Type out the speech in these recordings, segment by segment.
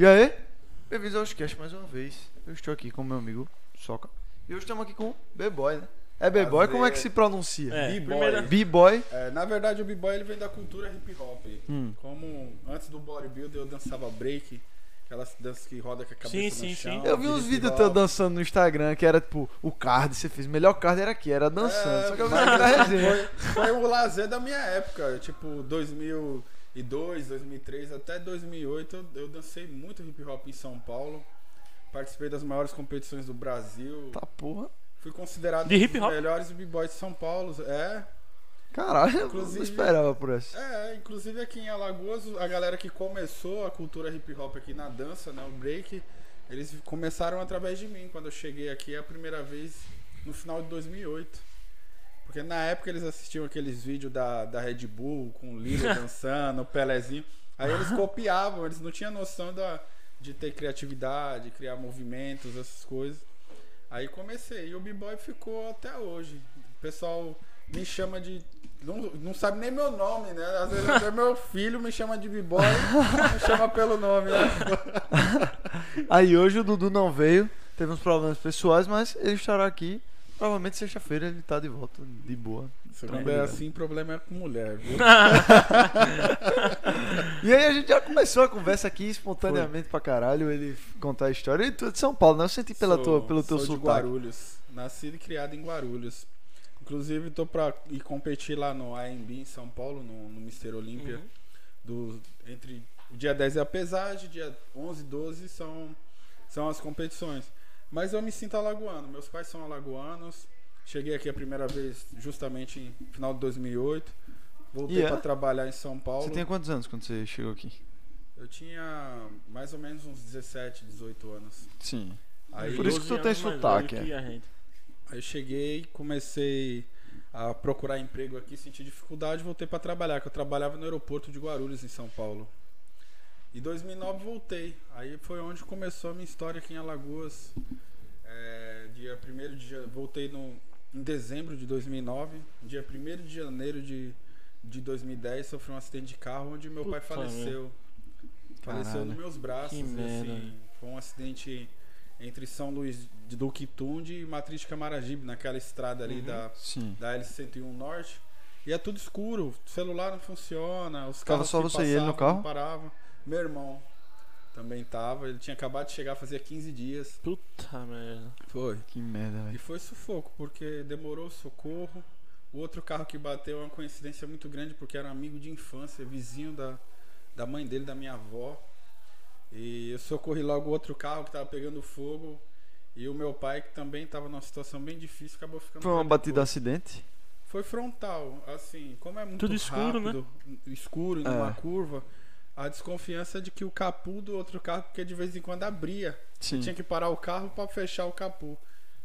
E aí? Bem-vindos ao Cast mais uma vez. Eu estou aqui com meu amigo Soca. E hoje estamos aqui com o B-Boy, né? É B-Boy? Como é que se pronuncia? É, B-boy. primeira- B-Boy. É, na verdade, o b-boy ele vem da cultura hip hop. Hum. Como antes do bodybuilder eu dançava break, aquelas danças que roda com a cabeça Sim, no sim, chão. sim. Eu vi de uns hip vídeos hop. teus dançando no Instagram que era tipo o card, você fez. O melhor card era aqui, era dançando. É, Só que eu vi mas na resenha. foi, foi o lazer da minha época, tipo 2002, 2003 até 2008 eu, eu dancei muito hip hop em São Paulo. Participei das maiores competições do Brasil. Tá porra. Fui considerado De hip um dos hop? melhores b-boys de São Paulo. É, Caralho, eu não Inclusive- esperava por essa. É, inclusive aqui em Alagoas, a galera que começou a cultura hip hop aqui na dança, né, o break, eles começaram através de mim. Quando eu cheguei aqui a primeira vez no final de 2008. Porque na época eles assistiam aqueles vídeos da, da Red Bull com o Lila dançando, o Pelezinho. Aí eles copiavam, eles não tinham noção da, de ter criatividade, criar movimentos, essas coisas. Aí comecei. E o B-Boy ficou até hoje. O pessoal me chama de. Não, não sabe nem meu nome, né? Às vezes até meu filho me chama de B-Boy, me chama pelo nome, né? Aí hoje o Dudu não veio, teve uns problemas pessoais, mas ele estará aqui. Provavelmente sexta-feira ele tá de volta, de boa. Se não é assim, problema é com mulher, viu? E aí a gente já começou a conversa aqui espontaneamente pra caralho, ele contar a história. E tu é de São Paulo, né? Eu senti pela Sou- tua, pelo teu sou de sotaque. Guarulhos. Nascido e criado em Guarulhos. Inclusive, tô pra ir competir lá no AMB em São Paulo, no, no Mister Olímpia. Uhum. Do, entre o dia 10 é a pesagem, dia 11 e 12 são, são as competições. Mas eu me sinto alagoano. Meus pais são alagoanos. Cheguei aqui a primeira vez justamente em final de 2008. Voltei é? para trabalhar em São Paulo. Você tinha quantos anos quando você chegou aqui? Eu tinha mais ou menos uns 17, 18 anos. Sim. Aí, Por isso que tu 12 tem sotaque, é. Aí eu cheguei, comecei a procurar emprego aqui, senti dificuldade, voltei para trabalhar, que eu trabalhava no aeroporto de Guarulhos, em São Paulo. Em 2009 voltei. Aí foi onde começou a minha história aqui em Alagoas. É, dia 1 de ja- voltei no, em dezembro de 2009. Dia 1 de janeiro de, de 2010 sofri um acidente de carro onde meu pai Puta faleceu. Faleceu Caralho. nos meus braços. Que merda, assim, foi um acidente entre São Luís do Quitunde e Matriz de Camaragibe, naquela estrada ali Uhum. da, Sim. da L101 Norte. E é tudo escuro, o celular não funciona, os Tava carros só que você e ele no passavam carro? não paravam. Meu irmão também tava, ele tinha acabado de chegar fazia 15 dias. Puta merda. Foi. Que merda, E velho. foi sufoco, porque demorou o socorro. O outro carro que bateu é uma coincidência muito grande, porque era um amigo de infância, vizinho da, da mãe dele, da minha avó. E eu socorri logo o outro carro que tava pegando fogo. E o meu pai, que também tava numa situação bem difícil, acabou ficando. Foi uma batida depois. acidente? Foi frontal, assim, como é muito Tudo escuro, né? rápido, escuro, numa É. curva, a desconfiança de que o capu do outro carro, porque de vez em quando abria, Sim. tinha que parar o carro para fechar o capu.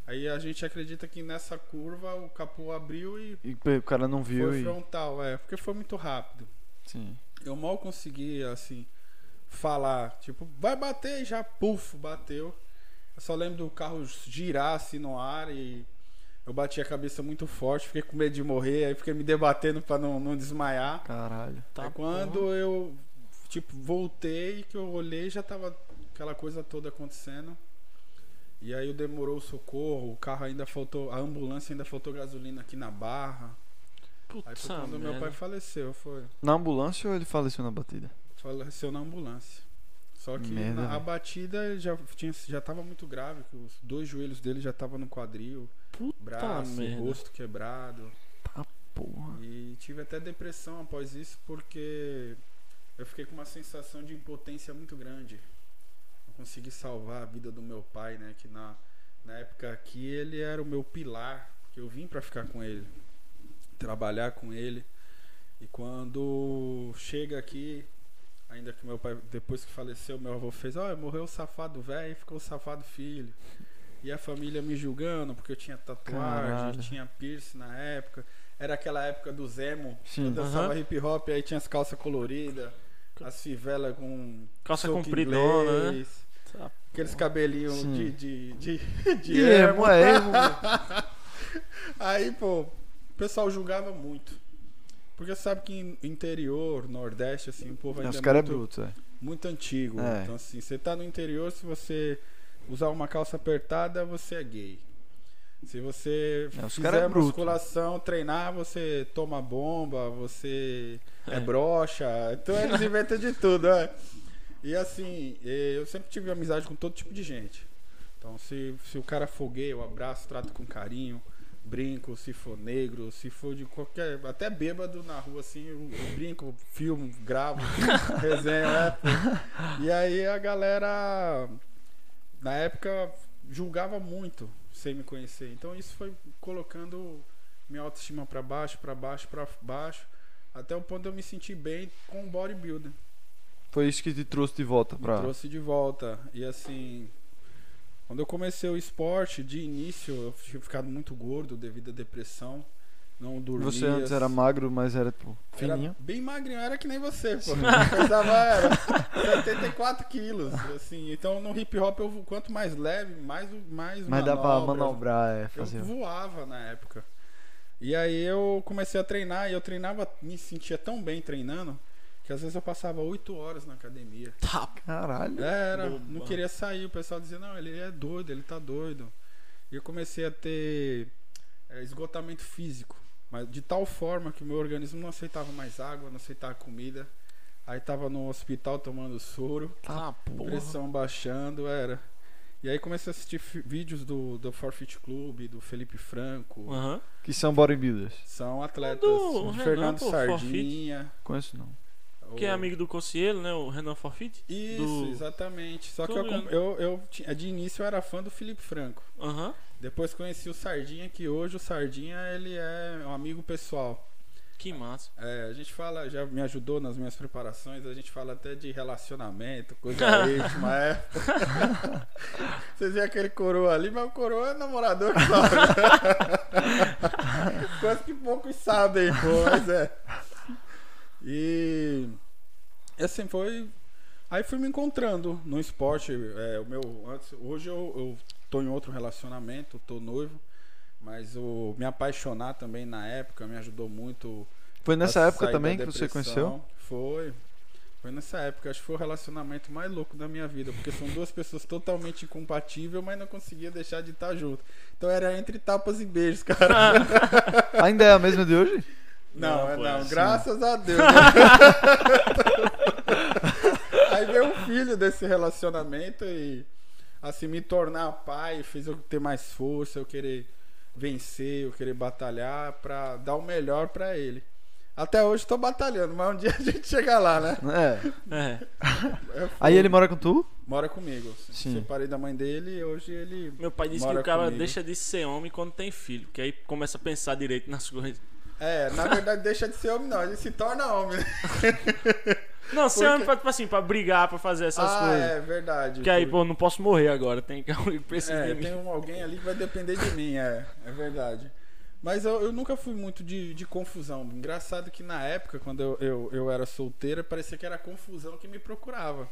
Aí a gente acredita que nessa curva o capu abriu e E o cara não viu foi e. frontal, é, porque foi muito rápido. Sim. Eu mal consegui, assim, falar, tipo, vai bater e já, puf, bateu. Eu só lembro do carro girar assim no ar e eu bati a cabeça muito forte, fiquei com medo de morrer, aí fiquei me debatendo para não, não desmaiar. Caralho. Tá aí quando eu, tipo, voltei, que eu olhei, já tava aquela coisa toda acontecendo. E aí demorou o socorro, o carro ainda faltou, a ambulância ainda faltou gasolina aqui na barra. Puta Aí foi quando meu merda. pai faleceu, foi. Na ambulância ou ele faleceu na batida? faleceu na ambulância. Só que Merda, na- a batida já tinha já tava muito grave, que os dois joelhos dele já estavam no quadril, Puta braço, merda. rosto quebrado. Porra. E tive até depressão após isso porque eu fiquei com uma sensação de impotência muito grande. Não consegui salvar a vida do meu pai, né, que na na época aqui ele era o meu pilar, que eu vim para ficar com ele, trabalhar com ele. E quando chega aqui, ainda que meu pai, depois que faleceu, meu avô fez, olha, morreu o safado velho e ficou o safado filho. E a família me julgando porque eu tinha tatuagem, Caralho. tinha piercing na época. Era aquela época do Zemo. Sim. Eu dançava Aham. hip hop, aí tinha as calças coloridas, as fivelas com Calça compridona, né? Tá, Aqueles cabelinhos Sim. de, de, de, de emo. emo, é emo. Aí, pô, o pessoal julgava muito. Porque sabe que interior, nordeste, assim, o povo ainda Os é caras é muito, bruto, é. muito antigo. É. Então, assim, você tá no interior, se você usar uma calça apertada, você é gay. Se você É, fizer é musculação, treinar, você toma bomba, você é, É. broxa. Então eles inventam de tudo, é. E assim, eh, eu sempre tive amizade com todo tipo de gente. Então, se, se o cara for gay, eu abraço, trato com carinho, brinco, se for negro, se for de qualquer. Até bêbado na rua, assim, eu, eu brinco, filmo, gravo, resenho, é. pô. E aí a galera, na época, julgava muito sem me conhecer. Então, isso foi colocando minha autoestima pra baixo, pra baixo, pra baixo, até o ponto de eu me sentir bem com o bodybuilder. Foi isso que te trouxe de volta pra. trouxe de volta. E assim, quando eu comecei o esporte, de início eu tinha ficado muito gordo devido à depressão. Não dormia. Você antes era magro, mas era tipo, Era fininho. bem magrinho, era que nem você, pô. Eu pesava era 74 quilos, assim. Então no hip hop, eu, quanto mais leve, mais, mais Mas dá pra manobra. manobrar, é, Eu fazer. voava na época. E aí eu comecei a treinar e eu treinava, me sentia tão bem treinando que às vezes eu passava 8 horas na academia. Tá. Caralho. Era, Boba. não queria sair. O pessoal dizia, não, ele é doido, ele tá doido. E eu comecei a ter é, esgotamento físico. Mas de tal forma que o meu organismo não aceitava mais água, não aceitava comida. Aí tava no hospital tomando soro, Tá, porra. pressão baixando, era. E aí comecei a assistir vídeos do, do Forfeit Club, do Felipe Franco. Que são bodybuilders. São atletas. do de Renan, Fernando pô, Sardinha. Conheço não. Que é o- amigo do Cossielo, né? O Renan Forfit. Isso, do- exatamente. Só Tô que eu, eu, eu, tinha- de início eu era fã do Felipe Franco. Aham. Depois conheci o Sardinha, que hoje o Sardinha ele é um amigo pessoal. Que massa. É, a gente fala, já me ajudou nas minhas preparações, a gente fala até de relacionamento, coisa íntima, é. Vocês veem aquele coroa ali, mas o coroa é namorador que sabe. Coisa que poucos sabem, pô, mas é. E e assim foi. Aí fui me encontrando no esporte. É, o meu, antes, hoje eu, eu tô em outro relacionamento, tô noivo. Mas o me apaixonar também na época me ajudou muito. Foi nessa a época também que você conheceu? Foi. Foi nessa época. Acho que foi o relacionamento mais louco da minha vida. Porque são duas pessoas totalmente incompatíveis, mas não conseguia deixar de estar junto. Então era entre tapas e beijos, cara. Ainda é a mesma de hoje? Não, Não, é não. assim. Graças a Deus. Aí veio um filho desse relacionamento e assim me tornar pai fez eu ter mais força, eu querer vencer, eu querer batalhar pra dar o melhor pra ele. Até hoje tô batalhando, mas um dia a gente chega lá, né? É. É. É Aí ele mora com tu? mora comigo. Sim. Separei da mãe dele e hoje ele Meu pai disse Mora que o cara comigo. deixa de ser homem quando tem filho. Que aí começa a pensar direito nas coisas. é, na verdade deixa de ser homem não, ele se torna homem. Não, ser Porque- homem pra, tipo assim, pra brigar, pra fazer essas ah, coisas. é verdade. Porque aí, pô, não posso morrer agora. Tem que alguém que precisa É, de mim. tem um- alguém ali que vai depender de mim, é, é verdade. Mas eu, eu nunca fui muito de, de confusão. Engraçado que na época, quando eu, eu, eu era solteira, parecia que era a confusão que me procurava.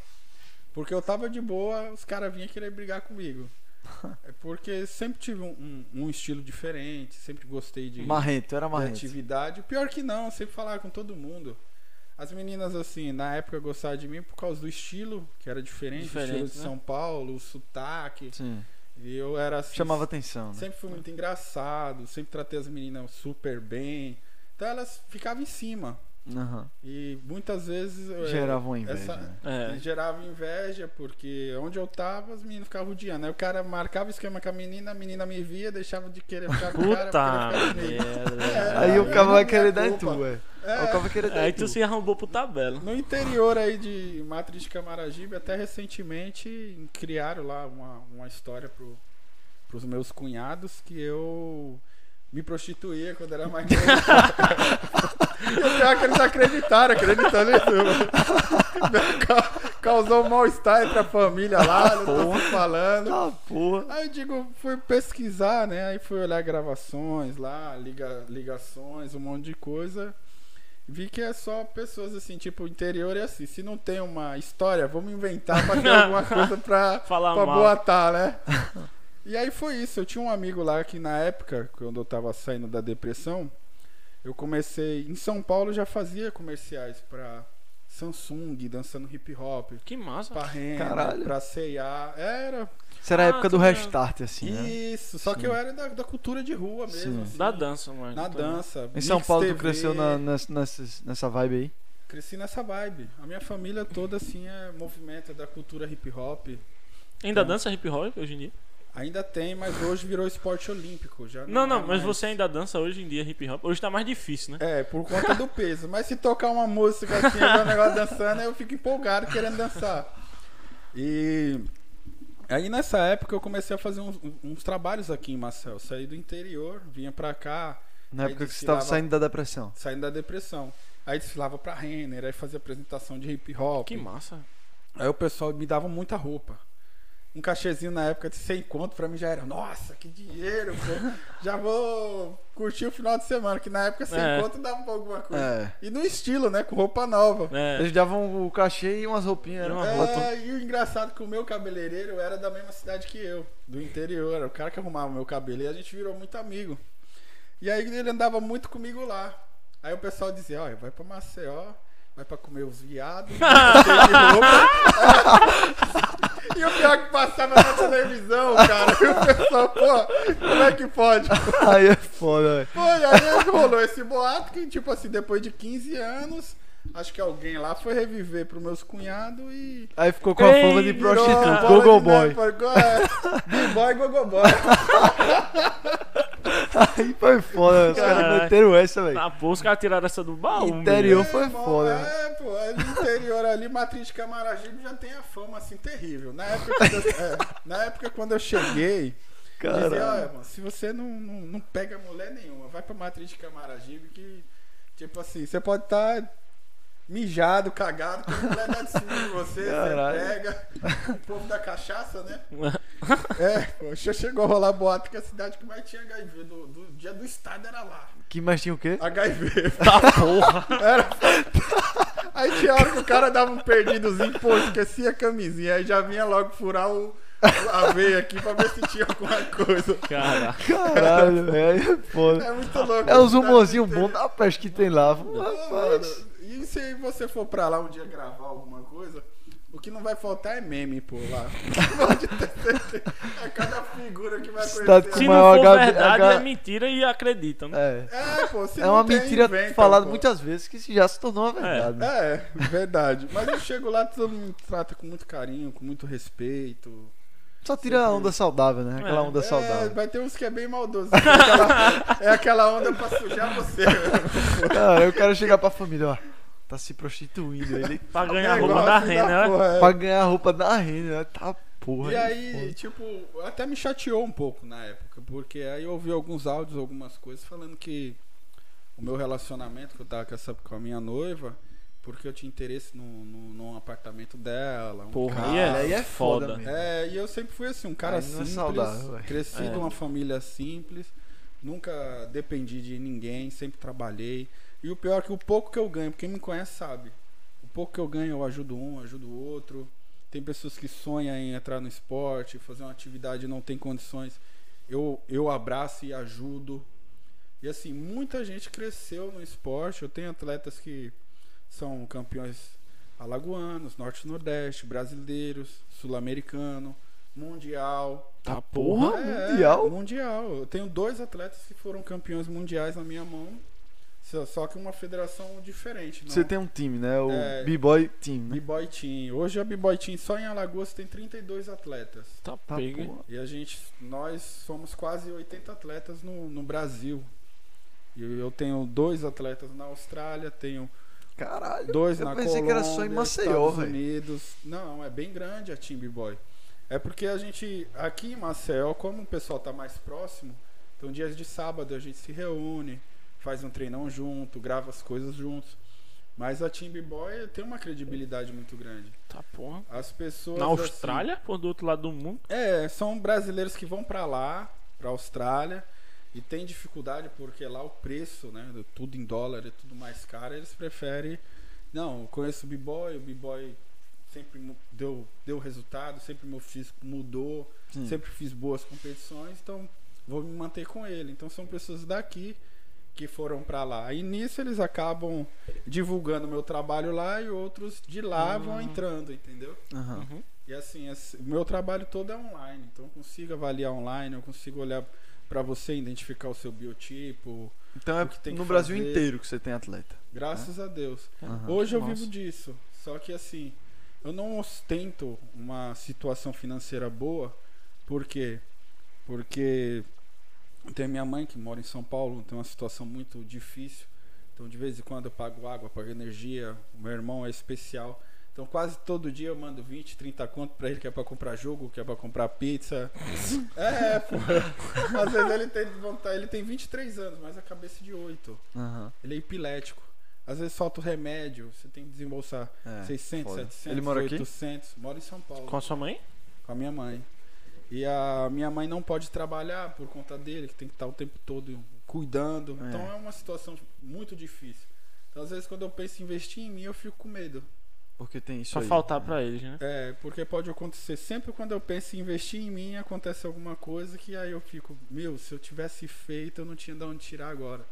Porque eu tava de boa, os caras vinham querer brigar comigo. É porque sempre tive um, um- um estilo diferente, sempre gostei de, Marrento, era de marrento. atividade. Pior que não, eu sempre falava com todo mundo. As meninas, assim, na época gostavam de mim por causa do estilo, que era diferente, Diferente, o estilo de né? São Paulo, o sotaque. Sim. E eu era assim. Chamava atenção, né? Sempre fui muito engraçado, sempre tratei as meninas super bem. Então elas ficavam em cima. Aham. E muitas vezes. eh, Gerava uma inveja. essa- né? É. Gerava inveja, porque onde eu tava, as meninas ficavam rodeando. Aí o cara marcava esquema com a menina, a menina me via, deixava de querer ficar com o cara. Puta merda. É, Aí o cara vai é querer dar em tu, é. É. Aí o cara vai querer dar Aí em tu tu. se arrombou pro tabela. No interior aí de Matriz de Camaragibe, até recentemente criaram lá uma, uma história pro, pros meus cunhados que eu me prostituía quando era mais novo. e pior que eles acreditaram, acreditando nisso. Ca- Causou um mal-estar entre a família lá, não tô falando. Ah, porra. Aí eu digo, fui pesquisar, né? Aí fui olhar gravações lá, liga, ligações, um monte de coisa. Vi que é só pessoas assim, tipo, o interior é assim. Se não tem uma história, vamos inventar pra ter alguma coisa pra, Falar pra mal. boatar, né? E aí foi isso. Eu tinha um amigo lá que na época, quando eu tava saindo da depressão, Eu comecei em São Paulo eu já fazia comerciais pra Samsung, dançando hip hop, Que massa. pra Renner, Caralho. pra C&A. Era Isso era a Ah, época do ligado. restart, assim, né? isso, só que Sim. eu era da, da cultura de rua mesmo. Sim. assim, Da dança, mano. Na dança. Em São Mix Paulo tu TV, cresceu na, nessa, nessa, nessa vibe aí? Cresci nessa vibe. A minha família toda, assim, é movimento é da cultura hip hop. Ainda dança hip hop hoje em dia? Ainda tem, mas hoje virou esporte olímpico. Já Não, não, é mas mais- você ainda dança hoje em dia hip hop. Hoje tá mais difícil, né? É, por conta do peso. Mas se tocar uma música assim, eu um negócio dançando, eu fico empolgado querendo dançar. E aí nessa época eu comecei a fazer uns, uns trabalhos aqui em Marcel. Saí do interior, vinha pra cá, Na época que você tava desfilava- saindo da depressão. saindo da depressão. Aí desfilava pra Renner, aí fazia apresentação de hip hop. Que massa. Aí o pessoal me dava muita roupa. Um cachezinho na época de 100 conto pra mim já era, nossa, que dinheiro, pô. Já vou curtir o final de semana, que na época 100 É. conto dava pra alguma coisa. É. E no estilo, né, com roupa nova. É. Eles davam o cachê e umas roupinhas. E Era uma roupa. É, e o engraçado é que o meu cabeleireiro era da mesma cidade que eu, do interior. Era o cara que arrumava o meu cabelo e a gente virou muito amigo. E aí ele andava muito comigo lá. Aí o pessoal dizia, olha, vai pra Maceió, vai pra comer os viados, e o pior que passava na televisão, cara. E o pessoal, pô, como é que pode? Aí é foda, velho. Pô, e aí rolou esse boato que, tipo assim, depois de 15 anos, acho que alguém lá foi reviver pros meus cunhados e. Aí ficou com a Ei, fama de bola Google Boy. É, B-boy, Gogo Boy. Aí foi foda, os caras meteram essa, velho. Ah, pô, os caras tiraram essa do baú. Interior. foi irmão, foda, É, pô, ali no interior ali, Matriz de Camaragibe já tem a fama assim terrível. Na época, quando eu, é, na época quando eu cheguei, dizia, olha, mano, se você não, não, não pega mulher nenhuma, vai pra Matriz de Camaragibe que, tipo assim, você pode estar mijado, cagado, que a mulher dá de cima de você, Caralho. você pega. O povo da cachaça, né? É, poxa, chegou a rolar boato que a cidade que mais tinha HIV do, do dia do estado era lá. Que mais tinha o quê? HIV. Tá porra. Era... Aí tinha hora que o cara dava um perdidozinho, pô, esquecia a camisinha. Aí já vinha logo furar o, a veia aqui pra ver se tinha alguma coisa. Cara. Caralho, velho. É foda. É muito louco. É os humorzinhos bons da peste que tem lá. Rapaz. E se você for pra lá um dia gravar alguma coisa, o que não vai faltar é meme por lá. Pode ter certeza. É cada figura que vai conhecer. com Se maior não for HB, verdade, H- é mentira e acreditam, né? É. É, pô, se É não uma tem, mentira inventa, falada pô. muitas vezes que já se tornou uma verdade. né? É, verdade. Mas eu chego lá, todo mundo me trata com muito carinho, com muito respeito. Só tira a onda saudável, né? Aquela É. onda É, saudável. vai ter uns que é bem maldoso. É aquela, é aquela onda pra sujar você. Cara, eu quero chegar pra família, ó. Tá se prostituindo ele. Pra ganhar Negócio roupa da da renda, né? porra, é. pra ganhar a roupa da renda? Tá porra. E é aí, foda. tipo, até me chateou um pouco na época, porque aí eu ouvi alguns áudios, algumas coisas falando que o meu relacionamento que eu tava com, essa, com a minha noiva, porque eu tinha interesse no, no, num apartamento dela. Um Porra, carro. aí é, é foda foda. mesmo. É, e eu sempre fui assim, um cara Aí é simples, saudável, velho. cresci É. de uma família simples, nunca dependi de ninguém, sempre trabalhei. E o pior é que o pouco que eu ganho, quem me conhece sabe, o pouco que eu ganho eu ajudo um, ajudo o outro. Tem pessoas que sonham em entrar no esporte, fazer uma atividade e não tem condições. Eu, eu abraço e ajudo. E assim, muita gente cresceu no esporte. Eu tenho atletas que são campeões alagoanos, norte nordeste, brasileiros, sul-americano, mundial. Tá porra. É, mundial? Mundial. Eu tenho dois atletas que foram campeões mundiais na minha mão. Só- que uma federação diferente. Você não- tem um time, né? O É. B-Boy Team, né? B-Boy Team. Hoje a B-Boy Team só em Alagoas tem 32 atletas. Tá Tá, pega. E a gente, nós somos quase 80 atletas no, no Brasil. E eu tenho dois atletas na Austrália, tenho Caralho. dois eu na pensei Colômbia, que era só em Maceió, Estados velho. Unidos. Não, é bem grande a Team B-Boy. É porque a gente, aqui em Maceió, como o pessoal tá mais próximo, então dias de sábado a gente se reúne, faz um treinão junto, grava as coisas juntos. Mas a Team B-Boy tem uma credibilidade muito grande. Tá porra. As pessoas. Na assim, Austrália, pô, do outro lado do mundo. é, são brasileiros que vão pra lá, pra Austrália, e tem dificuldade porque lá o preço, né, do- tudo em dólar, é tudo mais caro, eles preferem. Não, eu conheço o B-Boy, o B-Boy sempre deu, deu resultado, sempre meu físico mudou, Sim. sempre fiz boas competições, então vou me manter com ele. Então são pessoas daqui que foram pra lá. Aí nisso eles acabam divulgando meu trabalho lá e outros de lá vão entrando, entendeu? Aham. Uhum. E assim, o meu trabalho todo é online, então eu consigo avaliar online, eu consigo olhar pra você, identificar o seu biotipo, Então é O que tem que no Brasil fazer- inteiro que você tem atleta. graças a Deus. Hoje eu Nossa. vivo disso. Só que assim, eu não ostento uma situação financeira boa. Por quê? Porque tem minha mãe que mora em São Paulo, tem uma situação muito difícil. Então de vez em quando eu pago água, pago energia. O meu irmão é especial. Então quase todo dia eu mando 20, 30 conto pra ele que é pra comprar jogo, que é pra comprar pizza. é, pô. Às vezes ele tem vontade, ele tem 23 anos, mas a cabeça de 8. Aham. Ele é epilético. Às vezes falta o remédio, você tem que desembolsar É, 600, foda. 700, Ele mora aqui? 800. Mora em São Paulo, Com a sua mãe? com a minha mãe. E a minha mãe não pode trabalhar por conta dele, que tem que estar o tempo todo cuidando. É. Então é uma situação muito difícil. Então às vezes quando eu penso em investir em mim, eu fico com medo. Porque tem isso Só aí. faltar pra eles, né? É, porque pode acontecer. Sempre quando eu penso em investir em mim, acontece alguma coisa que aí eu fico, meu, se eu tivesse feito, eu não tinha de onde tirar agora.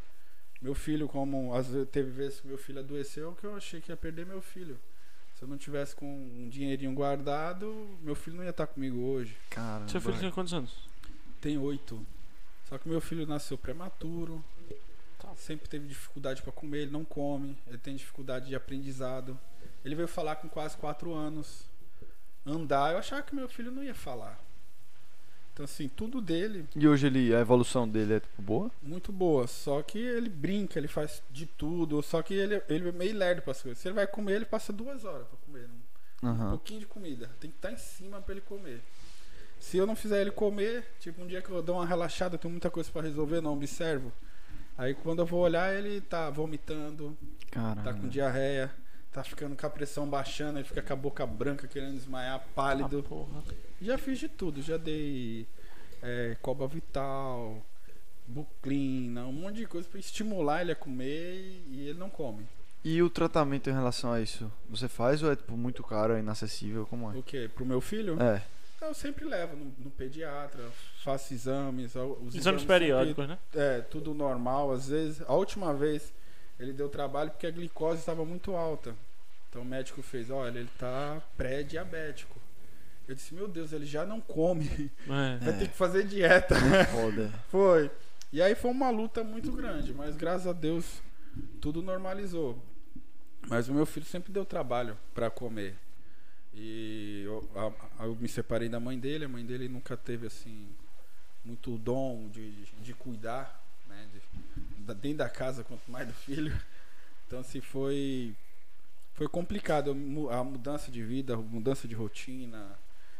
Meu filho, como às vezes teve vezes que meu filho adoeceu, que eu achei que ia perder meu filho. Se eu não tivesse com um dinheirinho guardado, meu filho não ia estar comigo hoje. Caramba. Seu filho tem quantos anos? Tem oito. Só que meu filho nasceu prematuro. Tá. Sempre teve dificuldade para comer, ele não come. Ele tem dificuldade de aprendizado. Ele veio falar com quase quatro anos. Andar, eu achava que meu filho não ia falar. Então, assim, tudo dele, E hoje ele, a evolução dele é tipo boa? muito boa. Só que ele brinca, ele faz de tudo. Só que ele, ele é meio lerdo para as coisas. Se ele vai comer, ele passa duas horas para comer. Um Aham. pouquinho de comida. Tem que estar em cima para ele comer. Se eu não fizer ele comer, tipo um dia que eu dou uma relaxada, tenho muita coisa para resolver, não observo. Aí quando eu vou olhar, ele tá vomitando, Caramba. tá com diarreia, tá ficando com a pressão baixando, ele fica com a boca branca querendo desmaiar, pálido. Ah, porra. Já fiz de tudo, já dei é, coba vital, buclina, um monte de coisa para estimular ele a comer e ele não come. E o tratamento em relação a isso? Você faz ou é tipo muito caro, é inacessível? Como é? O que? Pro meu filho? É. Eu sempre levo no, no pediatra, faço exames. Os Exames sempre- periódicos, né? É, tudo normal. Às vezes, a última vez ele deu trabalho porque a glicose estava muito alta. Então o médico fez, olha, ele tá pré-diabético. Eu disse, meu Deus, ele já não come. É. Vai ter que fazer dieta. Foda. foi. E aí foi uma luta muito grande, mas graças a Deus tudo normalizou. Mas o meu filho sempre deu trabalho para comer. E eu, a- a- eu me separei da mãe dele, a mãe dele nunca teve assim muito dom de, de, de cuidar, né? de- da- dentro da casa, quanto mais do filho. Então assim foi foi complicado a mudança de vida, a mudança de rotina.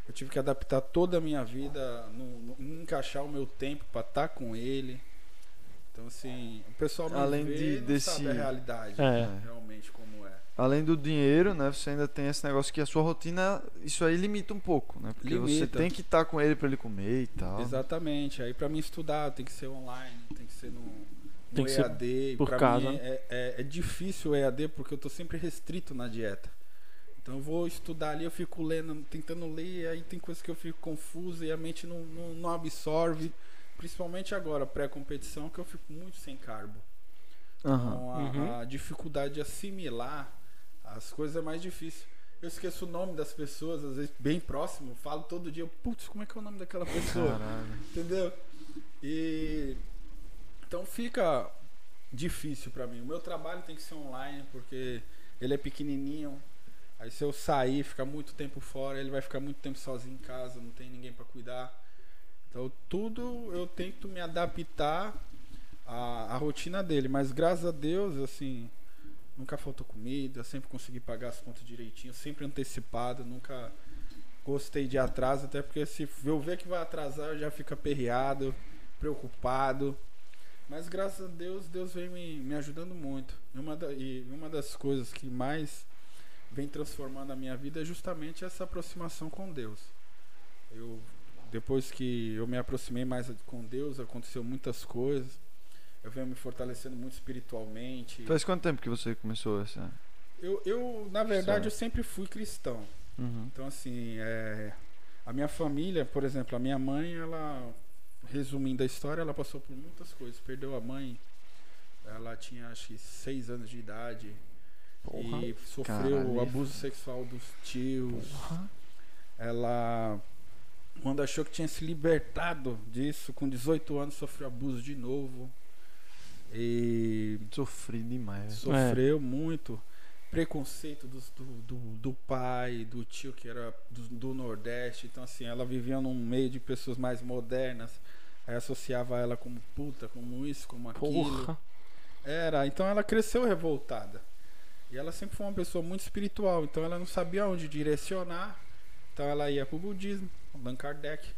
Eu tive que adaptar toda a minha vida, no, no- encaixar o meu tempo para estar com ele. Então assim, o pessoal me Além vê, de- não desse- sabe a realidade, É. realmente como é. Além do dinheiro, né? Você ainda tem esse negócio que a sua rotina, isso aí limita um pouco, né? Porque você Limita. tem que estar com ele pra ele comer e tal. Exatamente. Aí para mim estudar tem que ser online, tem que ser no, no Tem que ser EAD. por Pra casa, mim é, é, é difícil o EAD porque eu tô sempre restrito na dieta. Então eu vou estudar ali, eu fico lendo, tentando ler, aí tem coisas que eu fico confuso e a mente não, não, não absorve. Principalmente agora, pré-competição, que eu fico muito sem carbo. Aham. Então a, Uhum. a dificuldade de assimilar as coisas é mais difícil. Eu esqueço o nome das pessoas, às vezes bem próximo, falo todo dia, putz, como é que é o nome daquela pessoa? Caralho. Entendeu? E então fica difícil pra mim. O meu trabalho tem que ser online porque ele é pequenininho. Aí se eu sair, ficar muito tempo fora, ele vai ficar muito tempo sozinho em casa, não tem ninguém pra cuidar. Então tudo eu tento me adaptar à, à rotina dele, mas graças a Deus, assim, nunca faltou comida, sempre consegui pagar as contas direitinho, sempre antecipado, nunca gostei de atraso, até porque se eu ver que vai atrasar, eu já fico aperreado, preocupado. Mas graças a Deus, Deus vem me, me ajudando muito. E uma, da- e uma das coisas que mais vem transformando a minha vida é justamente essa aproximação com Deus. Eu, depois que eu me aproximei mais com Deus, aconteceu muitas coisas. Eu venho me fortalecendo muito espiritualmente. Faz quanto tempo que você começou essa? Eu, eu na verdade, Certo. eu sempre fui cristão. Uhum. Então, assim, é, a minha família, por exemplo, a minha mãe, ela, resumindo a história, ela passou por muitas coisas. Perdeu a mãe Ela tinha acho que seis anos de idade. Porra. E sofreu Caralho. abuso sexual dos tios. Ela, quando achou que tinha se libertado disso, com 18 anos sofreu abuso de novo. E Sofri demais. sofreu muito preconceito do, do, do pai, do tio que era do, do Nordeste. Então, assim, ela vivia num meio de pessoas mais modernas. Aí associava ela como puta, como isso, como aquilo. Porra. Era, então ela cresceu revoltada. E ela sempre foi uma pessoa muito espiritual, então ela não sabia onde direcionar. Então ela ia pro budismo, Allan Kardec,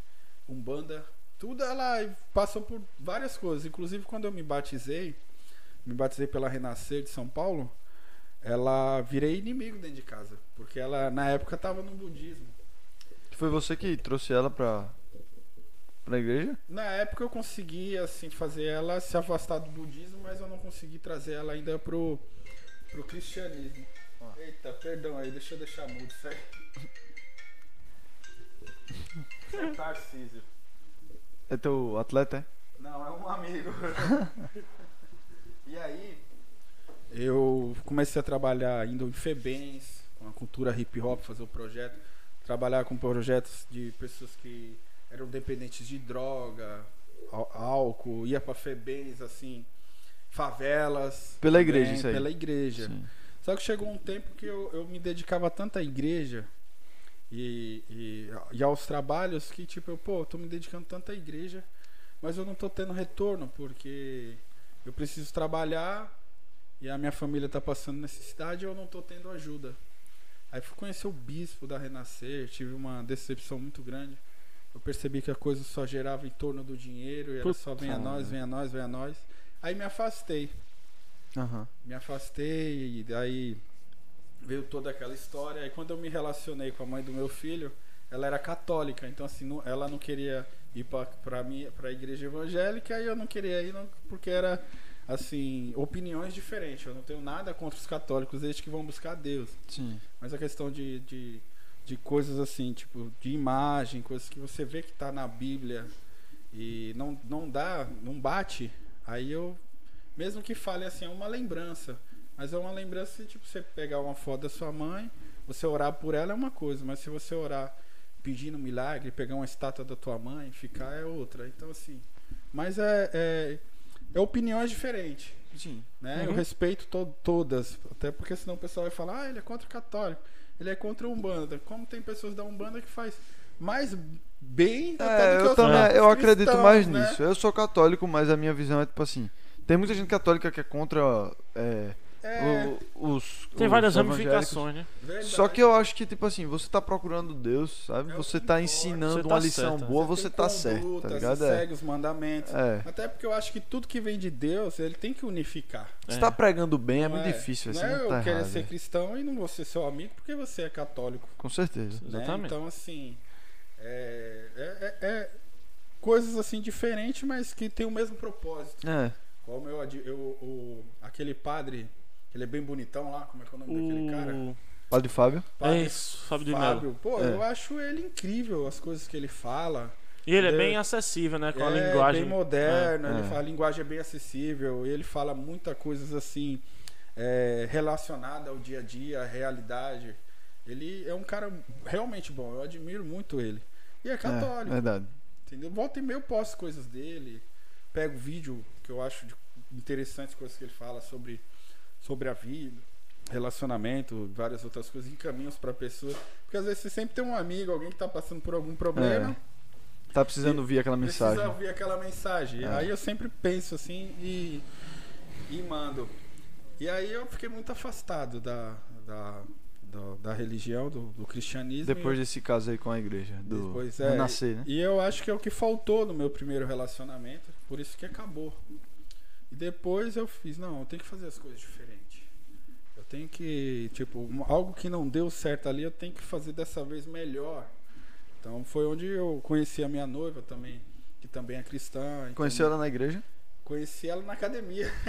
Umbanda, tudo ela passou por várias coisas. Inclusive quando eu me batizei, me batizei pela Renascer de São Paulo, ela virei inimigo dentro de casa, porque ela na época estava no budismo. Foi você que trouxe ela pra, pra igreja? Na época eu consegui assim fazer ela se afastar do budismo, mas eu não consegui trazer ela ainda pro, pro cristianismo. Eita, perdão aí, deixa eu deixar mudo aí. É Tarcísio. É teu atleta, é? Não, é um amigo. e aí, eu comecei a trabalhar indo em Febens, com a cultura hip hop, fazer o projeto. Trabalhar com projetos de pessoas que eram dependentes de droga, álcool, ia pra Febens, assim, favelas. Pela também, igreja, isso aí. Pela igreja. Sim. Só que chegou um tempo que eu, eu me dedicava tanto à igreja e, e, e aos trabalhos que, tipo, eu, pô, eu tô me dedicando tanto à igreja, mas eu não tô tendo retorno, porque eu preciso trabalhar e a minha família tá passando necessidade e eu não tô tendo ajuda. Aí fui conhecer o bispo da Renascer, tive uma decepção muito grande. Eu percebi que a coisa só girava em torno do dinheiro e era Puta só vem a nós, vem a nós, vem a nós. Aí me afastei Aham. me afastei e daí veio toda aquela história. Aí quando eu me relacionei com a mãe do meu filho, ela era católica, então assim, não- ela não queria ir para para a igreja evangélica e eu não queria ir não, porque era assim, opiniões diferentes. Eu não tenho nada contra os católicos desde que vão buscar Deus. Sim. Mas a questão de, de, de coisas assim, tipo, de imagem, coisas que você vê que tá na Bíblia e não, não dá, não bate, aí eu, mesmo que fale assim, é uma lembrança. Mas é uma lembrança, tipo, você pegar uma foto da sua mãe, você orar por ela é uma coisa, mas se você orar pedindo um milagre, pegar uma estátua da tua mãe, ficar é outra. Então, assim, mas é, é, é opiniões diferentes Sim. né? Eu Uhum. respeito to- todas, até porque senão o pessoal vai falar, ah, ele é contra o católico, ele é contra a Umbanda. Como tem pessoas da Umbanda que faz mais bem até É, do que eu também, eu acredito cristãos, mais né? nisso. Eu sou católico, mas a minha visão é tipo assim. Tem muita gente católica que é contra é, É, o- os. Tem os várias ramificações, né? verdade. Só que eu acho que, tipo assim, você tá procurando Deus, sabe? É o você que tá ensinando Você tá uma lição certo, boa, tem você tá certo, conduta, tá você ligado? É. segue os mandamentos. É. Até porque eu acho que tudo que vem de Deus, ele tem que unificar. Você É. tá pregando bem, é Não muito difícil, Não assim, é não eu tá querer errado. ser é. cristão e não vou ser seu amigo porque você é católico. Com certeza. né? Exatamente. Então, assim, é, é- é- é coisas assim diferentes, mas que tem o mesmo propósito. É. Como eu, eu, o, aquele padre, que ele é bem bonitão lá, como é que é o nome daquele cara? O... Padre Fábio? É Padre isso, Fábio de. Fábio. Pô, É. eu acho ele incrível, as coisas que ele fala. E ele é Entendeu? bem acessível, né? Com a é linguagem. bem moderno, É. ele É. fala a linguagem é bem acessível, e ele fala muita coisas assim, é, relacionada ao dia a dia, à realidade. Ele é um cara realmente bom, eu admiro muito ele. E é É, católico. verdade. Entendeu? Volta e meia eu posto coisas dele, pego vídeo que eu acho interessantes, coisas que ele fala sobre, sobre a vida, relacionamento, várias outras coisas, encaminhos pra pessoa. Porque às vezes você sempre tem um amigo, alguém que tá passando por algum problema, Tá precisando ouvir aquela precisa mensagem. ouvir aquela mensagem. É. Aí eu sempre penso assim e, e mando. E aí eu fiquei muito afastado da, da, da, da religião, do, do cristianismo. Depois desse caso aí com a igreja, do Depois, é, Renascer, né? E eu acho que é o que faltou no meu primeiro relacionamento, por isso que acabou. E depois eu fiz, não, eu tenho que fazer as coisas diferentes. Eu tenho que, tipo, algo que não deu certo ali, eu tenho que fazer dessa vez melhor. Então foi onde eu conheci a minha noiva também, que também é cristã. Conheceu ela na igreja? Conheci ela na academia.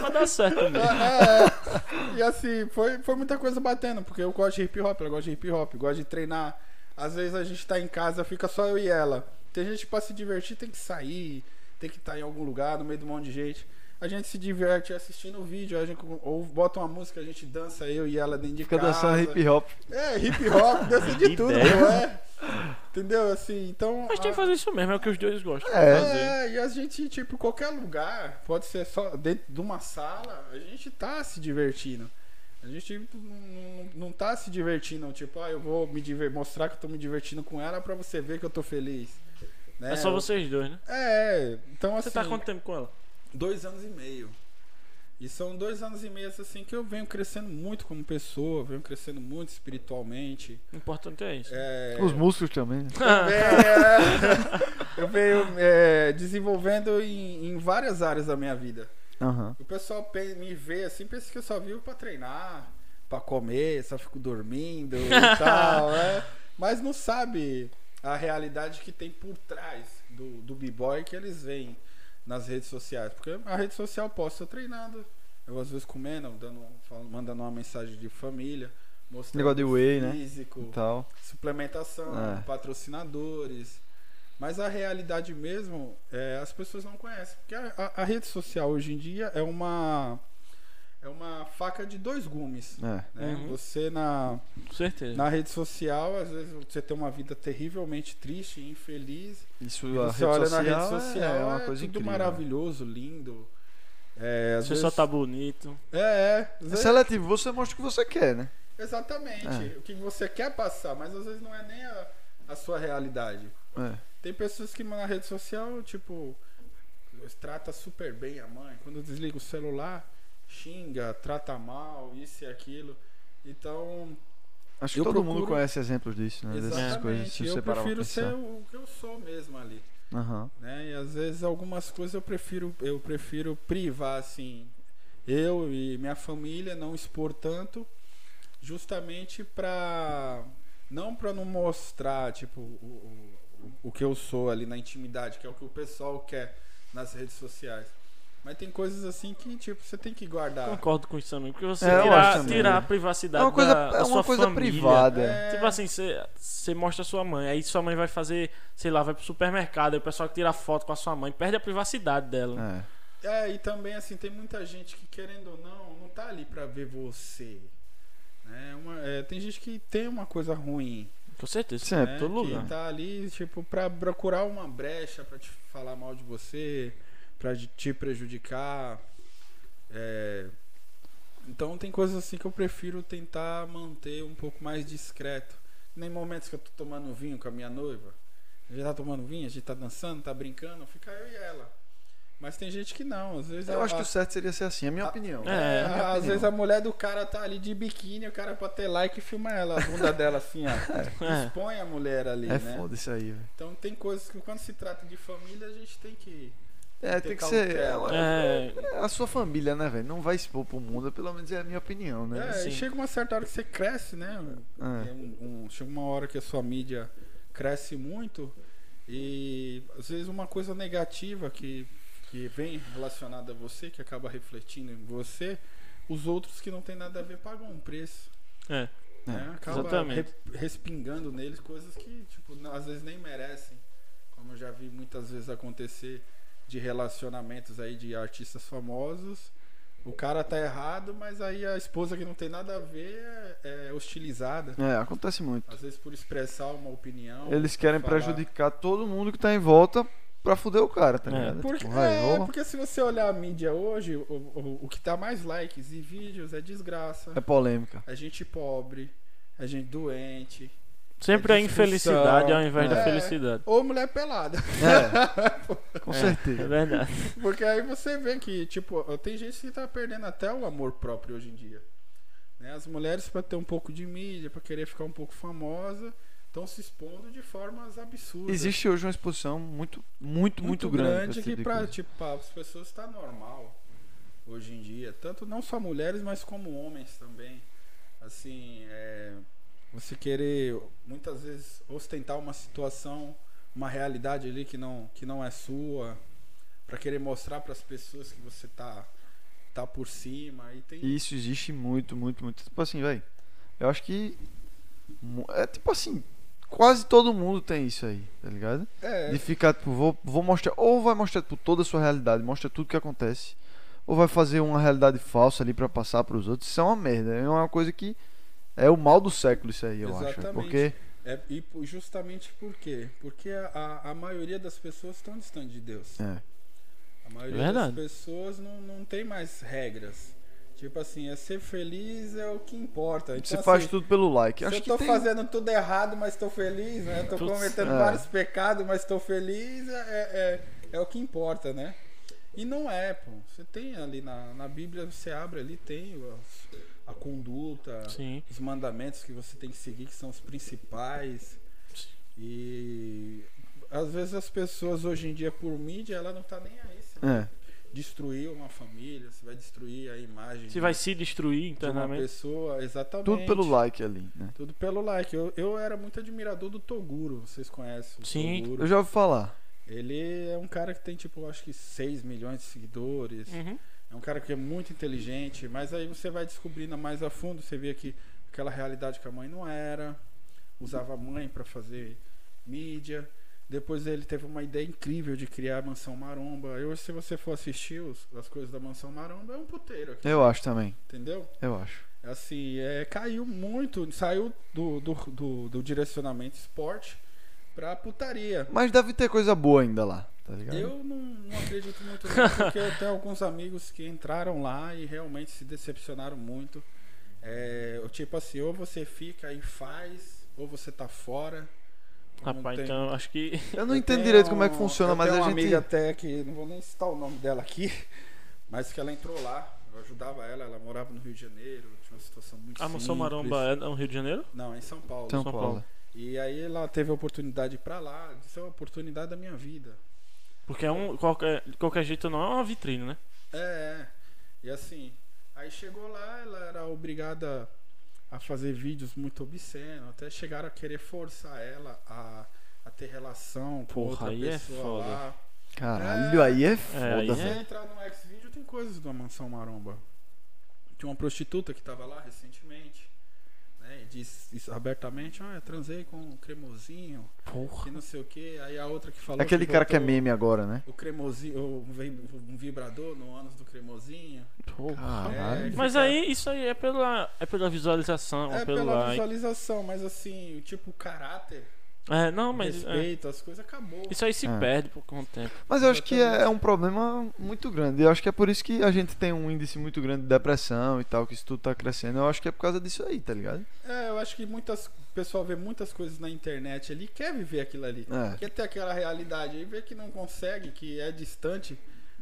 Vai dar certo também. É, e assim, foi, foi muita coisa batendo, porque eu gosto de hip hop, ela gosta de hip hop, gosto de treinar. Às vezes a gente tá em casa, fica só eu e ela. Tem gente pra se divertir tem que sair, tem que estar em algum lugar, no meio de um monte de gente. A gente se diverte assistindo o vídeo, a gente ou bota uma música, a gente dança, eu e ela dentro de Fica casa. dançando hip hop. É, hip hop, dança de tudo, não é? Entendeu? Assim, então. Mas tem que fazer isso mesmo, é o que os dois gostam É. é, e a gente, tipo, qualquer lugar, pode ser só dentro de uma sala, a gente tá se divertindo. A gente tipo, não, não, não tá se divertindo, tipo, ah, eu vou me diver mostrar que eu tô me divertindo com ela pra você ver que eu tô feliz. Né? É só vocês dois, né? É, então assim. Você tá há quanto tempo com ela? Dois anos e meio. E são dois anos e meio assim que eu venho crescendo muito como pessoa, venho crescendo muito espiritualmente. O importante é isso. É, Os músculos também. também, é, eu venho é, desenvolvendo em, em várias áreas da minha vida. Aham. O pessoal pe- me vê assim, pensa que eu só vivo pra treinar, pra comer, só fico dormindo e tal, né? Mas não sabe a realidade que tem por trás do, do b-boy que eles veem nas redes sociais. Porque a rede social posta eu treinando, eu às vezes comendo, dando, falando- mandando uma mensagem de família, mostrando Negócio de whey, né? físico, E tal. suplementação, É. patrocinadores. Mas a realidade mesmo, é, as pessoas não conhecem. Porque a, a- a rede social hoje em dia é uma é uma faca de dois gumes. É. né? Uhum. Você na, na rede social, às vezes você tem uma vida terrivelmente triste, infeliz. Isso E a você rede olha social na rede social, é uma é coisa tudo incrível. maravilhoso, lindo. É, às Você vezes, só tá bonito. É, é. É seletivo, você mostra o que você quer, né? Exatamente. É. O que você quer passar, mas às vezes não é nem a, a sua realidade. É. Tem pessoas que na rede social, tipo, trata super bem a mãe. Quando desliga o celular, xinga, trata mal, isso e aquilo. Então, Acho que todo mundo procuro- conhece exemplos disso, né? Dessas coisas. exatamente, Se eu prefiro ser o que eu sou mesmo ali. Aham. Né? E às vezes algumas coisas eu prefiro, eu prefiro privar, assim, eu e minha família, não expor tanto, justamente pra. Não pra não mostrar, tipo, o, o, o que eu sou ali na intimidade, que é o que o pessoal quer nas redes sociais. Mas tem coisas assim que, tipo, você tem que guardar. Concordo com isso também. Porque você É, tirar, tirar né? a privacidade É uma coisa, da, é uma coisa família. privada. É, Tipo assim, você, você mostra a sua mãe, aí sua mãe vai fazer, sei lá, vai pro supermercado, aí o pessoal que tira foto com a sua mãe perde a privacidade dela. É. É, e também assim, tem muita gente que querendo ou não, não tá ali pra ver você. Né? Uma- é, tem gente que tem uma coisa ruim. Com certeza. Em né? todo lugar. Que tá ali, tipo, pra procurar uma brecha pra te falar mal de você, pra de- te prejudicar. É, Então tem coisas assim que eu prefiro tentar manter um pouco mais discreto. Nem momentos que eu tô tomando vinho com a minha noiva. A gente tá tomando vinho, a gente tá dançando, tá brincando, fica eu e ela. Mas tem gente que não, às vezes Eu a- acho que o certo seria ser assim, é a minha a- opinião. É, É minha às opinião. vezes a mulher do cara tá ali de biquíni, o cara pra ter like filma ela, a bunda dela assim, ó. É. Expõe a mulher ali, É né? foda isso aí, velho. Então tem coisas que quando se trata de família a gente tem que. É, tem que ser. cautela. É, É a sua família, né, velho? Não vai expor pro mundo, pelo menos é a minha opinião, né? É, sim. e chega uma certa hora que você cresce, né? É. É um- um- chega uma hora que a sua mídia cresce muito e às vezes uma coisa negativa que, que vem relacionada a você, que acaba refletindo em você, os outros que não tem nada a ver pagam um preço. é. né? Acaba exatamente. re- respingando neles coisas que tipo, às vezes nem merecem. Como eu já vi muitas vezes acontecer de relacionamentos aí de artistas famosos. O cara tá errado, mas aí a esposa que não tem nada a ver é, é hostilizada. É, acontece muito. Às vezes por expressar uma opinião. Eles querem falar. prejudicar todo mundo que tá em volta pra fuder o cara, tá É. ligado? Porque, Tipo, é, porque se você olhar a mídia hoje, o, o, o que dá mais likes e vídeos é desgraça. é polêmica. É gente pobre, é gente doente. Sempre É a infelicidade ao invés da É. felicidade. Ou mulher pelada. É, com É certeza. verdade. Porque aí você vê que, tipo, tem gente que tá perdendo até o amor próprio hoje em dia. Né? As mulheres, pra ter um pouco de mídia, pra querer ficar um pouco famosa, estão se expondo de formas absurdas. Existe hoje uma exposição muito, muito, muito, grande. pra esse que tipo coisa. tipo, pra as pessoas tá normal hoje em dia. Tanto não só mulheres, mas como homens também. Assim, é, você querer muitas vezes ostentar uma situação, uma realidade ali que não, que não é sua, pra querer mostrar para as pessoas que você tá tá por cima e tem isso existe muito, muito, muito. Tipo assim, velho. Eu acho que. É tipo assim. quase todo mundo tem isso aí, tá ligado? É, De ficar, tipo, vou, vou mostrar. Ou vai mostrar tipo, toda a sua realidade, mostra tudo que acontece. Ou vai fazer uma realidade falsa ali pra passar pros outros. Isso é uma merda. É uma coisa que. É o mal do século, isso aí, eu acho. Exatamente. Porque. é, e justamente por quê? Porque a, a, a maioria das pessoas estão distantes de Deus. É. A maioria Verdade. das pessoas não, não tem mais regras. Tipo assim, é ser feliz é o que importa. Então, Você assim, faz tudo pelo like. Se Acho eu que tô tem... fazendo tudo errado, mas tô feliz, né? Tô cometendo é. vários pecados, mas tô feliz, é, é, é o que importa, né? E não é, pô. Você tem ali na, na Bíblia, você abre ali, tem os- a conduta, Sim. os mandamentos que você tem que seguir, que são os principais. E às vezes as pessoas hoje em dia, por mídia, ela não tá nem aí. Você vai É. destruir uma família, você vai destruir a imagem Se vai se destruir de uma internamente. pessoa, exatamente. Tudo pelo like ali, né? Tudo pelo like. Eu, eu era muito admirador do Toguro, vocês conhecem o Sim. Toguro. Eu já ouvi falar. Ele é um cara que tem, tipo, acho que 6 milhões de seguidores. Uhum. É um cara que é muito inteligente, mas aí você vai descobrindo mais a fundo, você vê que aquela realidade que a mãe não era, usava a mãe para fazer mídia. Depois ele teve uma ideia incrível de criar a Mansão Maromba. Eu, se você for assistir os- as coisas da Mansão Maromba, é um puteiro aqui, Eu acho também. entendeu? Eu acho. Assim, é, caiu muito, saiu do, do, do, do direcionamento esporte pra putaria. Mas deve ter coisa boa ainda lá, tá ligado? Eu não, não acredito muito nisso, porque eu tenho alguns amigos que entraram lá e realmente se decepcionaram muito. É, o tipo assim, ou você fica e faz, ou você tá fora. Rapaz, tem- então acho que. Eu não Eu entendo direito como é que funciona, eu mas tenho a uma gente. amiga até que, não vou nem citar o nome dela aqui, mas que ela entrou lá, eu ajudava ela, ela morava no Rio de Janeiro, tinha uma situação muito A Mansão simples. Maromba é no Rio de Janeiro? Não, é em São Paulo. São São Paulo. Paulo. E aí ela teve a oportunidade de ir pra lá, isso é uma oportunidade da minha vida. Porque é um, qualquer, de qualquer jeito não é uma vitrine, né? É, é. E assim, aí chegou lá, ela era obrigada a fazer vídeos muito obscenos, até chegaram a querer forçar ela a, a ter relação com Porra, outra aí é pessoa foda. lá. Caralho, aí é aí foda. Se é. você entrar no X-Video, tem coisas da Mansão Maromba. Tinha uma prostituta que tava lá recentemente, né? E disse isso abertamente, ah, eu transei com um cremosinho, Porra. que não sei o que. Aí a outra que falou. Aquele cara que é meme agora, né? O cremosinho, um vi- vibrador no ânus do cremosinho. Porra. É, Mas fica- aí, isso aí é pela, é pela visualização, É pelo pela like. visualização, mas assim, tipo, o caráter, É, não, mas é, respeito, as coisas acabou. isso aí se É. perde por com o tempo. Mas eu acho que é, é um problema muito grande. Eu acho que é por isso que a gente tem um índice muito grande de depressão e tal, que isso tudo tá crescendo. Eu acho que é por causa disso aí, tá ligado? É, eu acho que muitas, o pessoal vê muitas coisas na internet ali, quer viver aquilo ali. É. Quer ter aquela realidade aí, vê que não consegue, que é distante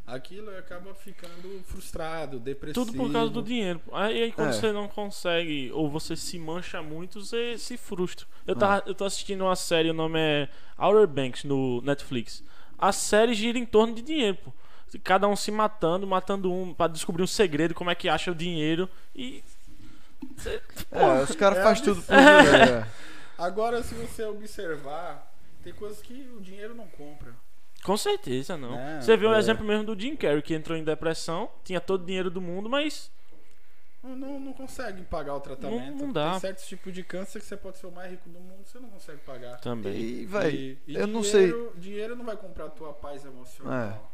aquilo e acaba ficando frustrado, depressivo. Tudo por causa do dinheiro. Aí, aí quando É. você não consegue, ou você se mancha muito, você se frustra. Eu, tava, eu tô assistindo uma série, o nome é Outer Banks no Netflix. A série gira em torno de dinheiro, pô. Cada um se matando, matando um pra descobrir um segredo, como é que acha o dinheiro. E. É, os caras é fazem tudo por dinheiro. é. Agora, se você observar, tem coisas que o dinheiro não compra. Com certeza, não. É, você viu o é. exemplo mesmo do Jim Carrey, que entrou em depressão, tinha todo o dinheiro do mundo, mas. Não, não, consegue pagar o tratamento. Não- não dá. Tem certos tipos de câncer que você pode ser o mais rico do mundo, você não consegue pagar. Também. E, E- e eu não sei. dinheiro- Dinheiro não vai comprar a tua paz emocional.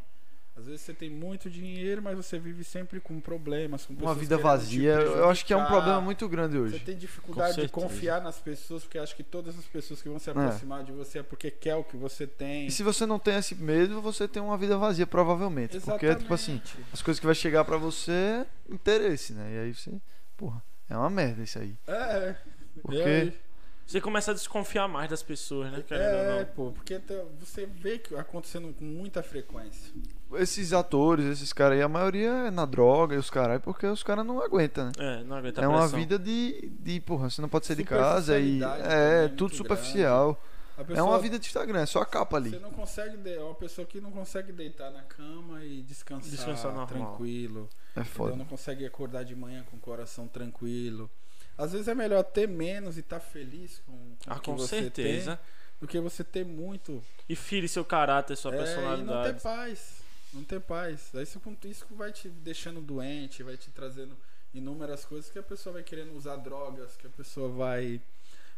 Às vezes você tem muito dinheiro, mas você vive sempre com problemas, com Uma vida vazia, eu acho que é um problema muito grande Você hoje. tem Com dificuldade de confiar nas pessoas, porque acho que todas as pessoas que vão se aproximar de você é porque quer o que você tem. E se você não tem esse medo, você tem uma vida vazia, provavelmente. Porque, tipo assim, Exatamente. as coisas que vai chegar pra você é interesse, né? E aí você. Porra, é uma merda isso aí. É. Porque- E aí- Você começa a desconfiar mais das pessoas, né? É, não. pô, porque tá- você vê que acontecendo com muita frequência. Esses atores, esses caras aí, a maioria é na droga e os caras, porque os caras não aguentam, né? É, não aguenta a É uma vida de, de, porra, você não pode sair de casa e. É, é tudo superficial. A É pessoa- uma vida de Instagram, é só a capa ali. Você não consegue, de- é uma pessoa que não consegue deitar na cama e descansar, Descansar normal. tranquilo. É entendeu? foda. Não consegue acordar de manhã com o coração tranquilo. Às vezes é melhor ter menos e estar feliz com, com Ah, o que com você certeza. tem do que você ter muito E fire seu caráter, sua é, e não personalidade. ter paz. Não ter paz. Aí isso, isso vai te deixando doente, vai te trazendo inúmeras coisas que a pessoa vai querendo usar drogas, que a pessoa vai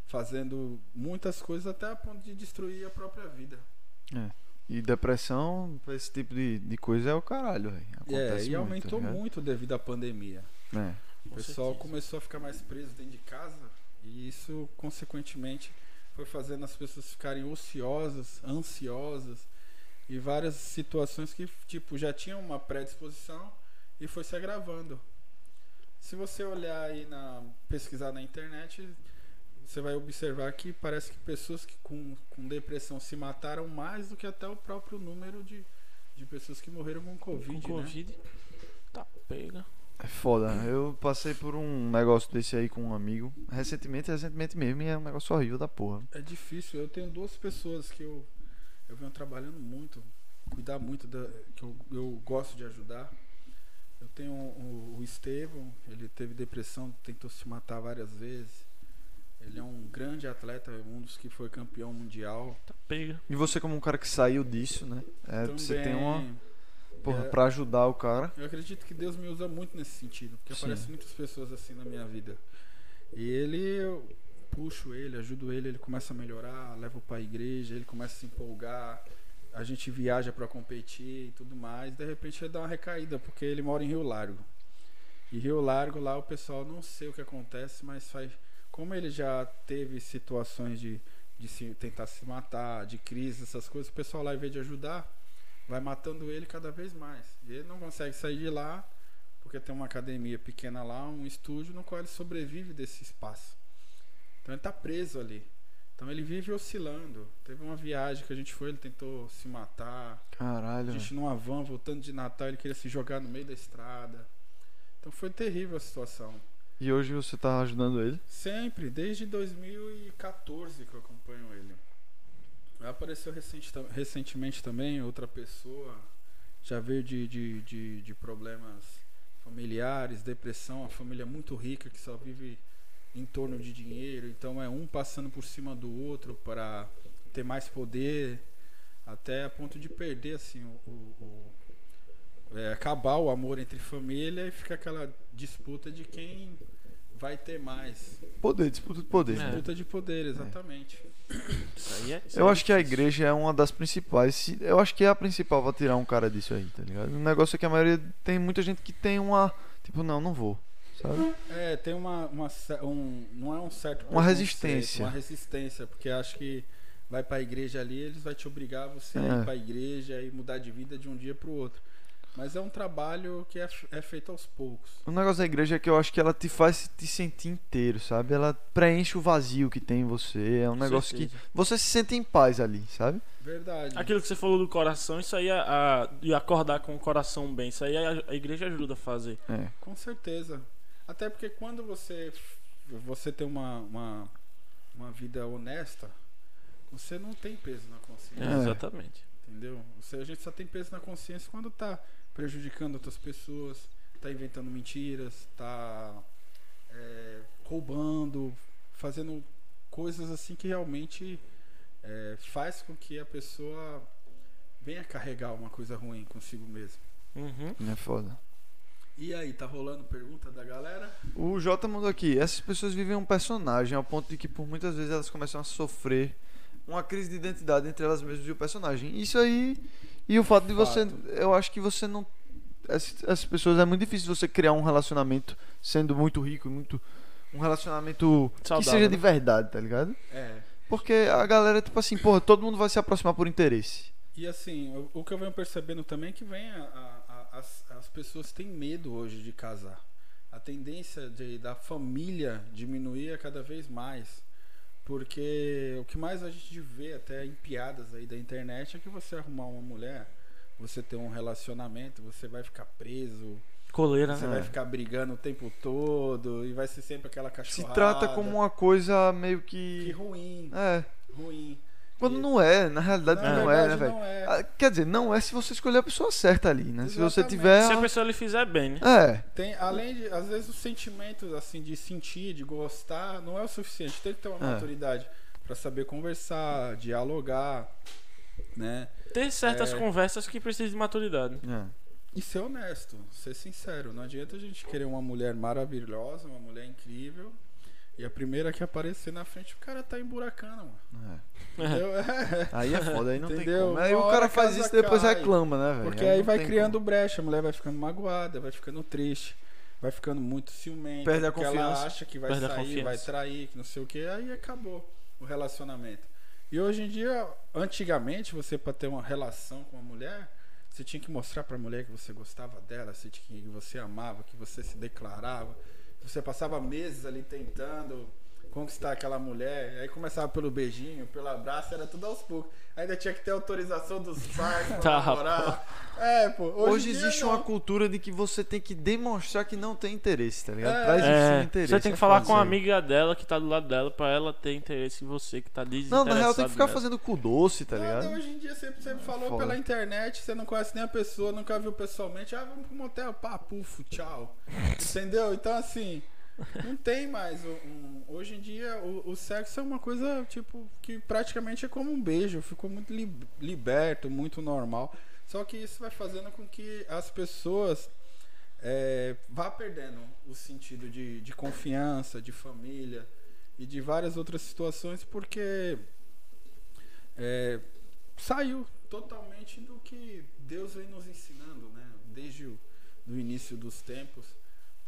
fazendo muitas coisas até a ponto de destruir a própria vida. É. E depressão, esse tipo de, de coisa é o caralho, velho. É, e muito, aumentou tá ligado? muito devido à pandemia. É. O pessoal certeza. começou a ficar mais preso dentro de casa e isso, consequentemente, foi fazendo as pessoas ficarem ociosas, ansiosas e várias situações que, tipo, já tinham uma predisposição e foi se agravando. Se você olhar aí na pesquisar na internet, você vai observar que parece que pessoas que com, com depressão se mataram mais do que até o próprio número de, de pessoas que morreram com Covid, com né? Covid. Tá, pega. É foda. Eu passei por um negócio desse aí com um amigo. Recentemente, recentemente mesmo, e é um negócio horrível da porra. É difícil. Eu tenho duas pessoas que eu, eu venho trabalhando muito, cuidar muito, da, que eu, eu gosto de ajudar. Eu tenho o, o Estevão, ele teve depressão, tentou se matar várias vezes. Ele é um grande atleta, um dos que foi campeão mundial. Tá, pega. E você, como um cara que saiu disso, né? É, você tem uma. Porra, é- pra ajudar o cara. Eu acredito que Deus me usa muito nesse sentido, porque Sim. aparecem muitas pessoas assim na minha vida. E ele, eu puxo ele, ajudo ele, ele começa a melhorar, levo para a igreja, ele começa a se empolgar, a gente viaja para competir e tudo mais. De repente ele dá uma recaída, porque ele mora em Rio Largo. E Rio Largo lá o pessoal não sei o que acontece, mas faz como ele já teve situações de, de se, tentar se matar, de crise, essas coisas, o pessoal lá, em vez de ajudar, vai matando ele cada vez mais. E ele não consegue sair de lá, porque tem uma academia pequena lá, um estúdio no qual ele sobrevive desse espaço. Então ele está preso ali. Então ele vive oscilando. Teve uma viagem que a gente foi, ele tentou se matar. A Caralho. gente numa van voltando de Natal, ele queria se jogar no meio da estrada. Então foi terrível a situação. E hoje você tá ajudando ele? Sempre, desde 2014 que eu acompanho ele. Apareceu recente- recentemente também outra pessoa, já veio de, de, de, de problemas familiares, depressão, uma família muito rica que só vive em torno de dinheiro, então é um passando por cima do outro para ter mais poder, até a ponto de perder assim o, o- o- é, acabar o amor entre família e fica aquela disputa de quem vai ter mais. Poder, disputa de poder. É. Disputa de poder, exatamente. Isso aí é. isso Eu acho que a igreja é uma das principais. Eu acho que é a principal pra tirar um cara disso aí, tá ligado? O negócio é que a maioria. Tem muita gente que tem uma. Tipo, não, não vou. Sabe? É, tem uma, uma um, não é um certo Uma resistência. uma resistência, porque acho que vai pra igreja ali, eles vai te obrigar você a É. ir pra igreja e mudar de vida de um dia pro outro. Mas é um trabalho que é, é feito aos poucos. O negócio da igreja é que eu acho que ela te faz te sentir inteiro, sabe? Ela preenche o vazio que tem em você. É um Com negócio que. Você se sente em paz ali, sabe? Verdade. Aquilo que você falou do coração, isso aí é a, de acordar com o coração bem. Isso aí a, a igreja ajuda a fazer. É. Com certeza. Até porque quando você você tem uma, uma, uma vida honesta, você não tem peso na consciência. É, É. Exatamente. Entendeu? Você, a gente só tem peso na consciência quando tá prejudicando outras pessoas, tá inventando mentiras, tá é, roubando, fazendo coisas assim que realmente é, faz com que a pessoa venha carregar uma coisa ruim consigo mesmo. Uhum. É foda. E aí, tá rolando pergunta da galera? O Jota mandou aqui. Essas pessoas vivem um personagem ao ponto de que por muitas vezes elas começam a sofrer uma crise de identidade entre elas mesmas e o personagem. Isso aí. E o fato de você. Fato. Eu acho que você não. Essas pessoas é muito difícil você criar um relacionamento sendo muito rico e muito. Um relacionamento que Saudável, seja de né? verdade, tá ligado? É. Porque a galera, tipo assim, porra, todo mundo vai se aproximar por interesse. E assim, o, o que eu venho percebendo também é que vem a- a- a- as, as pessoas têm medo hoje de casar. A tendência de, da família diminuir é cada vez mais. Porque o que mais a gente vê até em piadas aí da internet é que você arrumar uma mulher, você ter um relacionamento, você vai ficar preso, Coleira, você né? vai ficar brigando o tempo todo e vai ser sempre aquela Se cachorrada. trata como uma coisa meio Que que. ruim, É. ruim. Quando E- não é, na realidade Na não é, né, verdade, velho? não é. Ah, Quer dizer, não é se você escolher a pessoa certa ali, né? Se você Exatamente. tiver. Se a pessoa lhe fizer bem, né? É, Tem, além de, às vezes, os sentimentos assim de sentir, de gostar, não é o suficiente. Tem que ter uma É. maturidade para saber conversar, dialogar, né? Ter certas É. conversas que precisam de maturidade. é. E ser honesto, ser sincero. Não adianta a gente querer uma mulher maravilhosa, uma mulher incrível, E a primeira que aparecer na frente, o cara tá emburacando, mano. É. Entendeu? É. Aí é foda, aí não tem Entendeu? como. Aí Uma o cara faz isso e depois cai. reclama, né, velho? Porque aí não vai tem criando como. brecha, a mulher vai ficando magoada, vai ficando triste, vai ficando muito ciumenta. Perde a porque confiança. ela acha que vai Perde a sair, vai trair, que não sei o que, aí acabou o relacionamento. E hoje em dia, antigamente, você para ter uma relação com uma mulher, você tinha que mostrar pra mulher que você gostava dela, que você amava, que você se declarava. Você passava meses ali tentando conquistar aquela mulher, aí começava pelo beijinho, pelo abraço, era tudo aos poucos. Ainda tinha que ter autorização dos pais pra Tá, namorar. É, pô. Hoje, Hoje existe não. uma cultura de que você tem que demonstrar que não tem interesse, tá ligado? É. pra existir um É, interesse. você tem que é falar foda com a amiga dela que tá do lado dela pra ela ter interesse em você que tá Não, desinteressado. na real tem que ficar nela. fazendo cu doce, tá ligado? hoje em dia você, você falou Foda. pela internet, você não conhece nem a pessoa, nunca viu pessoalmente, ah, vamos pro motel, pá, pufo, tchau. Entendeu? Então assim, não tem mais. um- hoje em dia o, o sexo é uma coisa, tipo, que praticamente é como um beijo, ficou muito li- liberto, muito normal. Só que isso vai fazendo com que as pessoas é, vá perdendo o sentido de, de confiança, de família e de várias outras situações, porque é, saiu totalmente do que Deus vem nos ensinando, né? Desde o do início dos tempos.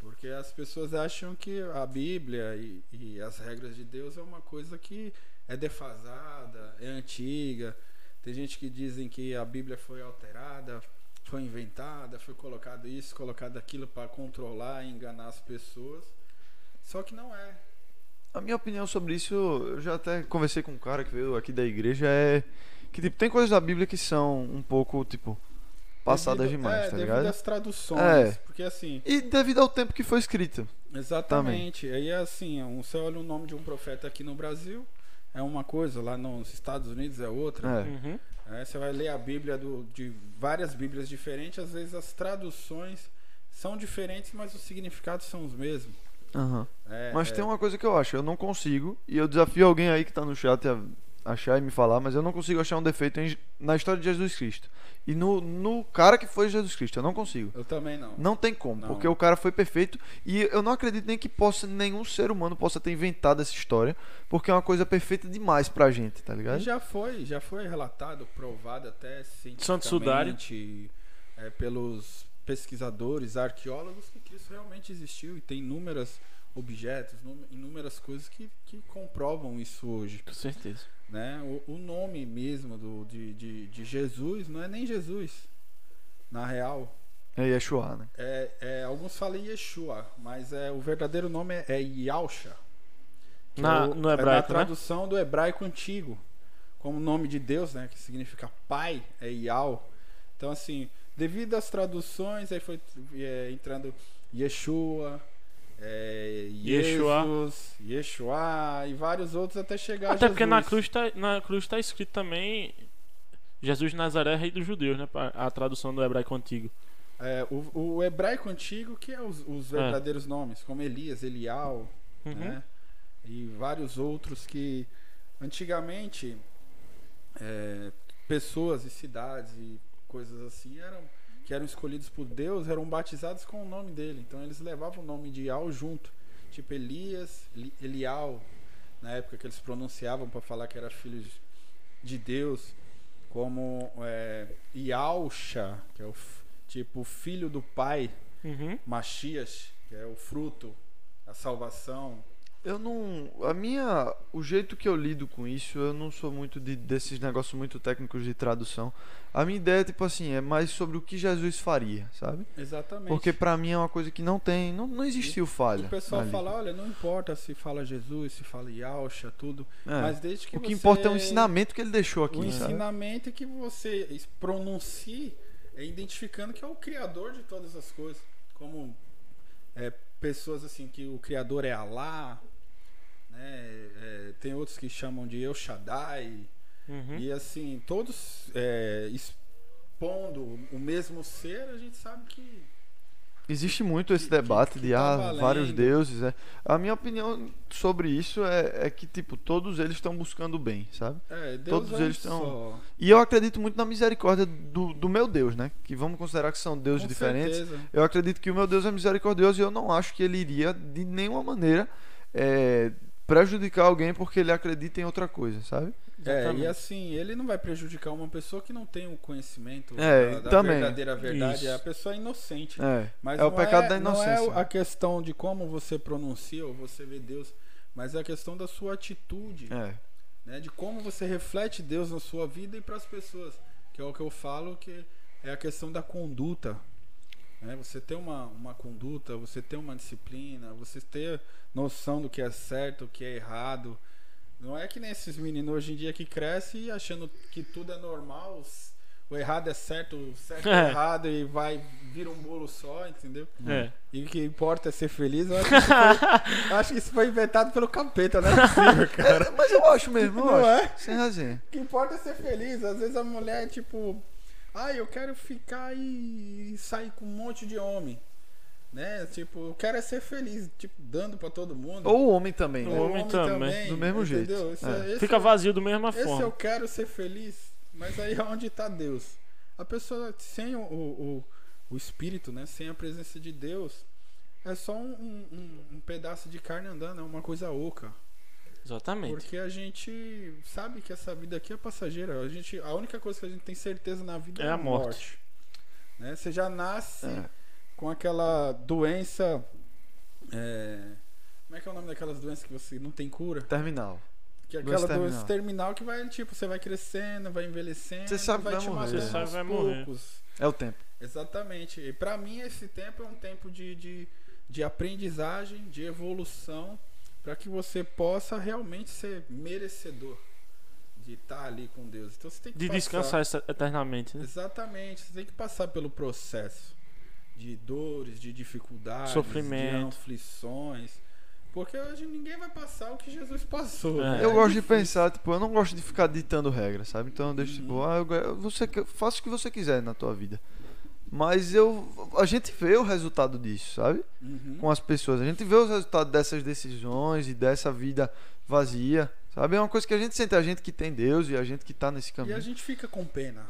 Porque as pessoas acham que a Bíblia e, e as regras de Deus é uma coisa que é defasada, é antiga. Tem gente que dizem que a Bíblia foi alterada, foi inventada, foi colocado isso, colocado aquilo para controlar e enganar as pessoas. Só que não é. A minha opinião sobre isso, eu já até conversei com um cara que veio aqui da igreja, é que tipo, tem coisas da Bíblia que são um pouco, tipo, passadas Devido- demais, é, tá devido ligado? às traduções. É. Porque assim, E devido ao tempo que foi escrito. Exatamente. Aí assim, um- você olha o nome de um profeta aqui no Brasil, é uma coisa, lá nos Estados Unidos é outra. É. Uhum. Aí você vai ler a Bíblia do- de várias Bíblias diferentes, às vezes as traduções são diferentes, mas os significados são os mesmos. Aham. É, Mas é, tem uma coisa que eu acho, eu não consigo, e eu desafio alguém aí que tá no chat a achar e me falar, mas eu não consigo achar um defeito em- na história de Jesus Cristo. E no, no cara que foi Jesus Cristo, eu não consigo. Eu também não. Não tem como, Não. porque o cara foi perfeito e eu não acredito nem que possa nenhum ser humano possa ter inventado essa história, porque é uma coisa perfeita demais pra gente, tá E ligado? já foi, já foi relatado, provado até cientificamente é, pelos pesquisadores, arqueólogos, que Cristo realmente existiu e tem inúmeros objetos, nú- inúmeras coisas que, que comprovam isso hoje. Com certeza. Né? O, o nome mesmo do, de, de, de Jesus não é nem Jesus, na real. É Yeshua, né? É, é, alguns falam Yeshua, mas é, o verdadeiro nome é, é Na- é o- no é hebraico, na né? tradução do hebraico antigo. Como nome de Deus, né? Que significa pai, é Yal. Então, assim, devido às traduções, aí foi é, entrando Yeshua, é, Yeshua. Jesus, Yeshua e vários outros até chegar a Até porque na Jesus. cruz, tá, na cruz tá escrito também Jesus de Nazaré, rei dos judeus, né? A tradução do hebraico antigo. É, o, o hebraico antigo, que é os, os É. verdadeiros nomes, como Elias, Elial, Uhum. né? E vários outros que antigamente é, pessoas e cidades e coisas assim eram que eram escolhidos por Deus eram batizados com o nome dele. Então eles levavam o nome de Ial junto, tipo Elias, Eli- Elial, na época que eles pronunciavam para falar que era filho de- de Deus, como é, Ialcha, que é o tipo filho do pai, Uhum. Machias, que é o fruto, a salvação. Eu não. A minha. O jeito que eu lido com isso, eu não sou muito de, desses negócios muito técnicos de tradução. A minha ideia, tipo assim, é mais sobre o que Jesus faria, sabe? Exatamente. Porque pra mim é uma coisa que não tem. Não, não existiu falha. o pessoal fala, olha, não importa se fala Jesus, se fala Yalcha, tudo, É. mas desde que o que você- importa é o ensinamento que ele deixou aqui. O sabe? ensinamento é que você pronuncie é identificando que é o criador de todas as coisas, como é, pessoas assim que o criador é Alá, né? É, tem outros que chamam de El Shaddai, Uhum. E assim, todos é, expondo o mesmo ser, a gente sabe que. Existe muito esse que- debate que de tá ah, valendo. vários deuses. É. A minha opinião sobre isso é, é que, tipo, todos eles estão buscando o bem, sabe? É, Deus Todos é eles tão- só. E eu acredito muito na misericórdia do, do meu Deus, né? Que vamos considerar que são deuses Com diferentes. certeza. Eu acredito que o meu Deus é misericordioso e eu não acho que ele iria de nenhuma maneira é, prejudicar alguém porque ele acredita em outra coisa, sabe? É, Exatamente. e assim, ele não vai prejudicar uma pessoa que não tem o conhecimento É, da, da também. verdadeira verdade. Isso. É a pessoa inocente. É, Mas é o não pecado da Não inocência. é a questão de como você pronuncia ou você vê Deus, mas é a questão da sua atitude, é. né? De como você reflete Deus na sua vida e para as pessoas, que é o que eu falo que é a questão da conduta. Né? Você ter uma, uma conduta, você ter uma disciplina, você ter noção do que é certo, o que é errado. Não é que nem esses meninos hoje em dia que crescem achando que tudo é normal, o errado é certo, o certo é, É. errado e vai vir um bolo só, entendeu? É. E o que importa é ser feliz. Eu acho que isso foi, acho que isso foi inventado pelo capeta, não é possível, cara. É, mas eu acho mesmo, eu Não acho. é? Sem resenha. O que importa é ser feliz. Às vezes a mulher, tipo, ah, eu quero ficar e sair com um monte de homem. Né? Tipo, eu quero é ser feliz, tipo, dando pra todo mundo. Ou o homem também, O né? homem também. Do mesmo jeito. entendeu? Esse, É. esse- Fica vazio da mesma esse forma. eu quero ser feliz, mas aí onde tá Deus? A pessoa sem o, o, o, o espírito, né? Sem a presença de Deus, é só um, um, um pedaço de carne andando, é uma coisa oca. Exatamente. Porque a gente sabe que essa vida aqui é passageira. A, gente, a única coisa que a gente tem certeza na vida é, É a morte. morte. Né? Você já nasce É. com aquela doença. é, Como é que é o nome daquelas doenças que você não tem cura? Terminal. Que é aquela doença terminal. terminal que vai, tipo, você vai crescendo, vai envelhecendo, Você sabe vai vai te morrer. matando Você sabe vai morrer. poucos. É o tempo. Exatamente. E pra mim esse tempo é um tempo de, de, de aprendizagem, de evolução, para que você possa realmente ser merecedor de estar ali com Deus. Então você tem que De passar- descansar eternamente, né? Exatamente. Você tem que passar pelo processo de dores, de dificuldades, Sofrimento. de aflições. Porque hoje ninguém vai passar o que Jesus passou. É. né? Eu gosto de pensar, tipo, eu não gosto de ficar ditando regras, sabe? Então eu deixo, tipo, Uhum. ah, eu, você, faça o que você quiser na tua vida. Mas eu. A gente vê o resultado disso, sabe? Uhum. Com as pessoas. A gente vê os resultados dessas decisões e dessa vida vazia. Sabe? É uma coisa que a gente sente, a gente que tem Deus e a gente que tá nesse E caminho. a gente fica com pena.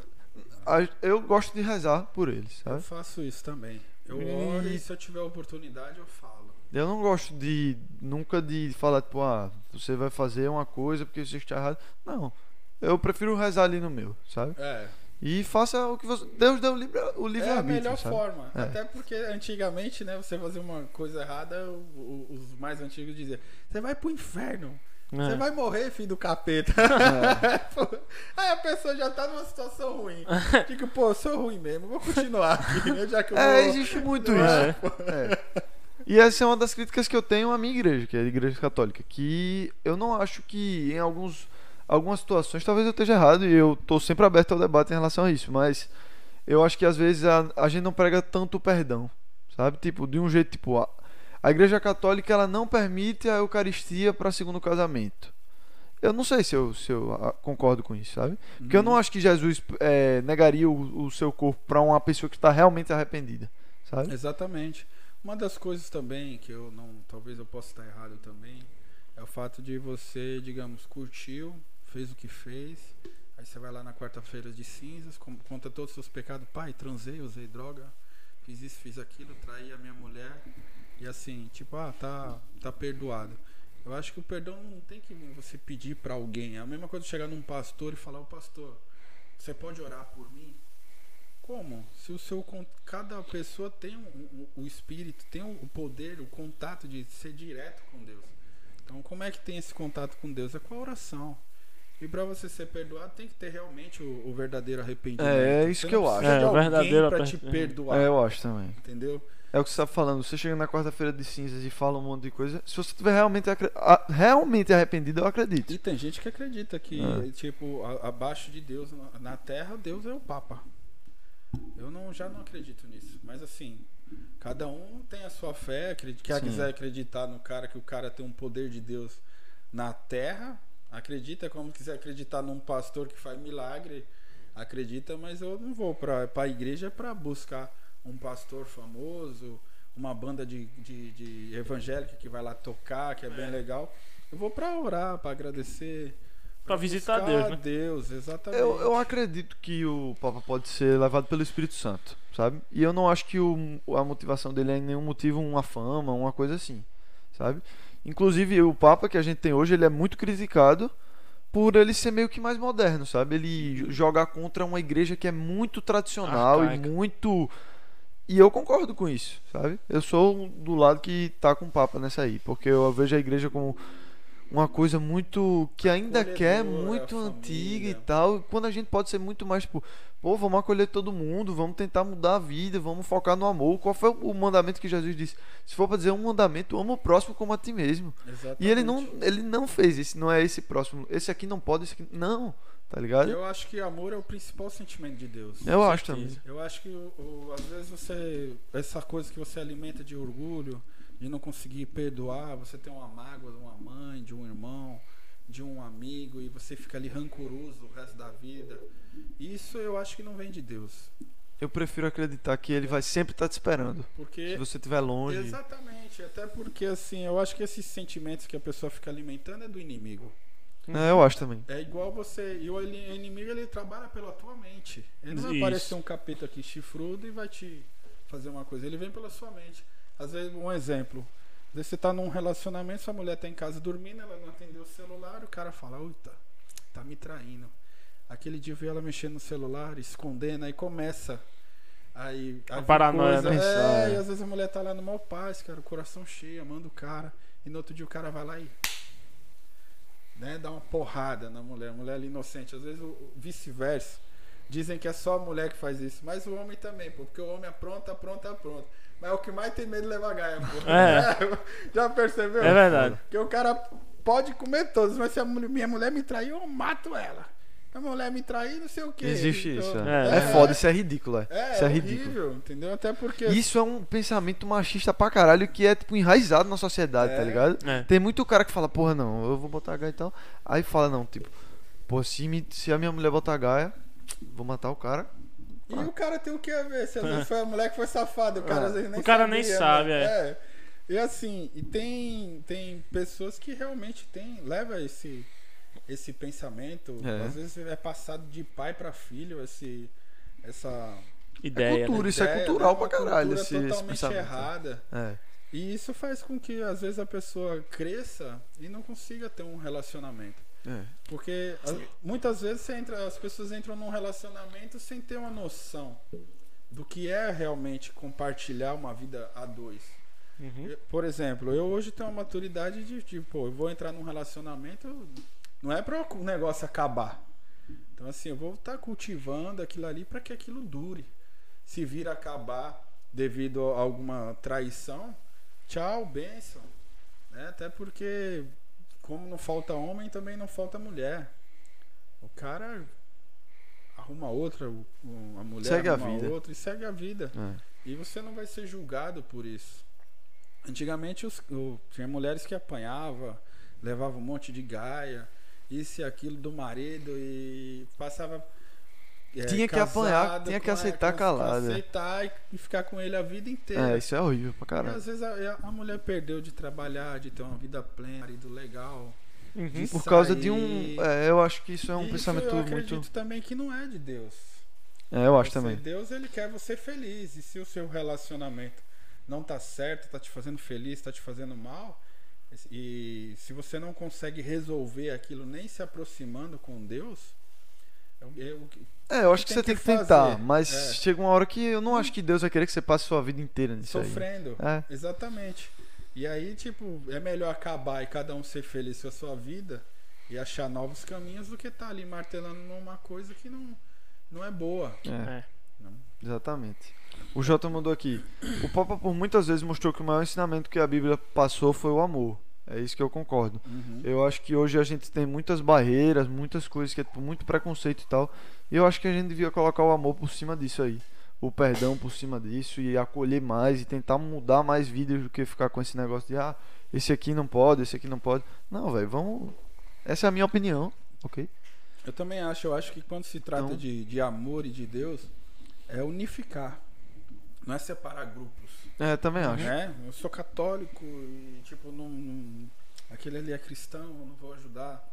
Eu gosto de rezar por eles, Eu sabe? faço isso também. Eu E- oro e se eu tiver oportunidade eu falo. Eu não gosto de. Nunca de falar, tipo, ah, você vai fazer uma coisa porque você está errado. Não. Eu prefiro rezar ali no meu, sabe? É. E faça o que você. Deus deu o livre, o livre É a melhor sabe? forma. É. Até porque antigamente, né, você fazia uma coisa errada, o- o- os mais antigos diziam: Você vai pro inferno. Você É. vai morrer, filho do capeta. Pô, Aí a pessoa já tá numa situação ruim. Fica, pô, eu sou ruim mesmo, vou continuar aqui, né? Já que eu É, vou... existe muito É. isso. É. E essa é uma das críticas que eu tenho à minha igreja, que é a igreja católica, que eu não acho que em alguns algumas situações, talvez eu esteja errado e eu tô sempre aberto ao debate em relação a isso, mas eu acho que às vezes a, a gente não prega tanto o perdão, sabe? Tipo, de um jeito tipo a, a igreja católica ela não permite a eucaristia para segundo casamento. Eu não sei se eu, se eu ah, concordo com isso, sabe? Porque eu não Uhum. acho que Jesus eh, negaria o, o seu corpo para uma pessoa que está realmente arrependida, sabe? Exatamente. Uma das coisas também que eu não, talvez eu possa estar errado também, é o fato de você, digamos, curtiu, fez o que fez, aí você vai lá na quarta-feira de cinzas, conta todos os seus pecados, pai, transei, usei droga, fiz isso, fiz aquilo, traí a minha mulher, e assim, tipo, ah, tá, tá perdoado. Eu acho que o perdão não tem que você pedir pra alguém. É a mesma coisa chegar num pastor e falar, ô pastor, você pode orar por mim? Como? Se o seu cada pessoa tem o, o, o espírito, tem o o poder, o contato de ser direto com Deus. Então, como é que tem esse contato com Deus? É com a oração. E para você ser perdoado, tem que ter realmente o, o verdadeiro arrependimento. É, é isso Você que eu acho. de É, o verdadeiro pra te perdoar, É, eu acho também. entendeu? É o que você tá falando. Você chega na quarta-feira de cinzas e fala um monte de coisa. Se você tiver realmente, realmente arrependido, eu acredito. E tem gente que acredita que, É. tipo, a- abaixo de Deus, na, na terra, Deus é o Papa. Eu não, já não acredito nisso. Mas assim, cada um tem a sua fé. acredita- Quem Sim. quiser acreditar no cara, que o cara tem um poder de Deus na terra, acredita. Como quiser acreditar num pastor que faz milagre, acredita. Mas eu não vou pra, pra igreja pra buscar um pastor famoso, uma banda de, de, de evangélica que vai lá tocar, que é bem legal. Eu vou pra orar, pra agradecer. Pra visitar Deus, né? Deus, exatamente. Eu, eu acredito que o Papa pode ser levado pelo Espírito Santo, sabe? E eu não acho que o, a motivação dele é nenhum motivo uma fama, uma coisa assim, sabe? Inclusive, o Papa que a gente tem hoje, ele é muito criticado por ele ser meio que mais moderno, sabe? Ele jogar contra uma igreja que é muito tradicional Arcaica. e muito. E eu concordo com isso, sabe? Eu sou do lado que tá com o Papa nessa aí, porque eu vejo a igreja como uma coisa muito. que ainda quer, muito antiga e tal. Quando a gente pode ser muito mais, tipo, pô, vamos acolher todo mundo, vamos tentar mudar a vida, vamos focar no amor. Qual foi o mandamento que Jesus disse? Se for pra dizer um mandamento, ama o próximo como a ti mesmo. Exatamente. E ele não, ele não fez esse, não é esse próximo. Esse aqui não pode, esse aqui. Não, tá ligado? Eu acho que amor é o principal sentimento de Deus. Eu acho também. Eu acho que o- o- às vezes você. Essa coisa que você alimenta de orgulho, de não conseguir perdoar, você tem uma mágoa de uma mãe, de um irmão, de um amigo, e você fica ali rancoroso o resto da vida. Isso eu acho que não vem de Deus. Eu prefiro acreditar que ele vai sempre estar te esperando. Porque. Se você estiver longe. Exatamente, até porque assim, eu acho que esses sentimentos que a pessoa fica alimentando é do inimigo. É, eu acho também. É igual você. E o ini- inimigo ele trabalha pela tua mente. Ele não vai Isso. aparecer um capeta aqui chifrudo e vai te fazer uma coisa. Ele vem pela sua mente. Às vezes, um exemplo. Às vezes você tá num relacionamento, sua mulher tá em casa dormindo, ela não atendeu o celular, o cara fala, uita, tá me traindo. Aquele dia eu vi ela mexendo no celular, escondendo, aí começa. Aí, A paranoia, coisa, né? É, É. e às vezes a mulher tá lá no mau paz, cara, o coração cheio, amando o cara. E no outro dia o cara vai lá e né, dá uma porrada na mulher, a mulher ali inocente. Às vezes o o vice-versa. Dizem que é só a mulher que faz isso, mas o homem também, pô, porque o homem apronta, apronta, apronta. Mas é o que mais tem medo de levar gaia, pô. É. Já percebeu? É verdade. Porque o cara pode comer todos, mas se a minha mulher me trair, eu mato ela. A mulher me trair, não sei o que. Existe isso. É. É, é foda, isso é ridículo, é. É, isso é é ridículo. horrível, entendeu? Até porque. Isso é um pensamento machista pra caralho que é, tipo, enraizado na sociedade, É. tá ligado? É. Tem muito cara que fala, porra, não, eu vou botar H e tal. Aí fala, não, tipo, pô, se, me- se a minha mulher botar Gaia, vou matar o cara. E o cara tem o que a ver? Se às vezes foi a mulher que foi safada, o cara É. às vezes nem O cara sabia, nem sabe, né? é. E assim, e tem, tem pessoas que realmente tem, leva esse, esse pensamento, É. às vezes é passado de pai para filho, esse, essa Ideia. cultura, né? isso é ideia, cultural né? Pra caralho, cultura esse- totalmente pensamento. errada. É. E isso faz com que às vezes a pessoa cresça e não consiga ter um relacionamento. É. Porque muitas vezes entra, as pessoas entram num relacionamento sem ter uma noção do que é realmente compartilhar uma vida a dois. Uhum. Eu- Por exemplo, eu hoje tenho uma maturidade de, pô, eu vou entrar num relacionamento, não é para o negócio acabar. Então assim, eu vou estar cultivando aquilo ali para que aquilo dure. Se vir acabar devido a alguma traição, tchau, benção. Né? Até porque como não falta homem, também não falta mulher. O cara arruma outra, a mulher Segue a arruma vida. outra e segue a vida. É. E você não vai ser julgado por isso. Antigamente os, o- tinha mulheres que apanhavam, levavam um monte de gaia, isso e aquilo do marido e passava. É, Tinha que apanhar, tinha que aceitar calada. Aceitar e, e ficar com ele a vida inteira. É, isso é horrível pra E caralho. às vezes a, a mulher perdeu de trabalhar, de ter uma vida plena, marido legal. Uhum. Por causa de um. É, eu acho que isso é um Isso pensamento eu acredito muito. também que não é de Deus. É, eu acho Você- também. Deus ele quer você feliz. E se o seu relacionamento não tá certo, tá te fazendo feliz, tá te fazendo mal, e se você não consegue resolver aquilo nem se aproximando com Deus, eu, eu, É, eu acho que você tem que que tentar, fazer. mas É. chega uma hora que eu não acho que Deus vai querer que você passe sua vida inteira nisso aí. sofrendo. É. Exatamente. E aí, tipo, é melhor acabar e cada um ser feliz com a sua vida e achar novos caminhos do que estar ali martelando numa coisa que não, não é boa. É, É. Não. exatamente. O Jota mandou aqui. O Papa por muitas vezes mostrou que o maior ensinamento que a Bíblia passou foi o amor. É isso que eu concordo. Uhum. Eu acho que hoje a gente tem muitas barreiras, muitas coisas que é tipo, muito preconceito e tal. E eu acho que a gente devia colocar o amor por cima disso aí. O perdão por cima disso e acolher mais e tentar mudar mais vidas do que ficar com esse negócio de ah, esse aqui não pode, esse aqui não pode. Não, velho, vamos. Essa é a minha opinião, ok? Eu também acho, eu acho que quando se trata Então- de, de amor e de Deus, é unificar. Não é separar grupos. É, também acho. Né? Eu sou católico e tipo, não, não- aquele ali é cristão, não vou ajudar.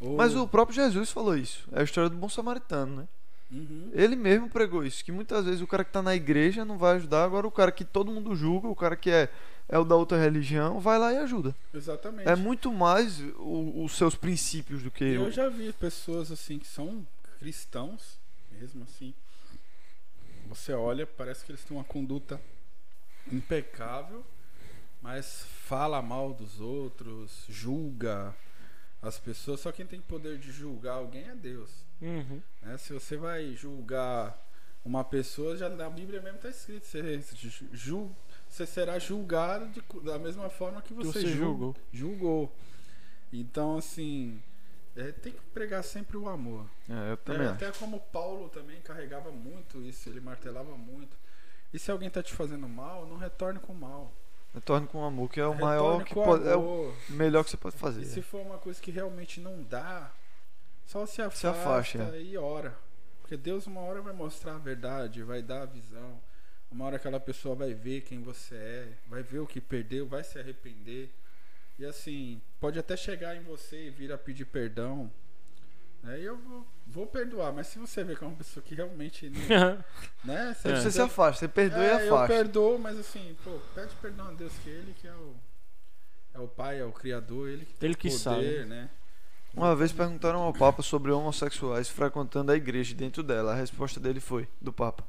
Ou- Mas o próprio Jesus falou isso. É a história do bom samaritano, né? Uhum. Ele mesmo pregou isso, que muitas vezes o cara que tá na igreja não vai ajudar, agora o cara que todo mundo julga, o cara que é, é o da outra religião, vai lá e ajuda. Exatamente. É muito mais o- os seus princípios do que Eu eu. já vi pessoas assim que são cristãos, mesmo assim. Você olha, parece que eles têm uma conduta impecável, mas fala mal dos outros, julga as pessoas. Só quem tem poder de julgar alguém é Deus. Uhum. né? Se você vai julgar uma pessoa, já na Bíblia mesmo está escrito: você, ju- você será julgado de- da mesma forma que você, você julgou. julgou. Então, assim, é, tem que pregar sempre o amor. É, eu É, também acho. até como Paulo também carregava muito isso, ele martelava muito. E se alguém tá te fazendo mal, não retorne com mal. Retorne com amor, que é o Retorne maior que pode, é o melhor que você pode fazer. E se for uma coisa que realmente não dá, só se afasta, afaste, é. e ora. Porque Deus uma hora vai mostrar a verdade, vai dar a visão. Uma hora aquela pessoa vai ver quem você é, vai ver o que perdeu, vai se arrepender. E assim, pode até chegar em você e vir a pedir perdão. E eu vou, vou perdoar, mas se você ver que é uma pessoa que realmente não, né? Você, Você se afasta, você perdoa é, e eu afasta. perdoo, mas assim, pô, pede perdão a Deus que ele que é o é o pai, é o criador, ele que tem Ele que poder, sabe. né? Uma vez perguntaram ao Papa sobre homossexuais frequentando a igreja dentro dela. A resposta dele foi, do Papa: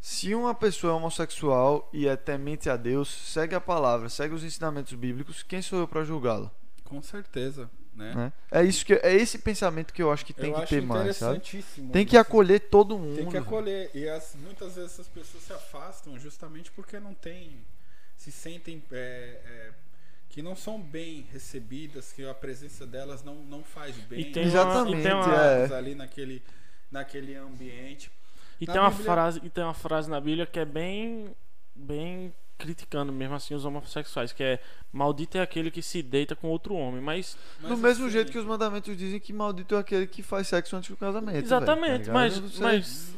Se uma pessoa é homossexual e é temente a Deus, segue a palavra, segue os ensinamentos bíblicos, quem sou eu para julgá-lo? Com certeza, né? Né? É isso que é esse pensamento que eu acho que tem eu que acho ter mais, sabe? Tem que isso. acolher todo mundo. Tem que acolher. E as, muitas vezes essas pessoas se afastam justamente porque não tem. Se sentem. é, é, que não são bem recebidas, que a presença delas não, não faz bem. E tem Exatamente, uma, e tem uma, é. ali naquele, naquele ambiente. E Na tem uma Bíblia- frase, e tem uma frase na Bíblia que é bem bem criticando mesmo assim os homossexuais, que é maldito é aquele que se deita com outro homem, mas Mas, Do mesmo assim, jeito que os mandamentos dizem que maldito é aquele que faz sexo antes do casamento. tá exatamente, ligado? mas Você- mas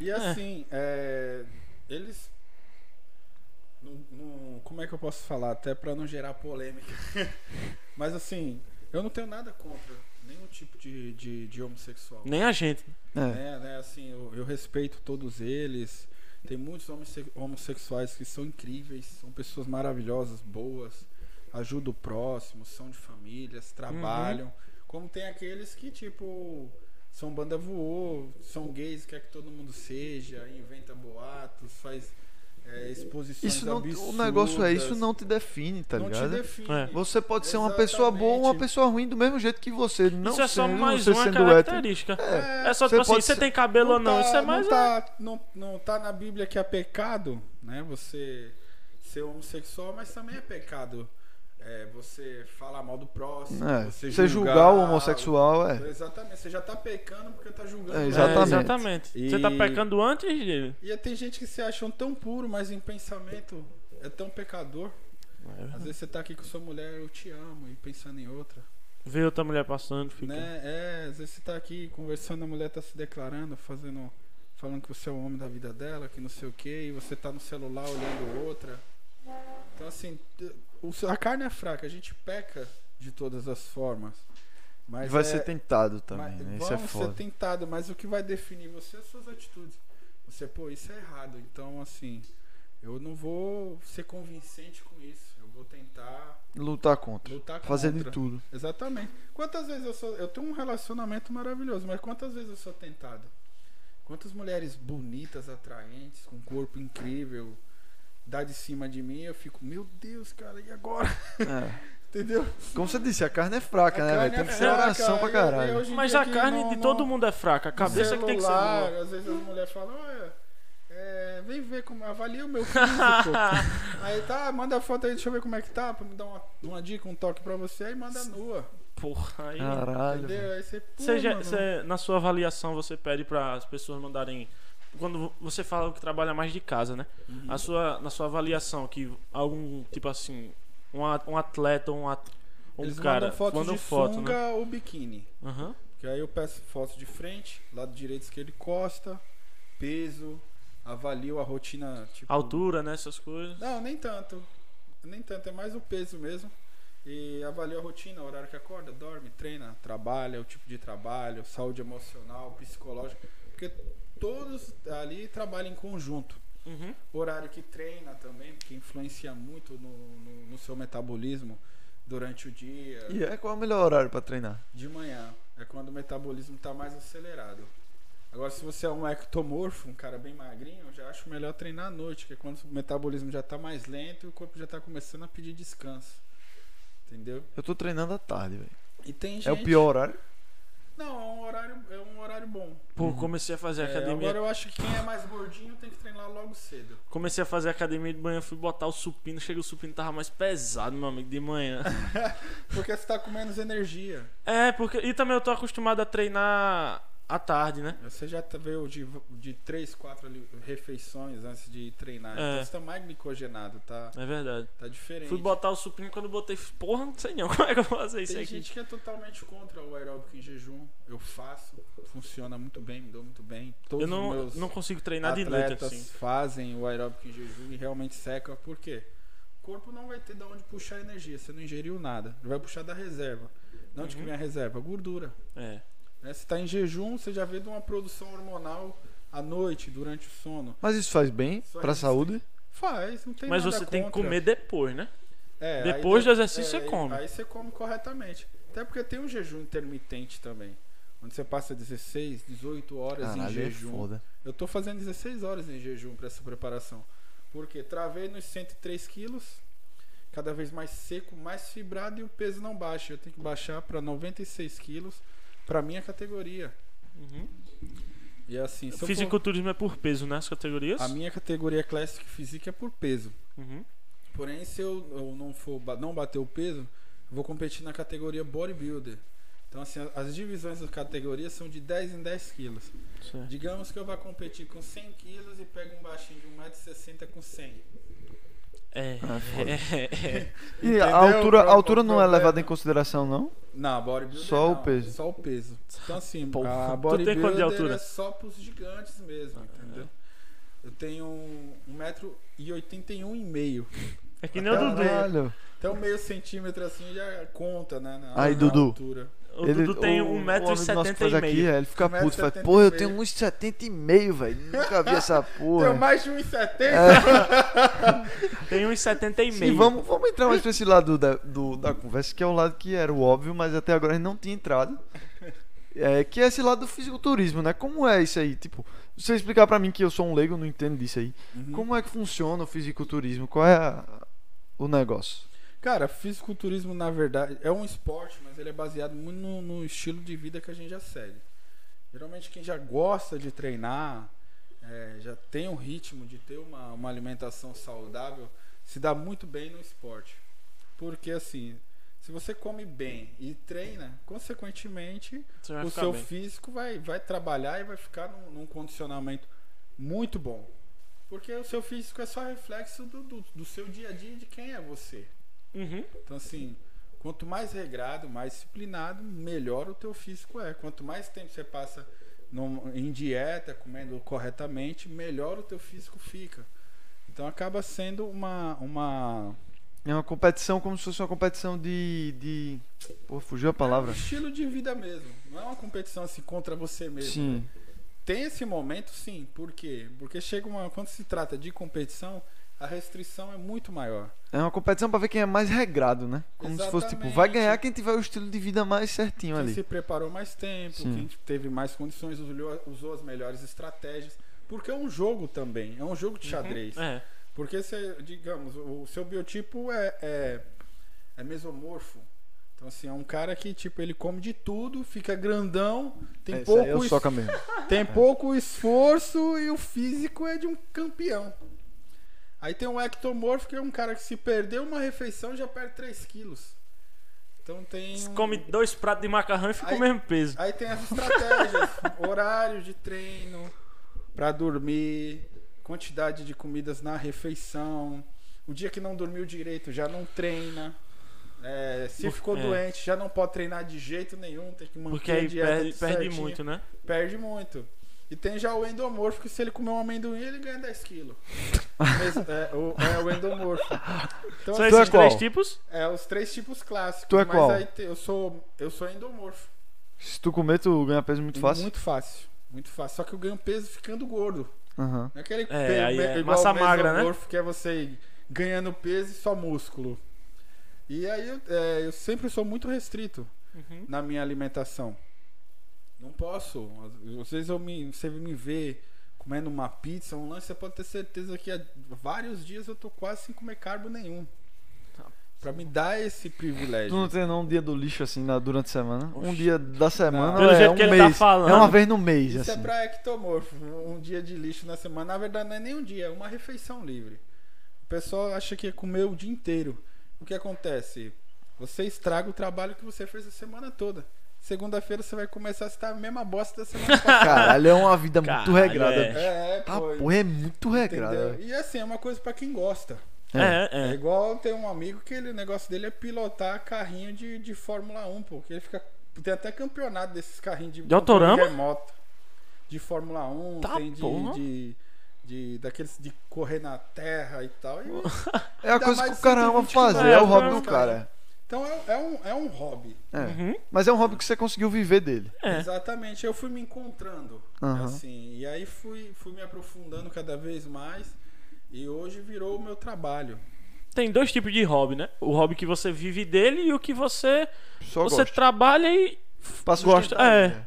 E assim, é, eles. não- não- como é que eu posso falar? Até pra não gerar polêmica. Mas assim, eu não tenho nada contra nenhum tipo de, de, de homossexual. nem a gente. É. né, né, assim, eu, eu respeito todos eles. Tem muitos homosse- homossexuais que são incríveis, são pessoas maravilhosas, boas, ajudam o próximo, são de famílias, trabalham. Como tem aqueles que, tipo, são banda voou, são gays, quer que todo mundo seja, inventa boatos, faz é, exposições Isso não, absurdas. o negócio é isso não te define, tá não ligado? te define. É. Você pode ser uma pessoa boa ou uma pessoa ruim do mesmo jeito que você. Não isso é só sendo, mais você uma característica. É, É, só você tipo assim, pode você ser- tem cabelo ou não, tá- isso é mais não é- tá, não, não tá na Bíblia que é pecado, né? Você ser homossexual, mas também é pecado. É, você falar mal do próximo, É, você, você julgar o homossexual é. Exatamente, você já tá pecando porque tá julgando. É, o É, Exatamente. exatamente. E- Você tá pecando antes dele. E tem gente que se acham tão puro, mas em pensamento é tão pecador. Às vezes você tá aqui com sua mulher, eu te amo, e pensando em outra. Vê outra mulher passando, fica. Né? É, às vezes você tá aqui conversando, a mulher tá se declarando, fazendo. Falando que você é o homem da vida dela, que não sei o que, e você tá no celular olhando outra. Então assim, a carne é fraca, a gente peca de todas as formas. Mas vai é- ser tentado também, mas né? Isso é foda. ser tentado, mas o que vai definir você é as suas atitudes. Você, pô, isso é errado. Então, assim, eu não vou ser convincente com isso. Eu vou tentar Lutar contra. lutar Fazer contra. de tudo. Exatamente. Quantas vezes eu sou. Eu tenho um relacionamento maravilhoso, mas quantas vezes eu sou tentado? Quantas mulheres bonitas, atraentes, com um corpo incrível, dá de cima de mim, eu fico, meu Deus, cara, e agora? É. Entendeu? Como você disse, a carne é fraca, A né? velho? Tem é que ser oração fraca, pra e- e caralho. em Mas a carne não- de todo mundo é fraca. A cabeça que tem que ser celular, boa. Às vezes as mulheres falam, olha, é, vem ver como avalia o meu físico. aí tá, manda a foto aí, deixa eu ver como é que tá, pra me dar uma, uma dica, um toque pra você, aí manda nua. Porra, aí. Caralho. Entendeu? Aí você, pô, já- você- na sua avaliação, você pede para as pessoas mandarem. Quando você fala que trabalha mais de casa, né? Uhum. A sua, na sua avaliação, que algum, tipo assim, um, um atleta ou um, at- um eles cara mandam fotos mandam de foto, sunga né? ou biquíni. Aham. Que aí eu peço foto de frente, lado direito, esquerdo, costa, peso, avalio a rotina, tipo... Altura, né? Essas coisas. Não, nem tanto. Nem tanto, é mais o peso mesmo. e avalia a rotina, o horário que acorda, dorme, treina, trabalha, o tipo de trabalho, saúde emocional, psicológica, porque todos ali trabalham em conjunto. Uhum. Horário que treina também, que influencia muito no, no, no seu metabolismo durante o dia. E é qual é o melhor horário pra treinar? De manhã é quando o metabolismo está mais acelerado. Agora, se você é um ectomorfo, um cara bem magrinho, eu já acho melhor treinar à noite, que é quando o metabolismo já está mais lento e o corpo já está começando a pedir descanso. Entendeu? Eu tô treinando à tarde, velho. E tem gente. É o pior horário? Não, é um horário, é um horário bom. Pô, comecei a fazer É, academia. agora eu acho que quem é mais gordinho tem que treinar logo cedo. Comecei a fazer academia de manhã, fui botar o supino, chega o supino tava mais pesado, meu amigo, de manhã. Porque você tá com menos energia. é, porque. E também eu tô acostumado a treinar à tarde, né? Você já veio de, de 3, 4 refeições antes de treinar. É. Então você tá mais glicogenado, tá, É verdade. tá diferente. Fui botar o supino quando botei. Porra, não sei não como é que eu vou fazer isso Tem aqui. gente que é totalmente contra o aeróbico em jejum. Eu faço, funciona muito bem, me dou muito bem. Todos Eu não, os meus não consigo treinar de noite assim. fazem o aeróbico em jejum e realmente seca. Por quê? O corpo não vai ter de onde puxar energia. Você não ingeriu nada. Ele vai puxar da reserva. De onde que Uhum. vem a reserva? Gordura. É. Né? Se está em jejum, você já vê de uma produção hormonal à noite, durante o sono. Mas isso faz bem pra isso. saúde? Faz, não tem Mas nada você tem que contra. comer depois, né? É, Depois aí do exercício é, você come. Aí você come corretamente. Até porque tem um jejum intermitente também. Onde você passa 16, 18 horas em Caralho, é jejum. foda. Eu tô fazendo 16 horas em jejum para essa preparação. Porque travei nos 103 quilos, cada vez mais seco, mais fibrado e o peso não baixa. Eu tenho que baixar para 96 quilos para minha categoria. Uhum. E assim, se eu for- Fisiculturismo é por peso, né? As categorias? a minha categoria Classic Physique é por peso. Uhum. Porém, se eu, eu não for não bater o peso, eu vou competir na categoria bodybuilder. Então, assim, as divisões das categorias são de 10 em 10 quilos. Certo. Digamos que eu vá competir com 100 quilos e pego um baixinho de 1,60m com 100. É, Ah, é, é. E a altura, a altura não é levada em consideração, não? Não, bodybuilder Só o não, peso. Só o peso. Então, assim, Porra. a Tu tem bodybuilder quanto de altura? é só pros gigantes mesmo, entendeu? Eu tenho 1,81m e meio. É que nem o Dudu. Caralho. Então meio centímetro assim já conta, né? Na, Aí, na Dudu. altura. O Dudu tem o- o amigo nosso que faz 1,70m. aqui, é, ele fica 1,70 puto, fala, pô, eu tenho 1,70 e meio, velho. Nunca vi essa porra. Tenho mais de 1,70m. Tem uns 70 e Sim, meio. vamos, vamos entrar mais pra esse lado da, do- da conversa, que é o lado que era o óbvio, mas até agora a gente não tinha entrado. É, que é esse lado do fisiculturismo, né? Como é isso aí? Tipo, se você explicar pra mim que eu sou um leigo, eu não entendo disso aí. Uhum. Como é que funciona o fisiculturismo? Qual é a- o negócio? Cara, fisiculturismo na verdade é um esporte, mas ele é baseado muito no, no estilo de vida que a gente já segue. Geralmente quem já gosta de treinar, é, já tem um ritmo de ter uma, uma alimentação saudável, se dá muito bem no esporte. Porque assim, se você come bem e treina, consequentemente o seu bem. físico vai, vai trabalhar e vai ficar num, num condicionamento muito bom. Porque o seu físico é só reflexo do, do, do seu dia a dia e de quem é você. Uhum. Então, assim, quanto mais regrado, mais disciplinado, melhor o teu físico é. Quanto mais tempo você passa num- em dieta, comendo corretamente, melhor o teu físico fica. Então, acaba sendo uma... uma É uma competição como se fosse uma competição de. de... Pô, fugiu a é palavra. um estilo de vida mesmo. Não é uma competição assim contra você mesmo. Sim. né? Tem esse momento, sim. Por quê? Porque chega uma. Quando se trata de competição, a restrição é muito maior. É uma competição pra ver quem é mais regrado, né? Como se fosse tipo, vai ganhar quem tiver o estilo de vida mais certinho Quem ali. se preparou mais tempo, Sim. quem teve mais condições, usou, usou as melhores estratégias. Porque é um jogo também, é um jogo de xadrez. É. Porque, você, digamos, o seu biotipo é, é, é mesomorfo. Então, assim, é um cara que, tipo, ele come de tudo, fica grandão, tem, É, isso aí é pouco, o es- tem pouco esforço e o físico é de um campeão. Aí tem um ectomorfo, que é um cara que se perder uma refeição já perde 3 quilos. Então tem. Um- come dois pratos de macarrão e fica Aí- o mesmo peso. Aí tem as estratégias, horário de treino pra dormir, quantidade de comidas na refeição. O dia que não dormiu direito já não treina. É, se Por- ficou é. doente já não pode treinar de jeito nenhum, tem que manter Porque a aí dieta perde, perde muito, né? Perde muito. E tem já o endomorfo, que se ele comer um amendoim, ele ganha 10 quilos. É, o, é o endomorfo. Então, São é esses três qual? tipos? é os três tipos clássicos. Tu é mas qual? te- eu sou eu sou endomorfo. Se tu comer, tu ganha peso muito fácil. Muito fácil. Muito fácil. Só que eu ganho peso ficando gordo. Aham. Não é aquele É, pe- aí me- é igual massa magra, né? que é você ganhando peso e só músculo. E aí eu, é, eu sempre sou muito restrito Uhum. na minha alimentação. Não posso. Às- vezes eu me, você me vê comendo uma pizza, um lanche, você pode ter certeza que há vários dias eu tô quase sem comer carbo nenhum. Pra me dar esse Tu privilégio. não tem não um dia do lixo assim na, durante a semana? Um Oxi. dia da semana Não. Pelo é jeito um que ele mês. tá falando. É uma vez no mês, Isso assim. é pra ectomorfo. Um dia de lixo na semana. Na verdade, não é nem um dia, é uma refeição livre. O pessoal acha que é comer o dia inteiro. O que acontece? Você estraga o trabalho que você fez a semana toda. Segunda-feira você vai começar a estar a mesma bosta da semana passada. Caralho, é uma vida muito Caralho, regrada. é. bicho. é, Ah, pô. porra, é muito regrada. entendeu? E assim, é uma coisa pra quem gosta. É, É é. igual tem um amigo que ele, o negócio dele é pilotar carrinho de, de Fórmula 1, pô. Que ele fica. Tem até campeonato desses carrinhos de, De autorama? controle remoto. De Fórmula 1, Tá, tem de, de, de- daqueles de correr na terra e tal. E- É a coisa que o cara ama 120 fazer, é, o hobby do cara? cara. então é, é um, é um hobby. É. Uhum. Mas é um hobby que você conseguiu viver dele. É. Exatamente. Eu fui me encontrando. Aham. Assim, e aí fui, fui me aprofundando cada vez mais. E hoje virou o meu trabalho. Tem dois tipos de hobby, né? O hobby que você vive dele e o que você Só você gosta. trabalha e Pra gosta. É. né?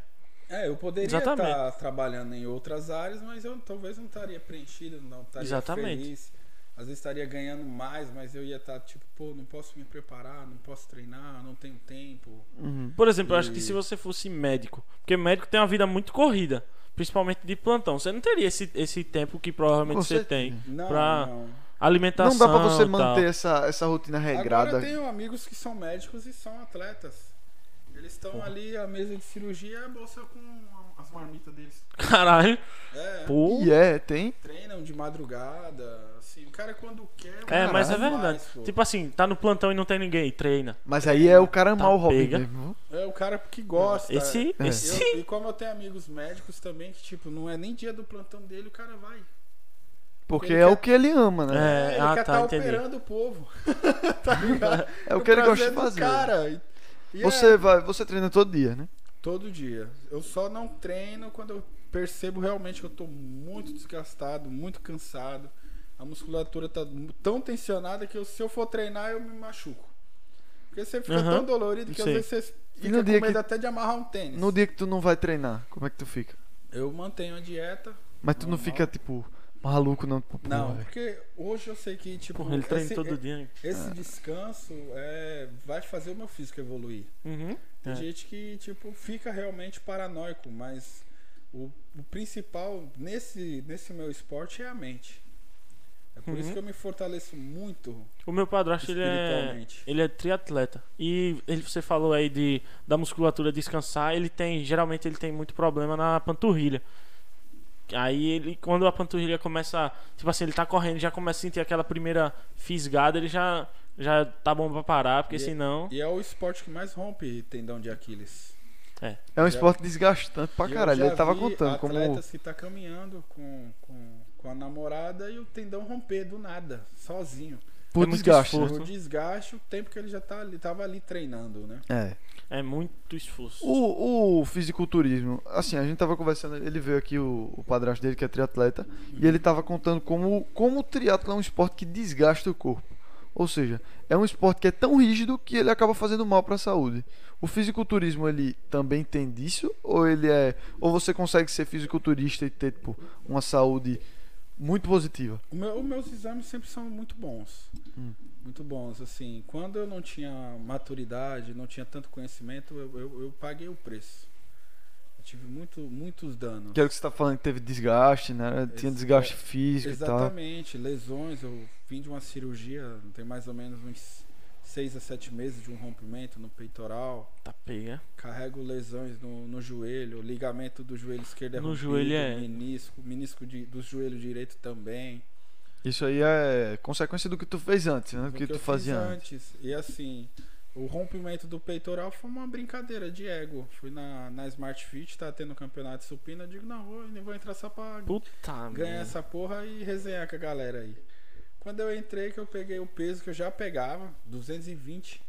É, eu poderia Exatamente. estar trabalhando em outras áreas, mas eu talvez não estaria preenchido, não estaria Exatamente. feliz. Às vezes estaria ganhando mais, mas eu ia estar tipo, pô, não posso me preparar, não posso treinar, não tenho tempo. Uhum. Por exemplo, eu acho que E- se você fosse médico, porque médico tem uma vida muito corrida, principalmente de plantão, você não teria esse, esse tempo que provavelmente você certeza. tem. Não, Pra não. Alimentação. Não dá pra você e manter essa, essa rotina regrada. Agora eu tenho amigos que são médicos e são atletas. Eles estão ali à mesa de cirurgia e a bolsa com as marmitas deles. Caralho. É, Pô. E é, tem. treinam de madrugada, assim, o cara quando quer. o É, mas é verdade. pô. Tipo assim, tá no plantão e não tem ninguém, e treina. Mas aí é o cara amar Tá o hobby pega. mesmo. É o cara que gosta. Esse, É. esse Eu- e como eu tenho amigos médicos também, que tipo, não é nem dia do plantão dele, o cara vai. Porque Ele é quer- o que ele ama, né? É, ele ah, quer tá, tá entendi. operando o povo. tá ligado? É o que ele gosta de do fazer. Cara. E- e Você é vai, você treina todo dia, né? todo dia. Eu só não treino quando eu percebo realmente que eu tô muito desgastado, muito cansado. A musculatura tá tão tensionada que eu- se eu for treinar eu me machuco. Porque você fica Aham, tão dolorido que sei. às vezes você E fica no com dia medo que- até de amarrar um tênis. No dia que tu não vai treinar, como é que tu fica? Eu mantenho a dieta. Mas tu não Normal. fica, tipo, maluco, não? Não, porque hoje eu sei que tipo Porra, ele treina esse, todo dia. esse descanso é, vai fazer o meu físico evoluir. Uhum. Tem É. gente que tipo fica realmente paranoico, mas o, o principal nesse nesse meu esporte é a mente. É por isso Uhum. que eu me fortaleço muito O meu padrasto, ele é, ele é triatleta. E ele, você falou aí de, da musculatura descansar, ele tem, geralmente ele tem muito problema na panturrilha. Aí ele, quando a panturrilha começa, tipo assim, ele tá correndo, já começa a sentir aquela primeira fisgada, ele já já tá bom pra parar, porque E- senão E é o esporte que mais rompe tendão de Aquiles. É um Já- esporte desgastante pra caralho. Ele tava contando como. atletas que tá caminhando com, com, com a namorada e o tendão romper do nada, sozinho. Por É desgaste. né? Por desgaste, o tempo que ele já tá ali, tava ali treinando, né? É. é muito esforço. O, o fisiculturismo, assim, a gente tava conversando, ele veio aqui, o, o padrasto dele, que é triatleta, e ele tava contando como, como o triatlo é um esporte que desgasta o corpo. Ou seja, é um esporte que é tão rígido que ele acaba fazendo mal para a saúde. O fisiculturismo, ele também tem disso? Ou ele é. Ou você consegue ser fisiculturista e ter, tipo, uma saúde muito positiva? Meu- os meus exames sempre são muito bons. Hum. Muito bons, assim. Quando eu não tinha maturidade, não tinha tanto conhecimento, eu, eu, eu paguei o preço. Eu tive muito, muitos danos. Que era o que você tá falando que teve desgaste, né? Tinha desgaste é, físico e tal. Exatamente, lesões. Eu vim de uma cirurgia, tem mais ou menos uns seis a sete meses de um rompimento no peitoral. Tá pega. Carrego lesões no, no joelho, o ligamento do joelho esquerdo é No rompido, joelho é- menisco, menisco de, do joelho direito também. Isso aí é consequência do que tu fez antes, né? Do do que, tu eu fazia fiz antes. antes. E assim, O rompimento do peitoral foi uma brincadeira de ego. Fui na, na Smart Fit, tá tendo campeonato de supina. Eu digo, não, vou, eu vou entrar só pra Puta ganhar merda. essa porra e resenhar com a galera aí. Quando eu entrei, que eu peguei o peso que eu já pegava, 220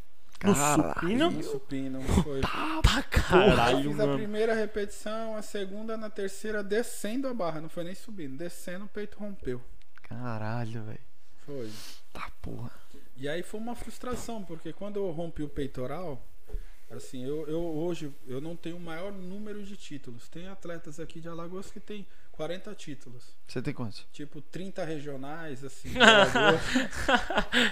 No Caralho. supino? no supino. Foi. Tá caralho, Fiz a mano. primeira repetição, a segunda, na terceira, descendo a barra. Não foi nem subindo, descendo, o peito rompeu. Caralho, velho. Foi. Tá porra. E aí foi uma frustração, porque quando eu rompi o peitoral, assim, eu, eu hoje eu não tenho o maior número de títulos. Tem atletas aqui de Alagoas que tem 40 títulos. Você tem quantos? Tipo, 30 regionais, assim, de Alagoas,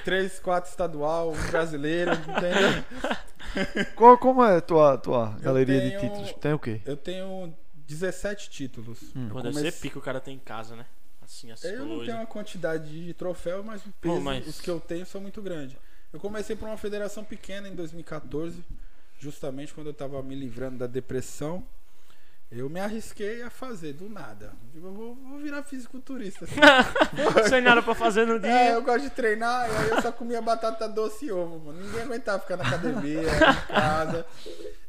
3, 4 estadual, um brasileiro, entendeu? Qual, como é a tua, tua galeria de tenho- títulos? Tem o quê? Eu tenho 17 títulos. Hum. Deve comecei- ser pico o cara tem em casa, né? Assim, as Eu não coisas. tenho uma quantidade de troféu, mas o peso, mas- os que eu tenho são muito grandes. Eu comecei por uma federação pequena em 2014, justamente quando eu estava me livrando da depressão. Eu me arrisquei a fazer do nada. Digo, eu vou, vou virar fisiculturista. assim. Sem nada pra fazer no dia. É, eu gosto de treinar, e aí eu só comia batata doce e ovo, mano. Ninguém aguentava ficar na academia, em casa.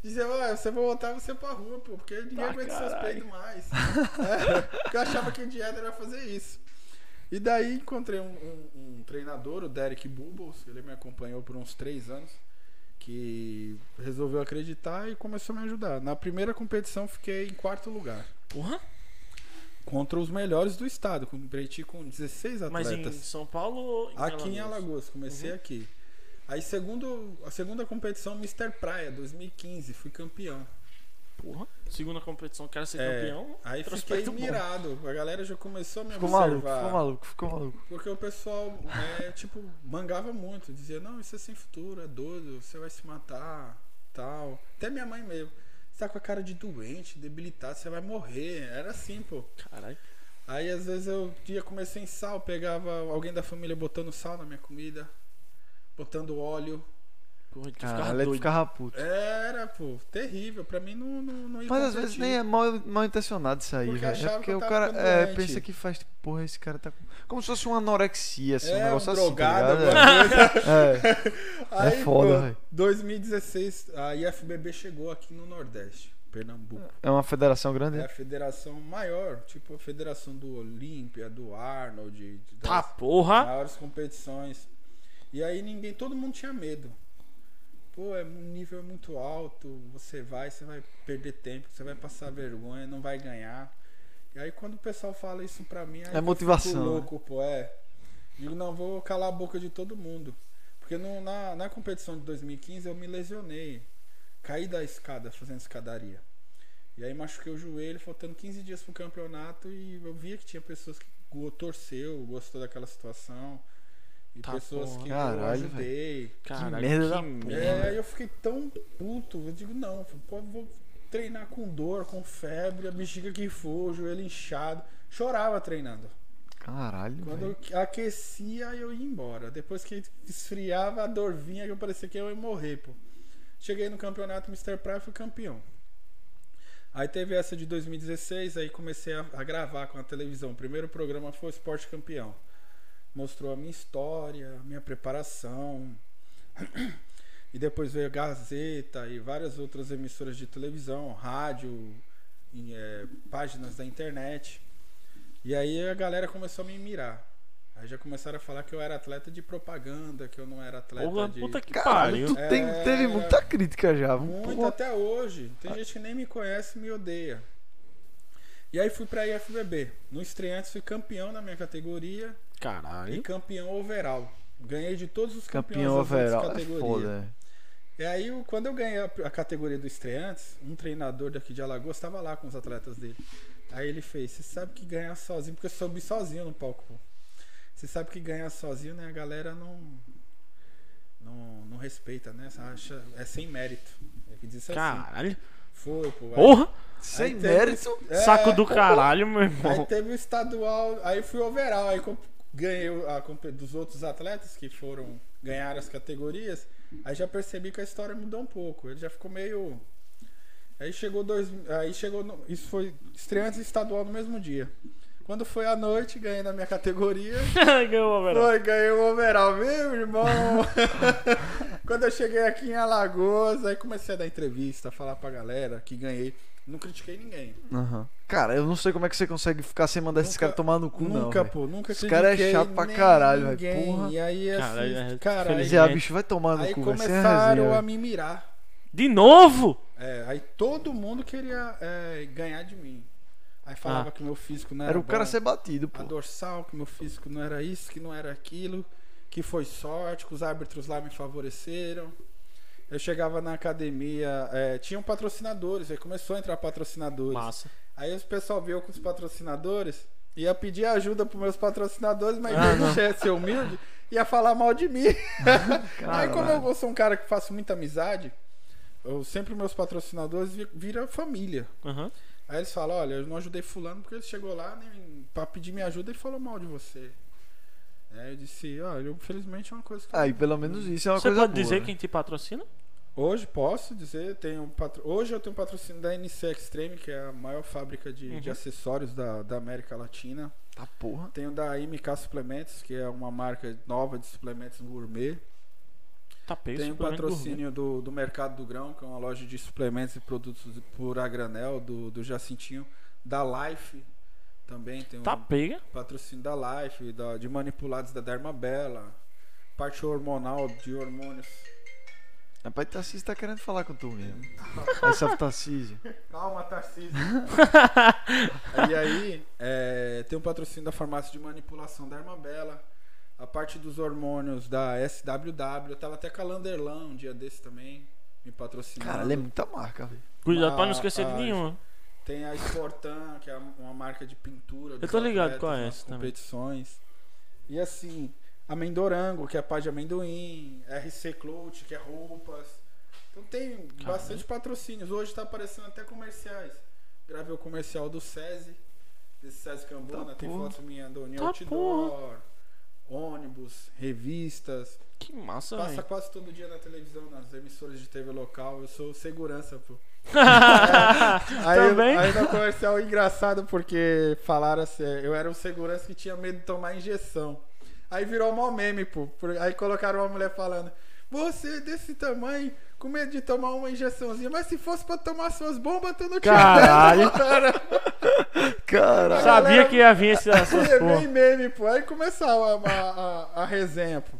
Dizia, "Ué, você vai voltar você pra rua, pô, porque ninguém Ah, aguenta seus peitos mais. É, porque eu achava que o dieta era fazer isso. E daí encontrei um, um- um treinador, o Derek Bubbles, ele me acompanhou por uns três anos, que resolveu acreditar e começou a me ajudar. Na primeira competição fiquei em quarto lugar. Porra. Contra os melhores do estado. Competi com 16 Mas atletas. em São Paulo ou em Aqui em Alagoas, comecei Uhum. aqui. Aí segundo, a segunda competição Mr. Praia 2015, fui campeão. Porra. Segunda competição, quero ser É, campeão. aí fiquei bom. mirado. A galera já começou a me Ficou observar. maluco, ficou maluco, ficou maluco. Porque o pessoal, é, tipo, mangava muito. Dizia, não, isso é sem futuro, é doido, você vai se matar, tal. Até minha mãe mesmo. Você tá com a cara de doente, debilitado, você vai morrer. Era assim, pô. Caralho. Aí às vezes eu ia comer sem sal, pegava alguém da família botando sal na minha comida, botando óleo. Porra, tu ficava ele doido. ficava puto. Era, pô, terrível. Pra mim não, não, não ia Mas às vezes nem é mal, mal intencionado isso aí, Porque velho. É achava porque que eu o tava cara é, doente. pensa que faz, tipo, porra, esse cara tá com. Como se fosse uma anorexia, assim, um É, negócio um assim. drogado, tá ligado? alguma coisa. É, Aí, foda, pô, velho. 2016, a IFBB chegou aqui no Nordeste, Pernambuco. é uma federação grande. É a federação maior, tipo a federação do Olímpia, do Arnold, de- das Tá, porra. maiores competições. E aí ninguém, todo mundo tinha medo. Pô, é um nível muito alto, você vai, você vai perder tempo, você vai passar vergonha, não vai ganhar. E aí quando o pessoal fala isso pra mim, É motivação, né? louco, pô, é. Digo, não, vou calar a boca de todo mundo. Porque no- na, na competição de 2015 eu me lesionei. Caí da escada fazendo escadaria. E aí machuquei o joelho, faltando 15 dias pro campeonato e eu via que tinha pessoas que torceu, gostou daquela situação. E Tá pessoas porra. que Caralho, eu ajudei. Caralho, merda da que porra. É, merda. aí eu fiquei tão puto. Eu digo, não, pô, vou treinar com dor, com febre, a bexiga que for, o joelho inchado. Chorava treinando. Caralho, Quando eu aquecia, eu ia embora. Depois que esfriava, a dor vinha que eu parecia que eu ia morrer, pô. Cheguei no campeonato Mr. Praia e fui campeão. Aí teve essa de 2016, aí comecei a, a gravar com a televisão. O primeiro programa foi o Esporte Campeão. Mostrou a minha história, a minha preparação. E depois veio a Gazeta e várias outras emissoras de televisão, rádio, em, eh, páginas da internet. E aí a galera começou a me mirar. Aí já começaram a falar que eu era atleta de propaganda, que eu não era atleta Porra, de. puta que pariu. tu tem, É, teve muita crítica já. Muito Porra. até hoje. Tem gente que nem me conhece e me odeia. E aí fui pra IFBB. No estreantes fui campeão na minha categoria e Caralho. campeão overall. Ganhei de todos os campeões Campeão das outras overall. É categorias. foda. é. E aí, quando eu ganhei a, a categoria do estreantes, um treinador daqui de Alagoas estava lá com os atletas dele. Aí ele fez: Você sabe que ganhar sozinho, porque eu subi sozinho no palco. pô. Você sabe que ganhar sozinho, né? A galera não. Não, não respeita, né? Acha, é sem mérito. Ele disse assim: Caralho. Foi, pô. Aí- Porra. Sem teve- mérito. É, Saco do caralho, meu Aí irmão. teve o estadual, aí fui overall, aí ganhei a dos outros atletas que foram ganhar as categorias. Aí já percebi que a história mudou um pouco. Ele já ficou meio. Aí chegou dois, aí chegou, no- isso foi estreantes estadual no mesmo dia. Quando foi à noite, ganhei na minha categoria. Ganhou o overall. Foi, ganhei o overall, viu, irmão? Quando eu cheguei aqui em Alagoas, aí comecei a dar entrevista, falar pra galera que ganhei. Não critiquei ninguém. Aham. Cara, eu não sei como é que você consegue ficar sem mandar esses Nunca- caras tomar no cu, não. nunca, pô, nunca Esse cara é chato pra caralho, velho. Porra. E aí, assim, Caralho, é- felizmente. Ah, bicho, vai tomar no aí cu, ser começaram resenha. a me mirar. De novo? É, aí todo mundo queria é, ganhar de mim. Aí falava Ah. que meu físico não era Era o cara bom. ser batido, a pô. dorsal, que meu físico não era isso, que não era aquilo, que foi sorte, que os árbitros lá me favoreceram. Eu chegava na academia, é, tinham patrocinadores, aí começou a entrar patrocinadores. Massa. Aí os pessoal viu com os patrocinadores, ia pedir ajuda pros meus patrocinadores, mas Ah, em vez de ser humilde, ia falar mal de mim. Aí como eu sou um cara que faço muita amizade, eu sempre meus patrocinadores vi- viram família. Aham. Aí eles falam, olha, eu não ajudei fulano porque ele chegou lá nem pra pedir minha ajuda e falou mal de você. Aí eu disse, olha, infelizmente é uma coisa que eu- Aí, pelo menos isso é uma Você coisa pode boa, dizer né? quem te patrocina? Hoje posso dizer, tenho patro... hoje eu tenho patrocínio da NC Extreme, que é a maior fábrica de, de Uhum. acessórios da, da América Latina. Tá porra. Tenho da MK Suplementos, que é uma marca nova de suplementos gourmet. Tá peso. Tenho patrocínio do, do Mercado do Grão, que é uma loja de suplementos e produtos por a granel, do, do Jacintinho. Da Life também tem um gourmet. Tá pega. patrocínio da Life, da, de manipulados da Dermabella. Parte hormonal de hormônios. Rapaz, Tarcísio tá querendo falar com tu mesmo. Aí, salve Tarcísio. Calma, Tarcísio. e aí, é, tem um patrocínio da farmácia de manipulação da Armabella. A parte dos hormônios da SWW. Eu tava até com a Landerlan um dia desse também. Me patrocinando. Cara, é muita marca, velho. Cuidado pra não esquecer de ah, nenhuma. Tem a Sportan, que é uma marca de pintura. dos tô ligado atletas qual é essa também. competições. E assim, Amendorango, que é a pá de amendoim. RC Clout, que é roupas. Então tem bastante patrocínios. Hoje tá aparecendo até comerciais. Gravei o comercial do SESI, desse SESI Cambona. Tá tem porra. fotos minha do New Tá Outdoor, ônibus, revistas. Que massa, Passa velho. quase todo dia na televisão, nas emissoras de TV local. Eu sou segurança, pô. Aí, Também? aí no comercial engraçado porque falaram assim, eu era um segurança que tinha medo de tomar injeção. Aí virou mó meme, pô. Por- Aí colocaram uma mulher falando, você é desse tamanho, com medo de tomar uma injeçãozinha, mas se fosse pra tomar suas bombas, tu não tinha Caralho. cara. Caralho. Sabia galera- que ia vir esse- essas É porra. bem meme, pô. Aí começava a, a, a- a resenha, pô.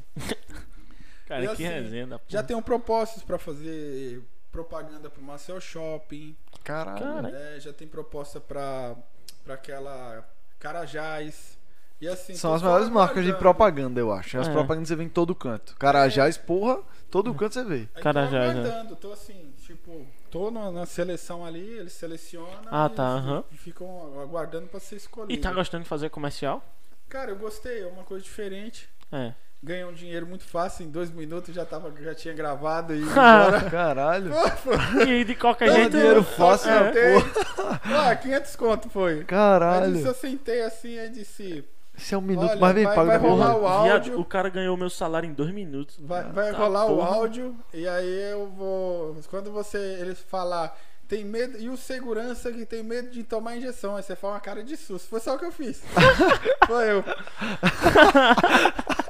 Cara, E que assim, resenha da porra. Já tenho propostas pra fazer propaganda pro Marcel Shopping. Caralho. Cara. É, já tem proposta pra, pra aquela Carajás. E assim, São as maiores marcas de propaganda, eu acho. As É. propagandas você vê em todo canto. Carajás, porra, todo canto você vê. Aí Carajás, tô né? aguardando, tô assim, tipo, tô na, na seleção ali, eles selecionam Ah, e tá, eles aham. ficam aguardando pra ser escolhido. E tá gostando de fazer comercial? Cara, eu gostei, é uma coisa diferente. É. Ganhei um dinheiro muito fácil, em dois minutos já, tava, já tinha gravado e Ah. embora. Caralho. E de qualquer Dá jeito. dinheiro fácil, é. Ah, 500 conto foi. Aí Caralho. eu sentei assim, aí disse, Esse é um minuto Olha, mais bem vai- pago vai da rolar o Viado, áudio. o cara ganhou meu salário em dois minutos. vai, vai Tá, rolar o porra. áudio e aí eu vou. Quando você eles falar, tem medo. E o segurança que tem medo de tomar injeção. Aí você faz uma cara de susto. Foi só o que eu fiz. Foi eu.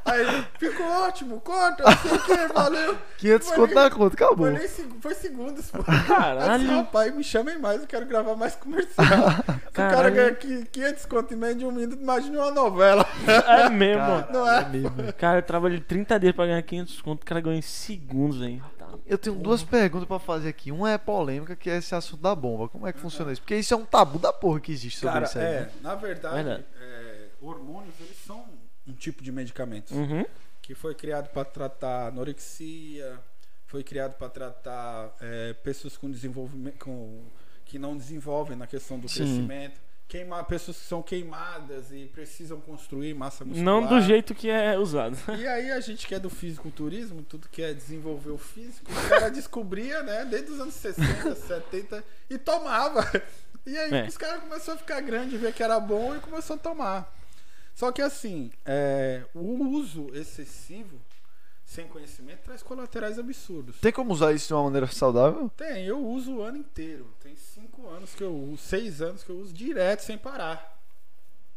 Aí ficou ótimo, conta, não sei o que, valeu. 500 Foi conto na conta, acabou. Foi, nem seg- foi segundos, pô. Caralho. Disse, rapaz, me chamem mais, eu quero gravar mais comercial. Se o cara ganha qui- 500 conto e meio de um minuto, imagina uma novela. É mesmo. Cara, Não é? mesmo. Cara, eu trabalhei 30 dias pra ganhar 500 conto. O cara ganhou em segundos, hein? Eu tenho duas perguntas pra fazer aqui. Uma é polêmica, que é esse assunto da bomba. Como é que funciona isso? Porque isso é um tabu da porra que existe sobre Cara, isso aí. é, né? na verdade, Verdade. é, hormônios eles são um tipo de medicamento Uhum. que foi criado para tratar anorexia, foi criado para tratar é, pessoas com desenvolvimento com, que não desenvolvem na questão do Sim. crescimento, queimar pessoas que são queimadas e precisam construir massa muscular. Não do jeito que é usado. E aí a gente que é do fisiculturismo, tudo que é desenvolver o físico, o cara descobria, né, desde os anos 60, 70 e tomava. E aí É. os caras começaram a ficar grande, ver que era bom e começou a tomar. Só que assim, é, o uso excessivo, sem conhecimento, traz colaterais absurdos. Tem como usar isso de uma maneira saudável? Tem, eu uso o ano inteiro. Tem cinco anos que eu uso, seis anos que eu uso direto sem parar.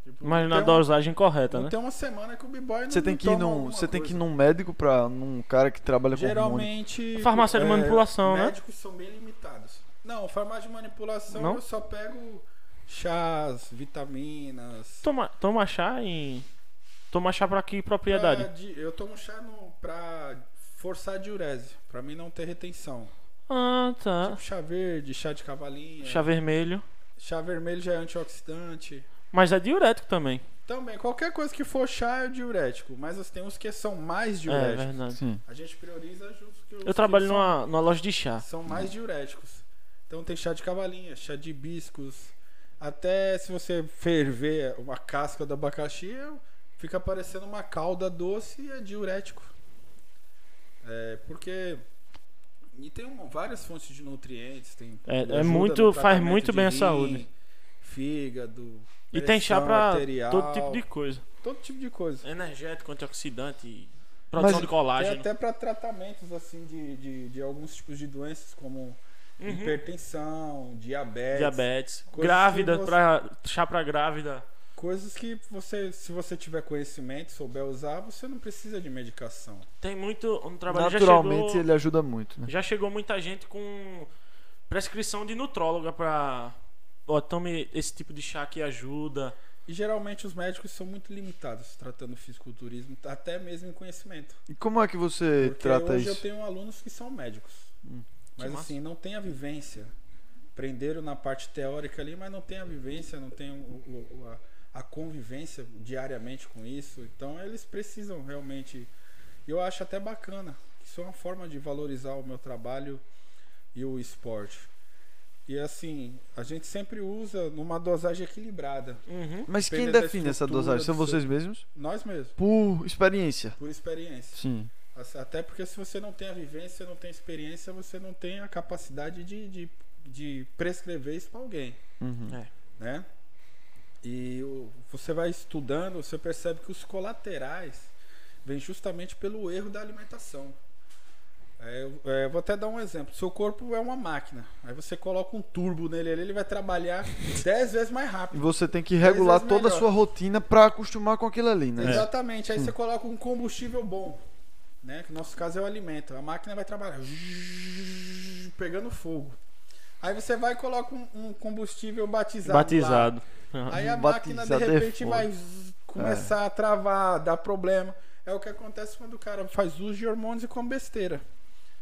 Tipo, Mas na dosagem correta, Não né? tem uma semana que o B-Boy não Você tem que ir num, você tem que ir num médico para num cara que trabalha com hormônio. Geralmente. Farmácia de é, manipulação, né? Médicos são bem limitados. Não, farmácia de manipulação Não? eu só pego chás, vitaminas. Toma, toma chá em. Toma chá pra que propriedade? Pra di- eu tomo chá no, pra forçar a diurese, pra mim não ter retenção. Ah, tá. Tipo chá verde, chá de cavalinha. Chá vermelho. Chá vermelho já é antioxidante. Mas é diurético também. Também, qualquer coisa que for chá é diurético, mas tem uns que são mais É diuréticos. verdade. Sim. a gente prioriza justo que os Eu que trabalho são- numa, numa loja de chá. são mais diuréticos. Então tem chá de cavalinha, chá de hibiscos. Até se você ferver uma casca do abacaxi, fica parecendo uma calda doce e é diurético. É, porque. E tem um- várias fontes de nutrientes. Tem, É- é muito- faz muito bem à rim, saúde. Fígado. E tem chá arterial, todo tipo de coisa. todo tipo de coisa. Energético, antioxidante, produção Mas- de Tem colágeno. até para tratamentos assim de, de, de alguns tipos de doenças como Uhum. hipertensão, diabetes, Diabetes. Coisas Grávida, que você- pra, chá pra grávida. Coisas que você, se você tiver conhecimento, souber usar, você não precisa de medicação. Tem muito. No trabalho já Naturalmente chegou, ele ajuda muito, né? já chegou muita gente com prescrição de nutróloga pra. Ó, tome esse tipo de chá que ajuda. E geralmente os médicos são muito limitados tratando fisiculturismo, até mesmo em conhecimento. E como é que você Porque trata hoje eu isso? tenho alunos que são médicos. Hum. Mas assim, não tem a vivência. Prenderam na parte teórica ali, mas não tem a vivência, não tem o, o- o- a, a convivência diariamente com isso. Então eles precisam realmente. Eu acho até bacana. Isso é uma forma de valorizar o meu trabalho e o esporte. E assim, a gente sempre usa numa dosagem equilibrada. Uhum. Mas quem define essa dosagem? São do seu- vocês mesmos? Nós mesmos, Por experiência. por experiência. Sim. Até porque se você não tem a vivência, não tem experiência, você não tem a capacidade de, de, de prescrever isso para alguém, Uhum. É. né? E você vai estudando, você percebe que os colaterais vêm justamente pelo erro da alimentação. É, eu- é, vou até dar um exemplo. Seu corpo é uma máquina. Aí você coloca um turbo nele ali, ele vai trabalhar 10 vezes mais E rápido. você tem que regular toda a sua rotina pra acostumar com aquilo ali, né? Exatamente. Aí você coloca um combustível bom, né? Que no nosso caso é o alimento. A máquina vai trabalhar pegando fogo. Aí você vai e coloca um, um combustível batizado. lá. Batizado. Aí a Um máquina de batizado é repente foda. vai começar a travar, dar problema. É o que acontece quando o cara faz uso de hormônios e come besteira.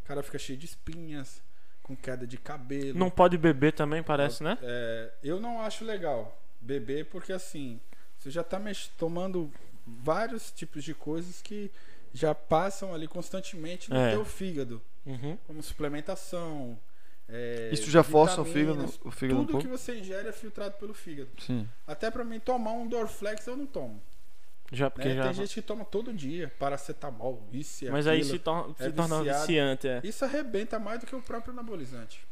O cara fica cheio de espinhas, com queda de cabelo. Não pode beber também, parece, né? É, eu não acho legal beber porque assim você já tá mex- tomando vários tipos de coisas que já passam ali constantemente no É. teu fígado, Uhum. como suplementação. É, Isso já força o fígado, o fígado um Tudo pouco? que você ingere é filtrado pelo fígado. Sim. Até pra mim tomar um Dorflex eu não tomo. Já porque né? já. Tem gente que toma todo dia, paracetamol, isso e Mas aí aquilo. se, tor é se torna viciado. viciante, é. Isso arrebenta mais do que o próprio anabolizante.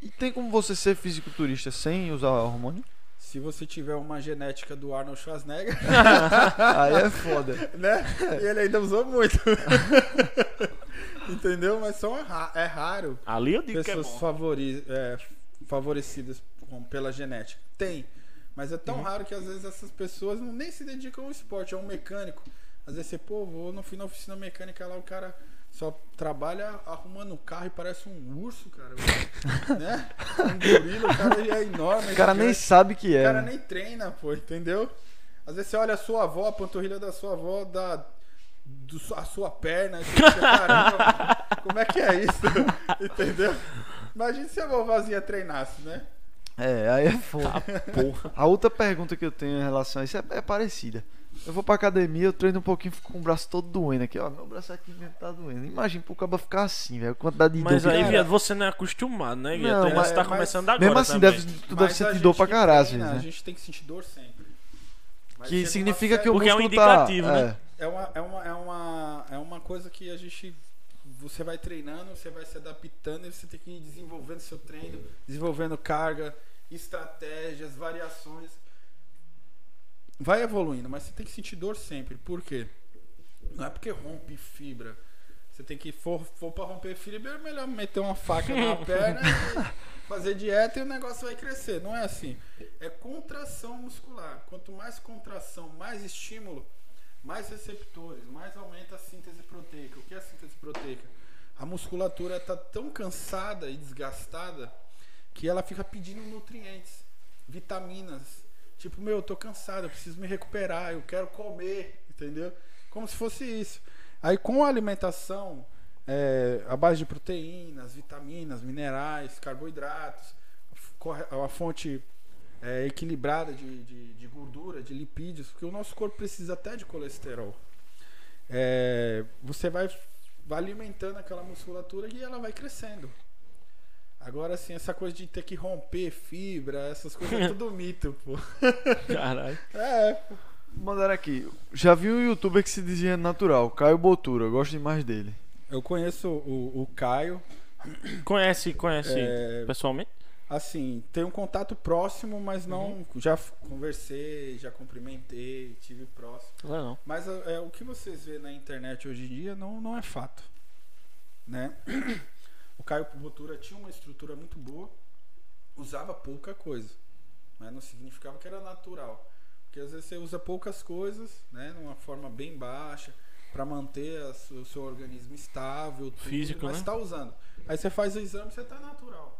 E tem como você ser fisiculturista sem usar hormônio? Se você tiver uma genética do Arnold Schwarzenegger, Aí é foda. né? E ele ainda usou muito. Entendeu? Mas são ra- é raro Ali eu digo que é pessoas bom. favori é, favorecidas com- pela genética. Tem. Mas é Uhum. tão raro que às vezes essas pessoas não, nem se dedicam ao esporte, é um mecânico. Às vezes você, pô, vou no fim na oficina mecânica lá, o cara só trabalha arrumando o carro e parece um urso, cara. né? Um gorila, o cara é enorme. O cara nem gigante. sabe que O é. cara né? nem treina, pô, entendeu? Às vezes você olha a sua avó, a panturrilha da sua avó, da, do, a sua perna, e você fica, caramba, como é que é isso? entendeu? Imagina se a vovozinha treinasse, né? É, aí é foda. Porra. A outra pergunta que eu tenho em relação a isso é, é parecida. Eu vou pra academia, eu treino um pouquinho, fico com o braço todo doendo aqui, ó. Meu braço aqui mesmo tá doendo. Imagina pro cabo ficar assim, velho. Quantidade de Mas dor que aí, viado, você não é acostumado, né, Guia? Não, Treinar, mas- você tá mas- começando agora. Mesmo assim, também. deve, tu deve Mas sentir dor pra caralho, às treina, vezes, A né? gente tem que sentir dor sempre. Vai Que significa que o Porque é um músculo tá... indicativo, né? é. É uma, é, uma, é, uma, é uma coisa que a gente. Você vai treinando, você vai se adaptando e você tem que ir desenvolvendo seu treino, desenvolvendo carga, estratégias, variações. Vai evoluindo, mas você tem que sentir dor sempre. Por quê? Não é porque rompe fibra. Você tem que, for, for pra romper fibra, é melhor meter uma faca na perna fazer dieta e o negócio vai crescer. Não é assim. É contração muscular. Quanto mais contração, mais estímulo, mais receptores, mais aumenta a síntese proteica. O que é a síntese proteica? A musculatura está tão cansada e desgastada que ela fica pedindo nutrientes, vitaminas. Tipo, meu, eu tô cansado, eu preciso me recuperar, eu quero comer, entendeu? Como se fosse isso. Aí com a alimentação, é, a base de proteínas, vitaminas, minerais, carboidratos, a fonte é, equilibrada de, de, de, gordura, de lipídios, porque o nosso corpo precisa até de colesterol. É, você vai, vai alimentando aquela musculatura e ela vai crescendo. Agora, assim, essa coisa de ter que romper fibra, essas coisas é tudo mito, pô. Caralho. É. Mandaram aqui. Já vi um youtuber que se dizia natural, Caio Botura. Eu gosto demais dele. Eu conheço o, o Caio. Conhece, conhece É. pessoalmente? Assim, tem um contato próximo, mas não. Uhum. Já conversei, já cumprimentei, tive próximo. Não. Mas é, o que vocês vê na internet hoje em dia não, não é fato. Né? Caio Botura tinha uma estrutura muito boa, usava pouca coisa. Mas não significava que era natural. Porque às vezes você usa poucas coisas, né? Numa forma bem baixa, para manter o seu organismo estável, tudo, Físico, mas né? está usando. Aí você faz o exame e você tá natural.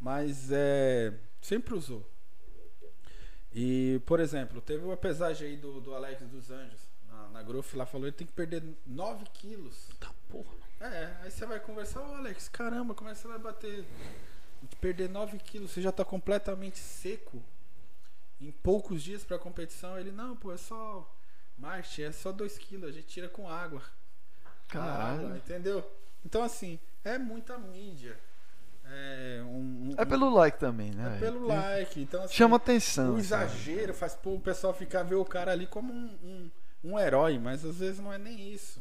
Mas é. Sempre usou. E, por exemplo, teve uma pesagem aí do, do Alex dos Anjos, na, na Growth, lá falou que tem que perder 9 quilos. Tá porra. É, aí você vai conversar, ô Alex, caramba, como é que você vai bater? Perder 9 quilos, você já tá completamente seco em poucos dias pra competição. Ele, não, pô, é só marcha, é só 2 quilos, a gente tira com água. Caralho. Água, entendeu? Então, assim, é muita mídia. É, um, um- É pelo like também, é né? pelo Tem- like. Então, assim, Chama atenção. o sabe? exagero faz pô, o pessoal ficar ver o cara ali como um, um, um herói, mas às vezes não é nem isso.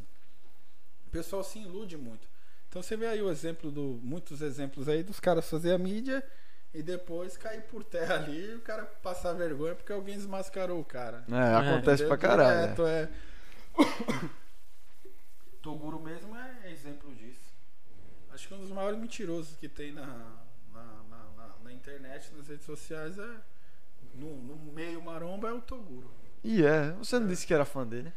O pessoal se ilude muito. Então você vê aí o exemplo do. Muitos exemplos aí dos caras fazer a mídia e depois cair por terra ali e o cara passar vergonha porque alguém desmascarou o cara. É, acontece Entendeu? pra caralho. é. Direto, é. Toguro mesmo é exemplo disso. Acho que um dos maiores mentirosos que tem na, na, na, na- na internet, nas redes sociais, é. No, no meio maromba é o Toguro. E é, você não disse que era fã dele?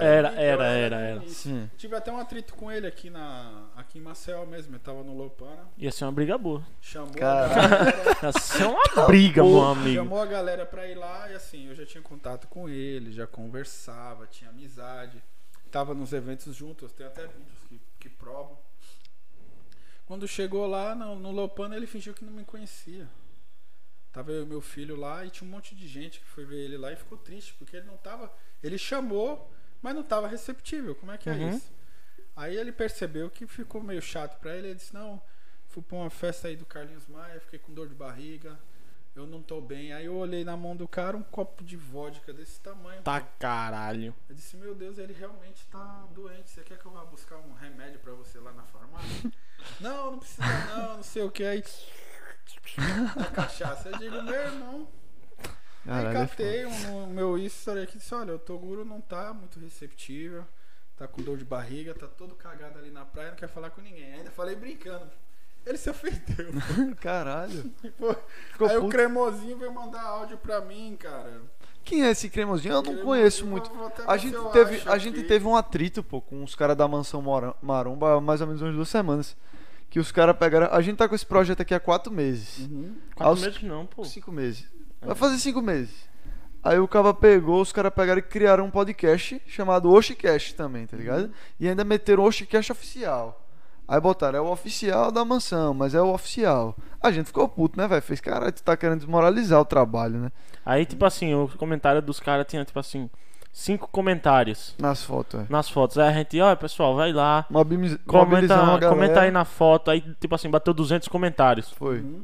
Era, era, era, era. Sim. Tive até um atrito com ele aqui, na, aqui em Maceió mesmo. Eu tava no Lopana. Ia ser uma briga boa. Chamou a Caralho. galera. Ia ser uma briga, meu amigo. Chamou a galera pra ir lá e assim, eu já tinha contato com ele, já conversava, tinha amizade. Tava nos eventos juntos, tem até vídeos que, que provam. Quando chegou lá no, no Lopana, ele fingiu que não me conhecia. Tava eu e meu filho lá e tinha um monte de gente que foi ver ele lá e ficou triste, porque ele não tava. Ele chamou, mas não tava receptível. Como é que é Uhum. isso? Aí ele percebeu que ficou meio chato pra ele. Ele disse: Não, fui pra uma festa aí do Carlinhos Maia, fiquei com dor de barriga, eu não tô bem. Aí eu olhei na mão do cara um copo de vodka desse tamanho. Tá caralho. Eu disse: Meu Deus, ele realmente tá doente. Você quer que eu vá buscar um remédio pra você lá na farmácia? não, não precisa, não, não sei o que. Aí. A cachaça. Eu digo: Meu irmão. Caralho, Aí é catei um, no meu history aqui e disse: Olha, o Toguro não tá muito receptível, tá com dor de barriga, tá todo cagado ali na praia, não quer falar com ninguém. Ainda falei brincando. Ele se ofendeu. Caralho. Pô, Aí o puto. cremosinho veio mandar áudio pra mim, cara. Quem é esse cremosinho? Eu não Cremosinho, conheço muito. A gente, teve, a gente aqui. teve um atrito, pô, com os caras da mansão Maromba há mais ou menos umas duas semanas. Que os caras pegaram. A gente tá com esse projeto aqui há quatro meses. Uhum. Quatro Aos- meses não, pô. Cinco meses. Vai fazer cinco meses. Aí o cara pegou, os caras pegaram e criaram um podcast chamado Oshicast também, tá ligado? E ainda meteram o Oshicast oficial. Aí botaram, é o oficial da mansão, mas é o oficial. A gente ficou puto, né, velho? Fez, cara, tu tá querendo desmoralizar o trabalho, né? Aí, tipo assim, o comentário dos caras tinha, tipo assim, cinco comentários Nas fotos, é. nas fotos. Aí a gente, ó, pessoal, vai lá. Mobiliz... Comenta, comenta aí na foto. Aí, tipo assim, bateu 200 comentários. Foi. Uhum.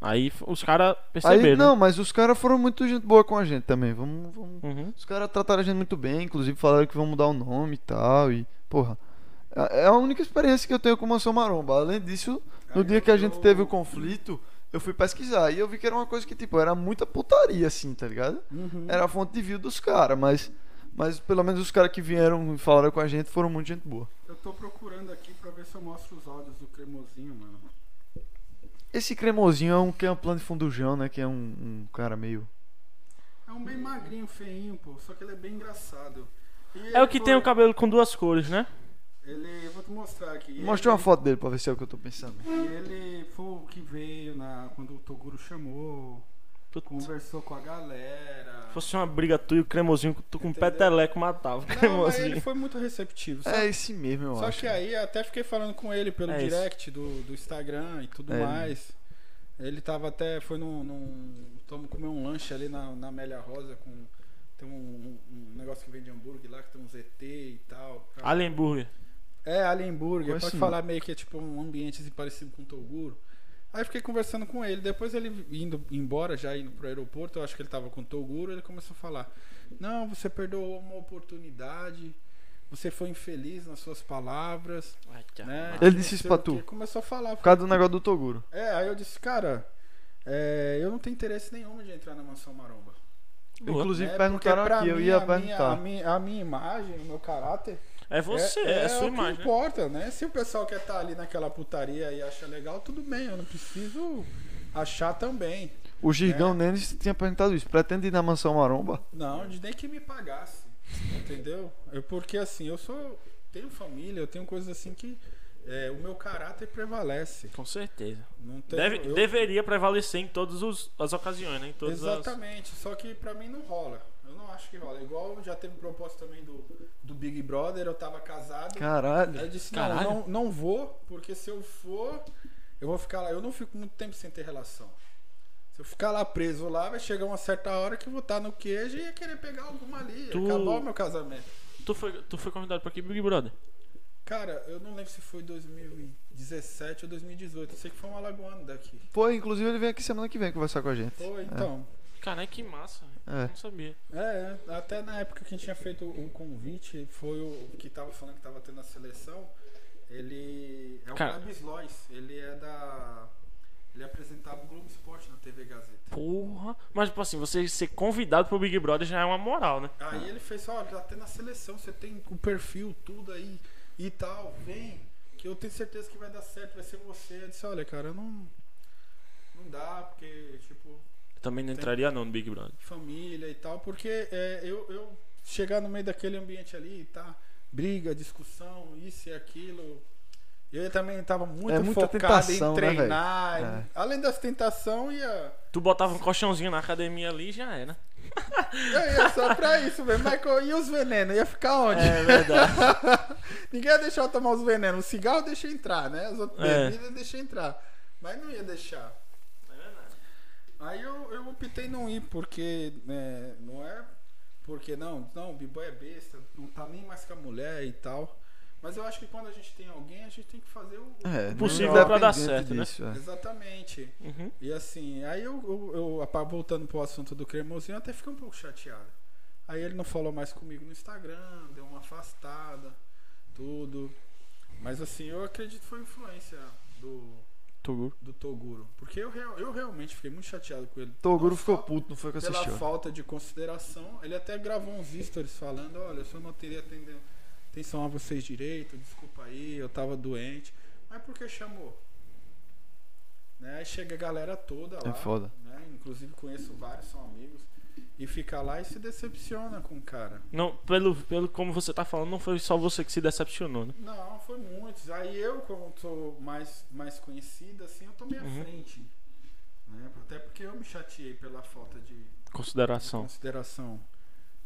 Aí os caras Aí, perceberam. não, mas os caras foram muito gente boa com a gente também. Vamos, vamos... Uhum. Os caras trataram a gente muito bem, inclusive falaram que vão mudar o nome e tal. E, porra, é é a única experiência que eu tenho com Mansão Maromba. Além disso, no Aí dia que a gente tô- teve o conflito, eu fui pesquisar e eu vi que era uma coisa que, tipo, era muita putaria, assim, tá ligado? Uhum. Era a fonte de view dos caras, mas, mas pelo menos os caras que vieram e falaram com a gente foram muito gente boa. Eu tô procurando aqui pra ver se eu mostro os áudios do cremosinho, mano. Esse cremosinho é um que é um plano de fundujão, né? Que é um, um cara meio. É um bem magrinho, feinho, pô. Só que ele é bem engraçado. E É o que tem foi- o cabelo com duas cores, né? Ele, eu vou te mostrar aqui. Mostra uma Ele- foto dele pra ver se é o que eu tô pensando. E ele foi o que veio na, quando o Toguro chamou, Puta, conversou com a galera. Se fosse uma briga tu e o cremosinho, tu com um Entendeu? peteleco matava o Não, mas ele cremosinho. foi muito receptivo. Só, É esse mesmo, eu só acho. que aí até fiquei falando com ele pelo É direct do, do Instagram e tudo É. mais. Ele tava até, foi num. num comer um lanche ali na, na Amélia Rosa com. Tem um, um negócio que vende hambúrguer lá, que tem um ZT e tal. Alien Burger. É, Alien Burger. Pode não. falar meio que é tipo um ambiente assim, parecido com o Toguro. Aí fiquei conversando com ele. Depois ele indo embora, já indo pro aeroporto, eu acho que ele tava com o Toguro, ele começou a falar: Não, você perdeu uma oportunidade. Você foi infeliz nas suas palavras. Ai, que Né? Ele disse isso pra tu? Começou a falar. Por causa do negócio do Toguro. É, aí eu disse, cara, é, eu não tenho interesse nenhum de entrar na mansão maromba. Boa. Inclusive É, perguntaram aqui, eu mim, ia a minha- perguntar. a, minha, a minha imagem, o meu caráter, É você, é, a sua o imagem. que né? importa, né? Se o pessoal quer estar ali naquela putaria e acha legal, tudo bem, eu não preciso achar também. O Girgão É. Nenes tinha perguntado isso. Pretende ir na mansão maromba? Não, de nem que me pagasse. Entendeu? Eu, porque assim, eu sou. Tenho família, eu tenho coisas assim que é, o meu caráter prevalece. Com certeza. Não tenho, Deve- eu- Deveria prevalecer em todas os- as ocasiões, né? Em todas as... Exatamente, só que pra mim não rola. Eu não acho que rola. Igual já teve proposta também do, do Big Brother, eu tava casado. Aí Caralho. eu disse, Caralho. não, não, não vou, porque se eu for, eu vou ficar lá. Eu não fico muito tempo sem ter relação. Se eu ficar lá preso lá, vai chegar uma certa hora que eu vou estar no queijo e ia querer pegar alguma ali. Tu- Acabar o meu casamento. Tu, foi, tu foi convidado pra aqui, Big Brother? Cara, eu não lembro se foi 2017 ou 2018. Eu sei que foi um alagoano daqui. Pô, inclusive ele vem aqui semana que vem conversar com a gente. Foi, então. Caralho, que massa. É. Não sabia. É, até na época que a gente tinha feito o convite, foi o que tava falando que tava tendo a seleção. Ele é o Cara. Gabs Lois, ele é da. Ele apresentava o Globo Esporte na TV Gazeta. Porra. Mas, tipo assim, você ser convidado pro Big Brother já é uma moral, né? Aí ele fez, olha, tá tendo a seleção, você tem o perfil, tudo aí e tal, vem, que eu tenho certeza que vai dar certo, vai ser você. Eu disse, olha, cara, não. Não dá, porque, tipo, Eu também não entraria não no Big Brother. família e tal, porque é, eu, eu chegar no meio daquele ambiente ali, tá? Briga, discussão, isso e aquilo. Eu também tava muito É focado tentação, em né, velho? treinar. É. Além das tentações, ia. Tu botava um colchãozinho na academia ali e já era. Eu ia só pra isso, velho. Michael, e os venenos? Ia ficar onde? É verdade. Ninguém ia deixar eu tomar os venenos. O cigarro deixa entrar, né? As outras É. bebidas deixa entrar. Mas não ia deixar. Aí eu, eu optei não ir, porque né, não é porque não, não, o b-boy é besta, não tá nem mais com a mulher e tal. Mas eu acho que quando a gente tem alguém, a gente tem que fazer o. É, Possível pra dar certo, né? disso, é. Exatamente. Uhum. E assim, aí eu, eu, eu voltando pro assunto do cremosinho, eu até fiquei um pouco chateado. Aí ele não falou mais comigo no Instagram, deu uma afastada, tudo. Mas assim, eu acredito que foi influência do, Toguro. do Toguro. Porque eu, real- eu realmente fiquei muito chateado com ele. Toguro ficou puto, não foi que Pela assistiu. falta de consideração. Ele até gravou uns stories falando, olha, eu só não teria atenção a vocês direito, desculpa aí, eu tava doente. Mas por que chamou? Né? Aí chega a galera toda lá. É foda. né? Inclusive conheço vários, são amigos. E fica lá e se decepciona com o cara. Não, pelo, pelo como você tá falando, não foi só você que se decepcionou, né? Não, foi muitos. Aí eu, como sou mais, mais conhecido, assim, eu tomei à Uhum. frente. Né? Até porque eu me chateei pela falta de, Consideração. consideração.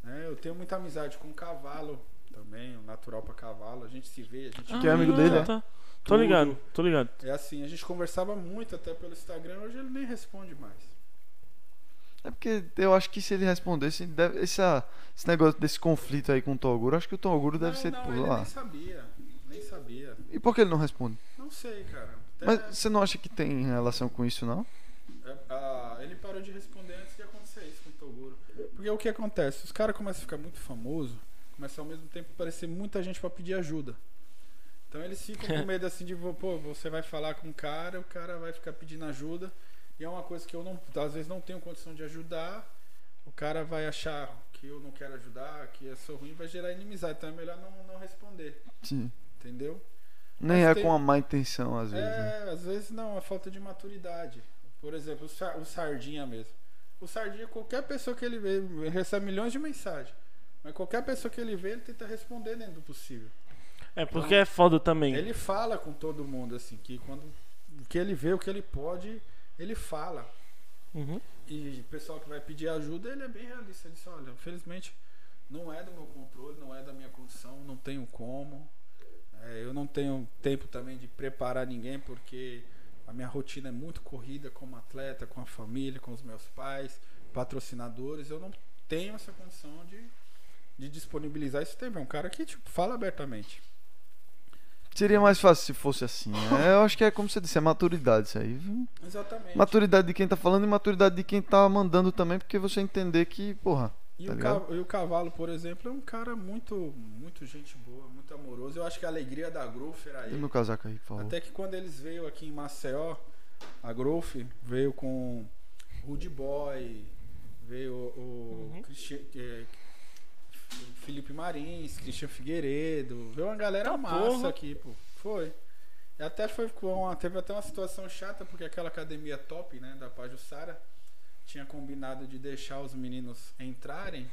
né? eu tenho muita amizade com o cavalo também, o natural pra cavalo. A gente se vê, a gente. Que é amigo dele, é? Tá. Tô Tudo. ligado, tô ligado. É assim, a gente conversava muito até pelo Instagram, hoje ele nem responde mais. É porque eu acho que se ele respondesse, deve, essa, esse negócio desse conflito aí com o Toguro, acho que o Toguro deve não, ser não, ele ah, nem sabia. Nem sabia. E por que ele não responde? Não sei, cara. Até- Mas você não acha que tem relação com isso, não? É, ah, ele parou de responder antes de acontecer isso com o Toguro. Porque o que acontece? Os caras começam a ficar muito famosos, começa ao mesmo tempo a aparecer muita gente pra pedir ajuda. Então eles ficam com medo assim de, pô, você vai falar com um cara, o cara vai ficar pedindo ajuda. E é uma coisa que eu não, às vezes não tenho condição de ajudar. O cara vai achar que eu não quero ajudar, que eu sou ruim, vai gerar inimizade. Então é melhor não, não responder. Sim. Entendeu? Nem Mas é tem- com a má intenção, às vezes. né? É, às vezes não, é falta de maturidade. Por exemplo, o, Sa- o Sardinha mesmo. O Sardinha, qualquer pessoa que ele vê, ele recebe milhões de mensagens. Mas qualquer pessoa que ele vê, ele tenta responder dentro do possível. É porque é foda também. Ele fala com todo mundo, assim, que quando o que ele vê, o que ele pode, ele fala. Uhum. E o pessoal que vai pedir ajuda, ele é bem realista. Ele diz, olha, infelizmente não é do meu controle, não é da minha condição, não tenho como. É, eu não tenho tempo também de preparar ninguém, porque a minha rotina é muito corrida como atleta, com a família, com os meus pais, patrocinadores. Eu não tenho essa condição de, de disponibilizar esse tempo. É um cara que tipo, fala abertamente. Seria mais fácil se fosse assim. né? Eu acho que é como você disse, é maturidade isso aí. viu? Exatamente. Maturidade de quem tá falando e maturidade de quem tá mandando também, porque você entender que, porra. E, tá o ligado? ca- e o Cavalo, por exemplo, é um cara muito, muito gente boa, muito amoroso. Eu acho que a alegria da Growth era ele. meu casaco aí, por favor. Até que quando eles veio aqui em Maceió, a Growth veio com Rude Boy, veio o Uhum. Cristi- eh, Felipe Marins, Cristian Figueiredo, veio uma galera Tá massa porra. aqui, pô. Foi. E até foi com uma, teve até uma situação chata, porque aquela academia top, né, da Pajussara, tinha combinado de deixar os meninos entrarem.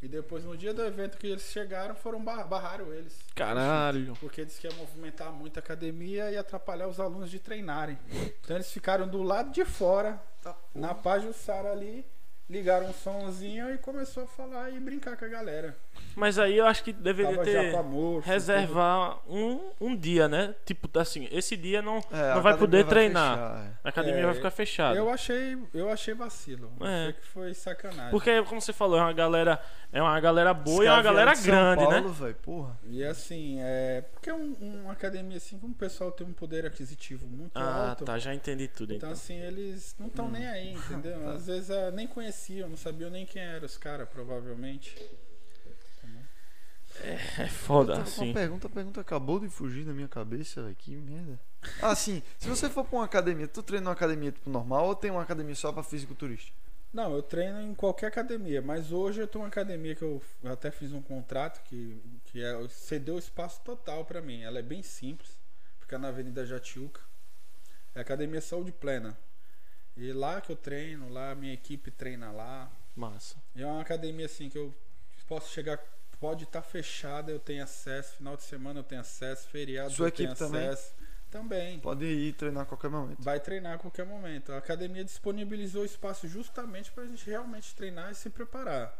E depois, no dia do evento que eles chegaram, foram bar barraram eles. Caralho. Porque disse que ia movimentar muito a academia e atrapalhar os alunos de treinarem. Então eles ficaram do lado de fora, na Pajussara ali, ligaram um somzinho e começou a falar e brincar com a galera. Mas aí eu acho que deveria Tava ter. amor. Reservar um, um dia, né? Tipo, assim, esse dia não, É, não vai poder vai treinar. fechar, é. A academia É, vai ficar fechada. Eu achei, eu achei vacilo. É. Achei que foi sacanagem. Porque, como você falou, é uma galera, é uma galera boa e é uma galera grande, né? Paulo, véi, porra. E assim, é. Porque é um, uma academia assim, como o pessoal tem um poder aquisitivo muito Ah, alto. tá, já entendi tudo Então, então. assim, eles não estão nem aí, entendeu? Tá. Às vezes ah, nem conheciam, não sabiam nem quem eram os caras, provavelmente. É foda, Uma assim. pergunta, a pergunta acabou de fugir da minha cabeça, velho. Que merda. Ah, sim. Se você for pra uma academia, tu treina numa academia tipo normal ou tem uma academia só pra fisiculturista? Não, eu treino em qualquer academia, mas hoje eu tô em uma academia que eu, até fiz um contrato que, que é, cedeu espaço total pra mim. Ela é bem simples, fica na Avenida Jatiuca. É a Academia Saúde Plena. E lá que eu treino, lá a minha equipe treina lá. Massa. E é uma academia assim que eu posso chegar, pode estar fechada, eu tenho acesso, final de semana eu tenho acesso, feriado Sua eu tenho equipe também? acesso. Também. Pode ir treinar a qualquer momento. Vai treinar a qualquer momento. A academia disponibilizou espaço justamente para a gente realmente treinar e se preparar.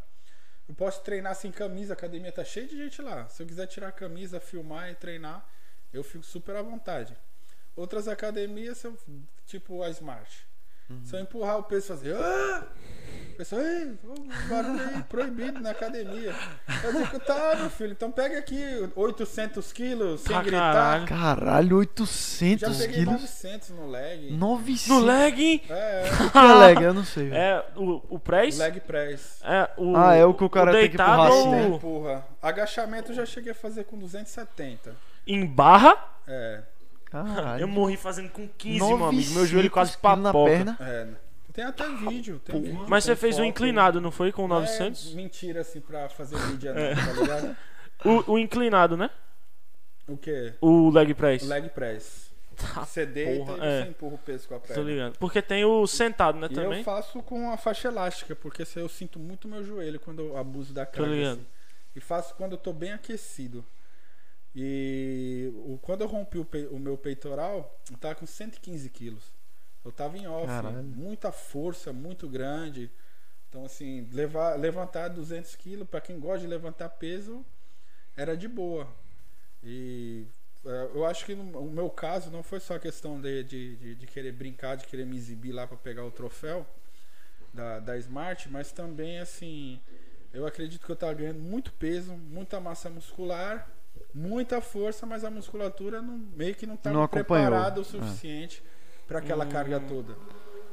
Eu posso treinar sem camisa, a academia tá cheia de gente lá. Se eu quiser tirar a camisa, filmar e treinar, eu fico super à vontade. Outras academias, tipo a Smart. Se eu empurrar o peso e fazer. Ah! O pessoal, ei, o barulho aí, proibido na academia. Eu digo, tá, meu filho, então pega aqui 800 quilos sem Ah, gritar. caralho. Caralho, Já 800 peguei quilos? 900 no leg. 900. No leg, É, Que é leg? Eu não sei, é o, o press? leg press. É, o, Ah, é o que o cara tem que empurrar assim, né? Empurra. Agachamento eu já cheguei a fazer com 270. Em barra, É. Caralho. eu morri fazendo com 15, meu amigo. 900 Meu joelho quase papoca. perna. é. Tem até vídeo. Tem vídeo Mas tem você fez um foto. inclinado, não foi? Com Não 900? É mentira assim pra fazer vídeo, É. não, tá ligado? O, o inclinado, né? O quê? O leg press. O leg press. Tá, Você deita porra, e é. você empurra o peso com a Tô perna. ligado. Porque tem o sentado, né, E também? eu faço com a faixa elástica, porque se eu sinto muito meu joelho quando eu abuso da carga. ligado. assim. E faço quando eu tô bem aquecido. E o, quando eu rompi o, pe- o meu peitoral, eu tava com 115 quilos. Eu tava em off, Caralho. muita força, muito grande. Então, assim, levar, levantar 200 quilos, pra quem gosta de levantar peso, era de boa. E é, eu acho que no o meu caso não foi só questão de, de, de, de querer brincar, de querer me exibir lá para pegar o troféu da, da Smart, mas também assim, eu acredito que eu tava ganhando muito peso, muita massa muscular, muita força, mas a musculatura não, meio que não estava acompanhou. preparada o É. suficiente para aquela Hum. carga toda.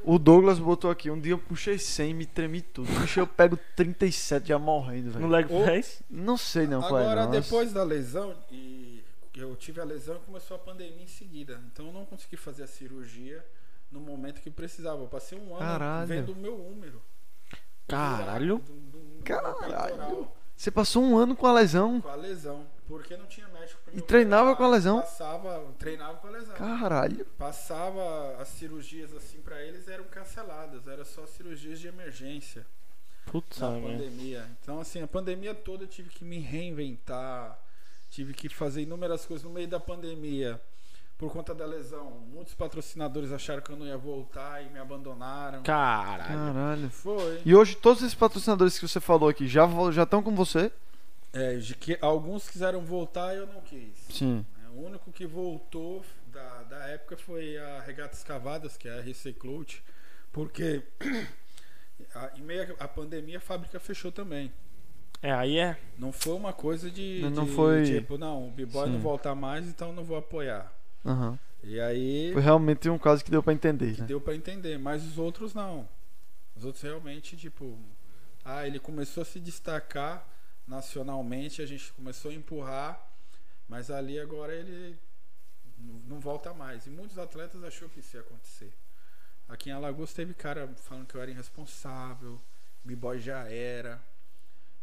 O Douglas botou aqui, um dia eu puxei 100 me tremi tudo. Bicho, eu pego 37 já morrendo, No velho. leg Ô, press? Não sei não qual é. Agora, depois da lesão, e eu tive a lesão e começou a pandemia em seguida. Então eu não consegui fazer a cirurgia no momento que precisava. Eu passei um ano Caralho. vendo o meu úmero. Caralho. Do- do- do meu Caralho. Você passou um ano com a lesão. Com a lesão. Porque não tinha médico pra E treinava operar, com a lesão? Passava, treinava com a lesão. Caralho. Passava as cirurgias assim pra eles eram canceladas, era só cirurgias de emergência Putz, na mano. pandemia. Então assim, a pandemia toda eu tive que me reinventar, tive que fazer inúmeras coisas no meio da pandemia. Por conta da lesão, muitos patrocinadores acharam que eu não ia voltar e me abandonaram. Caralho. Caralho. Foi. E hoje todos esses patrocinadores que você falou aqui já já estão com você? É, de que alguns quiseram voltar e eu não quis. Sim. É, O único que voltou da, da época foi a Regatas Cavadas, que é a RC Clout, porque a- em meio à pandemia a fábrica fechou também. É, aí é. Não foi uma coisa de, Não de, foi- tipo, não, o B-Boy Sim. não voltar mais, então não vou apoiar. Aham. E aí Foi realmente um caso que deu pra entender, né? deu pra entender, mas os outros não. Os outros realmente, tipo, ah, ele começou a se destacar nacionalmente, a gente começou a empurrar, mas ali agora ele não volta mais. E muitos atletas achou que isso ia acontecer. Aqui em Alagoas teve cara falando que eu era irresponsável, B-boy já era.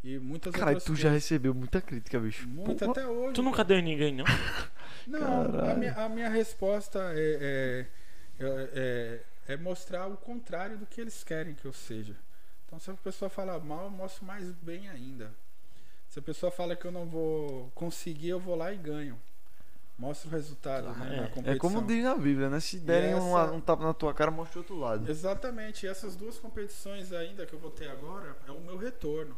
E muitas Cara, tu já recebeu muita crítica, bicho. Muito Pô, até hoje. Tu nunca deu em ninguém, não? Não, a minha, a minha resposta é, é, é, é- é mostrar o contrário do que eles querem que eu seja. Então, se a pessoa fala mal, eu mostro mais bem ainda. Se a pessoa fala que eu não vou conseguir, eu vou lá e ganho. Mostro o resultado Ah, né, é. na É competição. É como diz na Bíblia, né? Se derem essa- uma- um tapa na tua cara, mostra o outro lado. Exatamente. E essas duas competições ainda que eu vou ter agora é o meu retorno.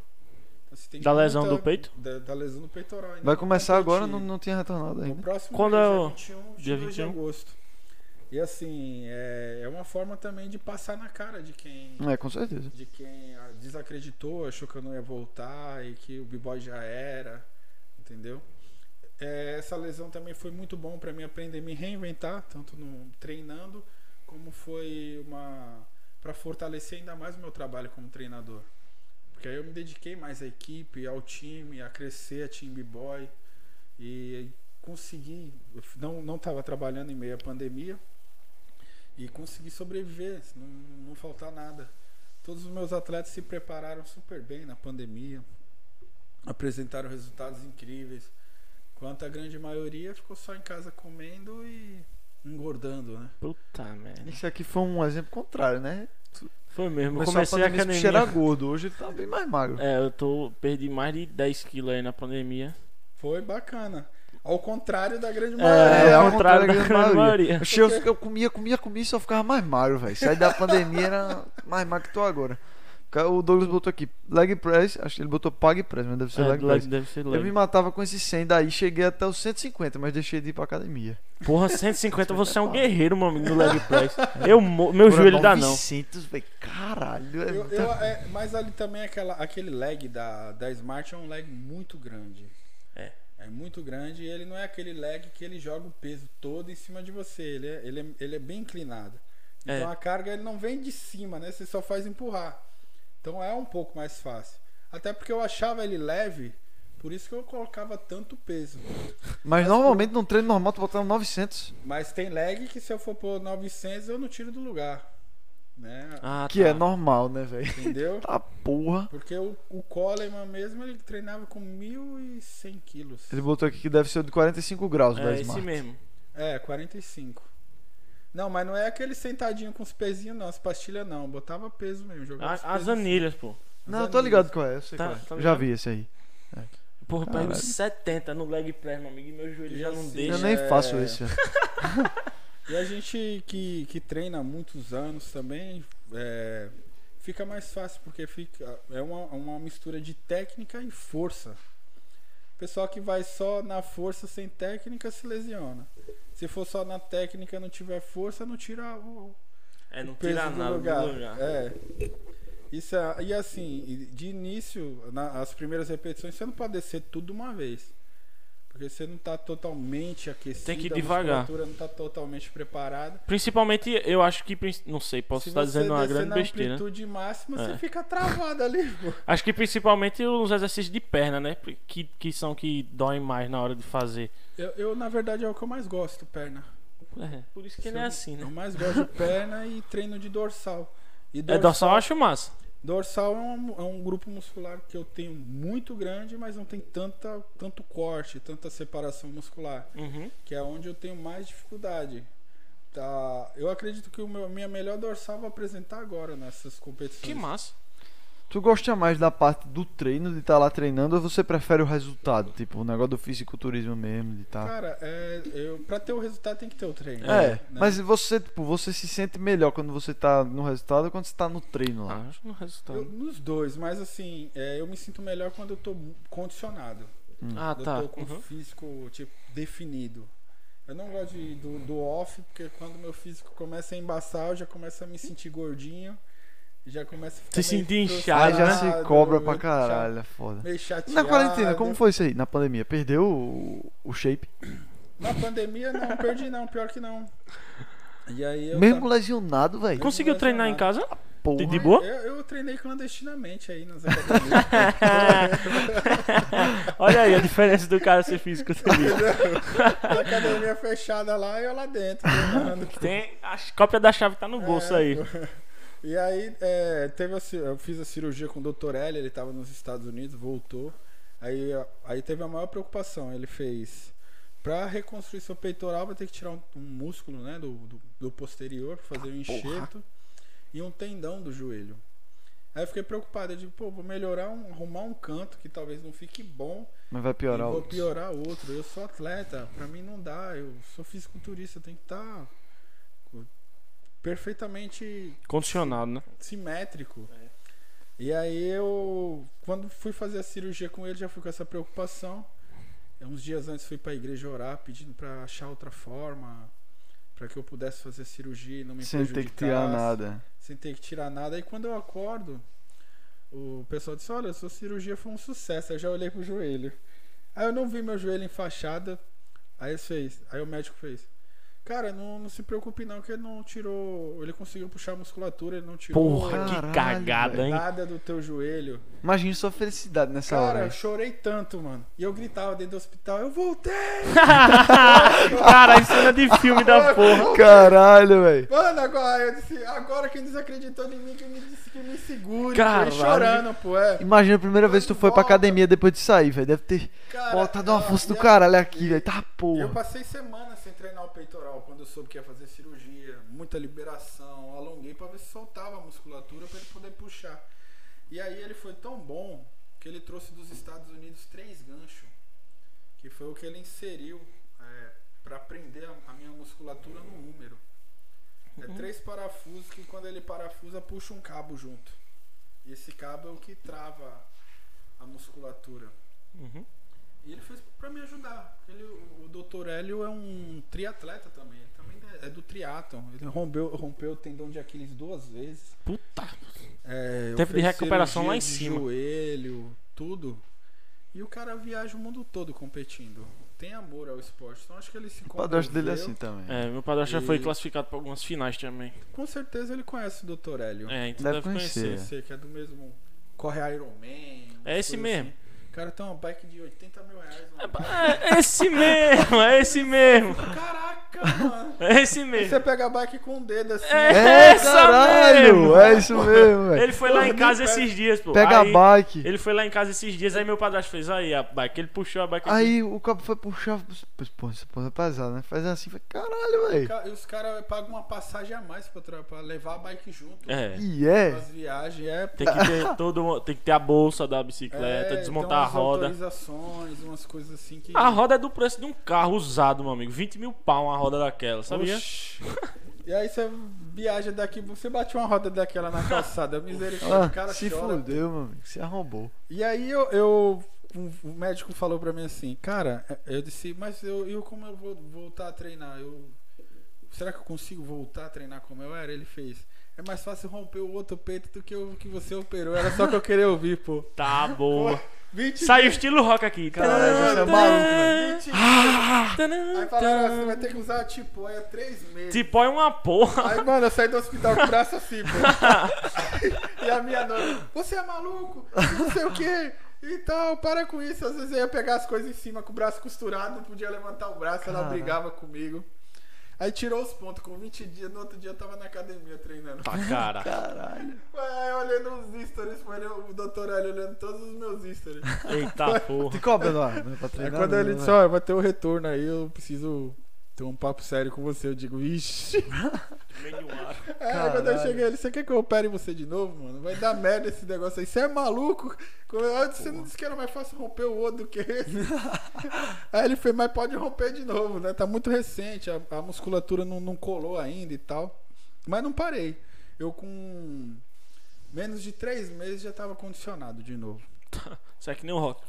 Da lesão muita- do peito? Da, da lesão do peitoral. Ainda Vai começar agora, não, não tinha retornado O ainda. próximo Quando é dia o- 21, dia 22 de 21? agosto. E assim, é, é uma forma também de passar na cara de quem É, com certeza. de quem ah, desacreditou, achou que eu não ia voltar e que o b-boy já era, entendeu? É, essa lesão também foi muito bom para mim aprender a me reinventar, tanto no treinando como foi uma para fortalecer ainda mais o meu trabalho como treinador. Porque aí eu me dediquei mais à equipe, ao time, a crescer a time b-boy e consegui, não não estava trabalhando em meio à pandemia e consegui sobreviver, não, não faltar nada. Todos os meus atletas se prepararam super bem na pandemia, apresentaram resultados incríveis. Quanto a grande maioria ficou só em casa comendo e engordando, né? Puta merda. Isso aqui foi um exemplo contrário, né? Foi mesmo. Eu Começou comecei a bicho academia. era gordo, hoje ele tá bem mais magro. É, eu tô. Perdi mais de 10 quilos aí na pandemia. Foi bacana. Ao contrário da grande É, maioria. ao ao contrário da grande grande maioria. Oxe, Eu, eu comia, comia, comia e só ficava mais magro, velho. Saí da pandemia era mais magro que tô agora. O Douglas botou aqui, leg press, acho que ele botou pag press, mas deve ser É, leg leg- press. deve ser Eu me leg. matava com esse 100 daí, cheguei até os 150, mas deixei de ir pra academia. Porra, 150, você é um guerreiro, meu amigo, no leg press. Eu, meu Porra, joelho dá não. 900, velho, caralho. É Eu- muita- eu- é, mas ali também aquela, aquele leg da, da Smart é um leg muito grande. É. É muito grande e ele não é aquele leg que ele joga o peso todo em cima de você. Ele é, ele é, ele é bem inclinado. Então É. a carga ele não vem de cima, né? Você só faz empurrar. Então é um pouco mais fácil. Até porque eu achava ele leve, por isso que eu colocava tanto peso. Mas normalmente num treino normal tu botava 900, Mas tem leg que se eu for pôr 900 eu não tiro do lugar. Né? Ah, que tá. é normal, né, velho? Entendeu? Tá porra. Porque o, o Coleman mesmo ele treinava com 1.100 quilos. Ele botou aqui que deve ser o de 45 graus da É esse mesmo. É, 45. Não, mas não é aquele sentadinho com os pezinhos, não. As pastilhas não. Botava peso mesmo. Jogava As pesos anilhas, pô. assim. Não, eu As tô anilhas. ligado qual é, eu sei Tá- qual é. tá Já vi esse aí. Porra, eu pego Caralho. 70 no leg press, meu amigo, e meu joelho E já não assim, deixa. Eu nem É. faço esse. E a gente que, que treina há muitos anos também, é, fica mais fácil, porque fica, é uma, uma mistura de técnica e força. Pessoal que vai só na força sem técnica se lesiona. Se for só na técnica e não tiver força, não tira o, É, não tira do nada lugar. do lugar. É. Isso é, e assim, de início, na- as primeiras repetições, você não pode descer tudo de uma vez. Porque você não está totalmente aquecido, Tem que ir a devagar. musculatura não está totalmente preparada. Principalmente, eu acho que. Não sei, posso Se estar dizendo uma grande na besteira. amplitude máxima, É. você fica travado ali, pô. Acho que principalmente os exercícios de perna, né? Que, que são que doem mais na hora de fazer. Eu, eu, na verdade, é o que eu mais gosto, perna. É, por isso que ele Eu- é assim, Eu né? mais gosto de perna e treino de dorsal. E É dorsal eu acho massa. Dorsal é um, é um grupo muscular que eu tenho muito grande, mas não tem tanta, tanto corte, tanta separação muscular, Uhum. que é onde eu tenho mais dificuldade. Tá, eu acredito que o meu, minha melhor dorsal vou apresentar agora nessas competições. Que massa. Tu gosta mais da parte do treino, de estar lá treinando, ou você prefere o resultado? Tipo, o negócio do fisiculturismo mesmo, de estar. Cara, é, eu, pra ter o resultado tem que ter o treino. É, né? mas você, tipo, você se sente melhor quando você tá no resultado ou quando você tá no treino lá? Acho que no Eu- resultado. nos dois, mas assim, é, eu me sinto melhor quando eu tô condicionado. Ah, eu tá. tô com Uhum. o físico, tipo, definido. Eu não gosto de- do, do off, porque quando meu físico começa a embaçar, eu já começo a me sentir gordinho. Já começa a ficar Se sentir Aí inchado, já né? se cobra pra caralho, é foda. Meio chateado. Na quarentena, como foi isso aí? Na pandemia? Perdeu o, o shape? Na pandemia, não, perdi não, pior que não. E aí eu Mesmo tava- lesionado, velho. Conseguiu treinar em casa? Porra. De, boa? Eu, eu treinei clandestinamente aí nas academias. Olha aí a diferença do cara ser físico. Na academia fechada lá e eu lá dentro. treinando. Tem a cópia da chave tá no bolso É, aí. E aí, é, teve a eu fiz a cirurgia com o Dr. L, ele estava nos Estados Unidos, voltou. Aí, aí teve a maior preocupação. Ele fez. Pra reconstruir seu peitoral, vai ter que tirar um, um músculo né, do, do, do posterior, fazer um enxerto e um tendão do joelho. Aí eu fiquei preocupado. Eu digo, pô, vou melhorar, um, arrumar um canto que talvez não fique bom Mas vai piorar vou o. piorar outro. Eu sou atleta, pra mim não dá. Eu sou fisiculturista, eu tenho que estar perfeitamente Condicionado, né? simétrico. E aí eu, quando fui fazer a cirurgia com ele, já fui com essa preocupação. E Uns dias antes fui pra igreja orar, pedindo pra achar outra forma, pra que eu pudesse fazer a cirurgia e não me Sem ter que tirar nada. Sem ter que tirar nada. Aí quando eu acordo, o pessoal disse: Olha, sua cirurgia foi um sucesso. Eu já olhei pro joelho. Aí eu não vi meu joelho enfaixado. Aí ele fez. Aí o médico fez. Cara, não, não se preocupe não, que ele não tirou. Ele conseguiu puxar a musculatura, ele não tirou Porra, que Caralho, cagada, hein? nada do teu joelho. Imagine sua felicidade nessa Cara, hora. eu aí. chorei tanto, mano. E eu gritava dentro do hospital, eu voltei! Cara, cena de filme da porra. Caralho, velho. Mano, agora eu disse, agora quem desacreditou em mim que me disse que me segure. Caralho. Caralho. chorando, pô, é. Imagina a primeira vez que tu foi pra Volta. academia depois de sair, velho. Deve ter Cara, botado uma força do e caralho aqui, velho. Tá Eu porra. passei semanas sem treinar o peitoral quando eu soube que ia fazer cirurgia, muita liberação, alonguei pra ver se soltava a musculatura pra ele poder puxar. E aí ele foi tão bom que ele trouxe dos Estados Unidos três ganchos, que foi o que ele inseriu é, para prender a, a minha musculatura no. É três parafusos que quando ele parafusa puxa um cabo junto. E esse cabo é o que trava a musculatura. Uhum. E ele fez pra me ajudar. Ele, o, Dr. Hélio é um triatleta também. Ele também é, é do triatlon. Ele rompeu, rompeu o tendão de Aquiles duas vezes. Puta. É, Tempo de recuperação lá em cima. joelho, tudo. E o cara viaja o mundo todo competindo. Tem amor ao esporte. Então acho que ele se O padrasto dele é assim também. É, meu padrasto já foi E- classificado pra algumas finais também. Com certeza ele conhece o Dr. Hélio. É, então Deve deve, conhecer. conhecer. Que é do mesmo. Corre Ironman. umas É esse mesmo. assim. O cara tem uma bike de 80 mil reais. Uma É esse mesmo, é esse mesmo. Caraca, mano. É esse mesmo. você pega a bike com o dedo assim. É. É, Essa caralho! mesmo. É isso mesmo, velho. Ele foi lá em casa nem esses dias, pô. Pega aí, a bike. Ele foi lá em casa esses dias, aí meu padrasto fez aí a bike. Ele puxou a bike aqui. Aí o cabo foi puxar. Pô, essa porra é pesada, né? Faz assim, foi caralho, velho. E os caras pagam uma passagem a mais pra, pra levar a bike junto. É. E é. As viagens, é. Tem que ter todo, tem que ter a bolsa da bicicleta, é, desmontar a roda. autorizações, umas coisas assim que. A roda é do preço de um carro usado, meu amigo. 20 mil pau uma roda daquela, sabia? E aí você viaja daqui, você bate uma roda daquela na calçada, misericórdia, Ah, o cara se chora. fudeu, meu amigo. Se arrombou. E aí eu, eu- um- o médico falou pra mim assim, cara, eu disse, mas eu, eu como eu vou voltar a treinar? Eu, será que eu consigo voltar a treinar como eu era? Ele fez. É mais fácil romper o outro peito do que o que você operou. Era só que eu queria ouvir, pô. Tá boa. 20 Saiu estilo rock aqui. Caralho, você é maluco, velho. 20 Ah, Aí falaram assim, vai ter que usar a tipóia três meses. Tipo, é uma porra. Aí, mano, eu saí do hospital com o braço assim, pô. e a minha noiva, você é maluco? Não sei o quê. E tal, para com isso. Às vezes eu ia pegar as coisas em cima com o braço costurado, não podia levantar o braço, ela Cara. brigava comigo. Aí tirou os pontos com 20 dias, no outro dia eu tava na academia treinando. Tá, cara. Caralho. Aí olhando os stories, o doutor Hélio olhando todos os meus stories. Eita porra. Te cobra, Eduardo, né? Pra Aí treinar. quando não, ele né? disse, ó, vai ter o retorno aí, eu preciso ter um papo sério com você. Eu digo, ixi. Ar. Aí quando eu Caralho. cheguei, ele, você quer que eu opere você de novo, mano? Vai dar merda esse negócio aí. Você é maluco? Você não disse que era mais fácil romper o outro do que esse? aí ele fez, mas pode romper de novo, né? Tá muito recente, a, a musculatura não, não colou ainda e tal. Mas não parei. Eu com menos de três meses já tava condicionado de novo. Isso é que nem o rock.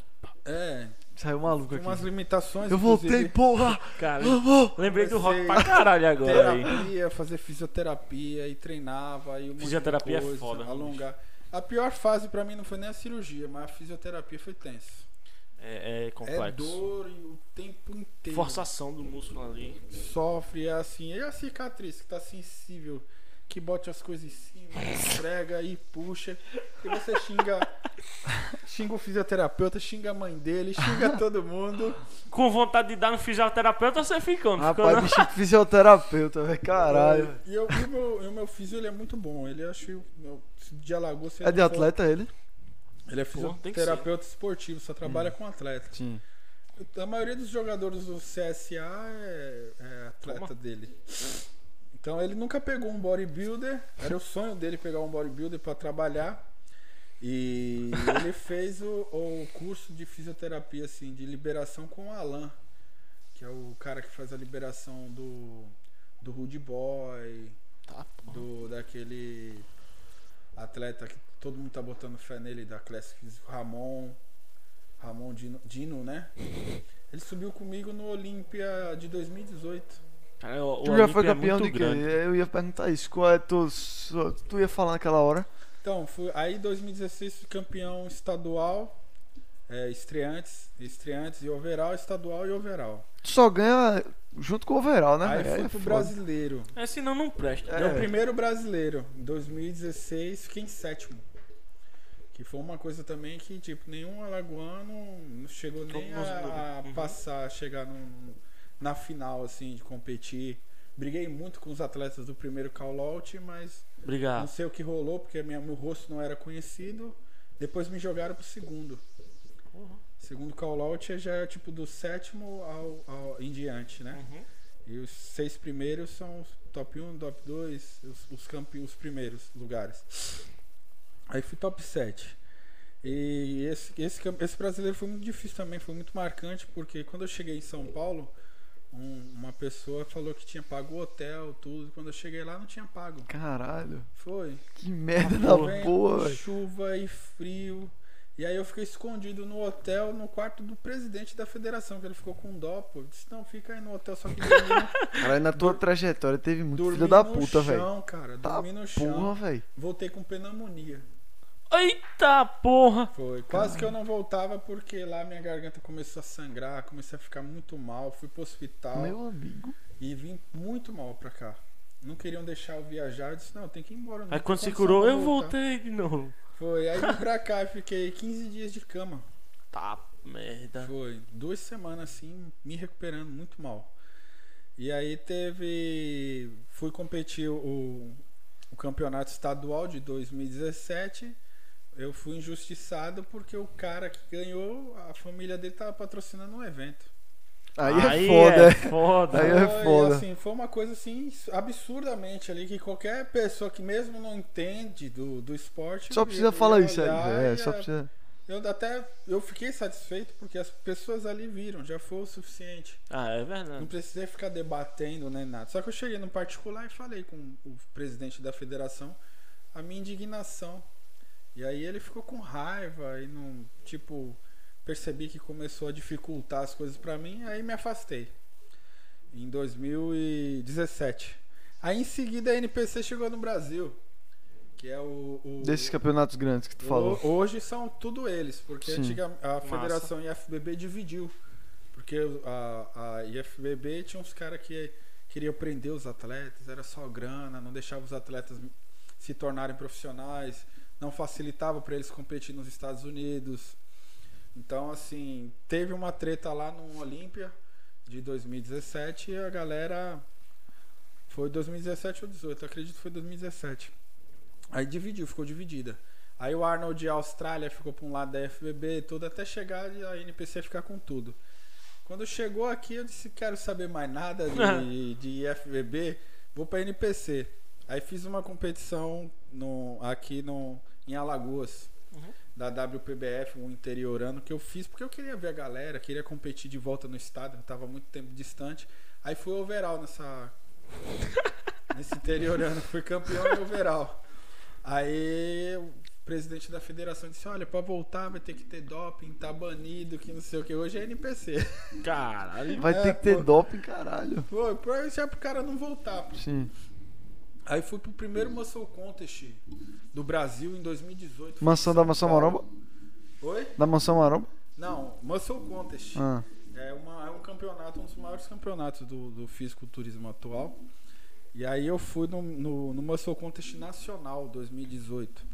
É, Saiu maluco com aqui. umas limitações. Eu voltei, inclusive, porra! Cara, Vamos! lembrei do rock pra caralho agora aí. terapia, fazer fisioterapia e treinava. E um Fisioterapia é coisa, foda. Alongar. A pior fase pra mim não foi nem a cirurgia, mas a fisioterapia foi tensa. É, é É complexo. dor e o tempo inteiro. Forçação do músculo ali. Sofre, é assim. E a cicatriz que tá sensível, que bote as coisas em cima, esfrega e puxa. E você xinga. Xinga o fisioterapeuta, xinga a mãe dele, xinga todo mundo. Com vontade de dar no fisioterapeuta, você ficou, não Rapaz, ficou, bichinho de fisioterapeuta, velho. Caralho. E, eu, e o, meu, e o meu físio ele é muito bom. Ele acho meu, de Alagoas. É de não for- atleta ele? Ele é Pô, fisioterapeuta esportivo, só trabalha com atleta. Sim. A maioria dos jogadores do CSA é, é atleta Toma. dele. Então ele nunca pegou um bodybuilder. Era o sonho dele pegar um bodybuilder para trabalhar. E ele fez o, o curso de fisioterapia assim, de liberação com o Alan, que é o cara que faz a liberação do do Rude Boy, Tá, do daquele atleta que todo mundo tá botando fé nele da Classic Ramon Ramon Dino, Dino, né? Ele subiu comigo no Olímpia de 2018. Cara, o, o Tu já foi é campeão muito de quê? grande. Eu ia perguntar isso. Qual é tu, tu ia falar naquela hora? Então, fui, aí em 2016 fui campeão estadual, é, estreantes, estreantes e overall, estadual e overall. Tu só ganha junto com o overall, né? Aí velho? fui É pro foda. brasileiro. É, senão não presta. É. Meu primeiro brasileiro, em 2016, fiquei em sétimo. Que foi uma coisa também que, tipo, nenhum alagoano não chegou nem a, a Uhum. passar, a chegar no- na final, assim, de competir. Briguei muito com os atletas do primeiro call-out, mas não Obrigado. sei o que rolou, porque minha, meu rosto não era conhecido. Depois me jogaram pro segundo. Uhum. Segundo call-out já é tipo do sétimo ao, ao- em diante, né? Uhum. E os seis primeiros são os top 1, top 2, os, os, campe... os primeiros lugares. Aí fui top 7. E esse, esse, esse brasileiro foi muito difícil também, foi muito marcante, porque quando eu cheguei em São Paulo, um- uma pessoa falou que tinha pago o hotel, tudo. Quando eu cheguei lá, não tinha pago. Caralho. Foi. Que merda da porra. chuva e frio. E aí eu fiquei escondido no hotel, no quarto do presidente da federação, que ele ficou com dó, pô. Disse, não, fica aí no hotel, só que dormi, Caralho, na tua trajetória teve muito dormi filho da no puta, velho. chão, cara. Tá Dormi no chão. porra, velho. Voltei com pneumonia. Eita porra! Foi. Quase que eu não voltava porque lá minha garganta começou a sangrar, comecei a ficar muito mal, fui pro hospital Meu amigo. e vim muito mal pra cá. Não queriam deixar eu viajar, eu disse, não, tem que ir embora. não Aí quando se curou, eu voltar." voltei de novo. Foi. Aí vim pra cá e fiquei 15 dias de cama. Tá, merda. Foi duas semanas assim, me recuperando muito mal. E aí teve. Fui competir o, o campeonato estadual de 2017. Eu fui injustiçado porque o cara que ganhou, a família dele tava patrocinando um evento. Aí, é Aí foda. é foda. Aí é Foi, foda. assim, foi uma coisa assim, absurdamente ali, que qualquer pessoa que mesmo não entende do, do esporte. Só precisa ia falar isso aí. É, e só precisa. Eu até eu fiquei satisfeito porque as pessoas ali viram, já foi o suficiente. Ah, é Não verdade. precisei ficar debatendo nem nada. Só que eu cheguei no particular e falei com o presidente da federação a minha indignação. E aí ele ficou com raiva e não, tipo, percebi que começou a dificultar as coisas pra mim, aí me afastei. Em 2017. Aí em seguida a NPC chegou no Brasil, que é o, o Desses campeonatos grandes que tu falou. Ho- Hoje são tudo eles, porque antiga, a federação IFBB dividiu. Porque a, a IFBB tinha uns caras que queriam prender os atletas, era só grana, não deixava os atletas se tornarem profissionais, não facilitava para eles competir nos Estados Unidos. Então, assim, teve uma treta lá no Olímpia de 2017 e a galera Foi 2017 ou 18, acredito que foi 2017. Aí dividiu, ficou dividida. Aí o Arnold de Austrália ficou para um lado da FBB, tudo até chegar e a NPC ficar com tudo. Quando chegou aqui, eu disse: quero saber mais nada de, de FBB, vou para NPC. Aí fiz uma competição no, aqui no, em Alagoas, Uhum. da WPBF, um interiorano, que eu fiz porque eu queria ver a galera, queria competir de volta no estádio, eu tava muito tempo distante. Aí fui overall nessa. nesse interiorano, fui campeão em overall. Aí o presidente da federação disse: Olha, pra voltar vai ter que ter doping, tá banido, que não sei o que. Hoje é NPC. Caralho. Vai É, ter que ter pô. doping, caralho. Foi, já pro cara não voltar. pô. Sim. Aí fui pro primeiro Muscle Contest do Brasil em 2018. Foi Mansão da São Mansão. Maromba? Oi? Da Mansão Maromba? Não, Muscle Contest. Ah. É, uma, é um campeonato, um dos maiores campeonatos do, do fisiculturismo atual. E aí eu fui no, no, no Muscle Contest Nacional 2018.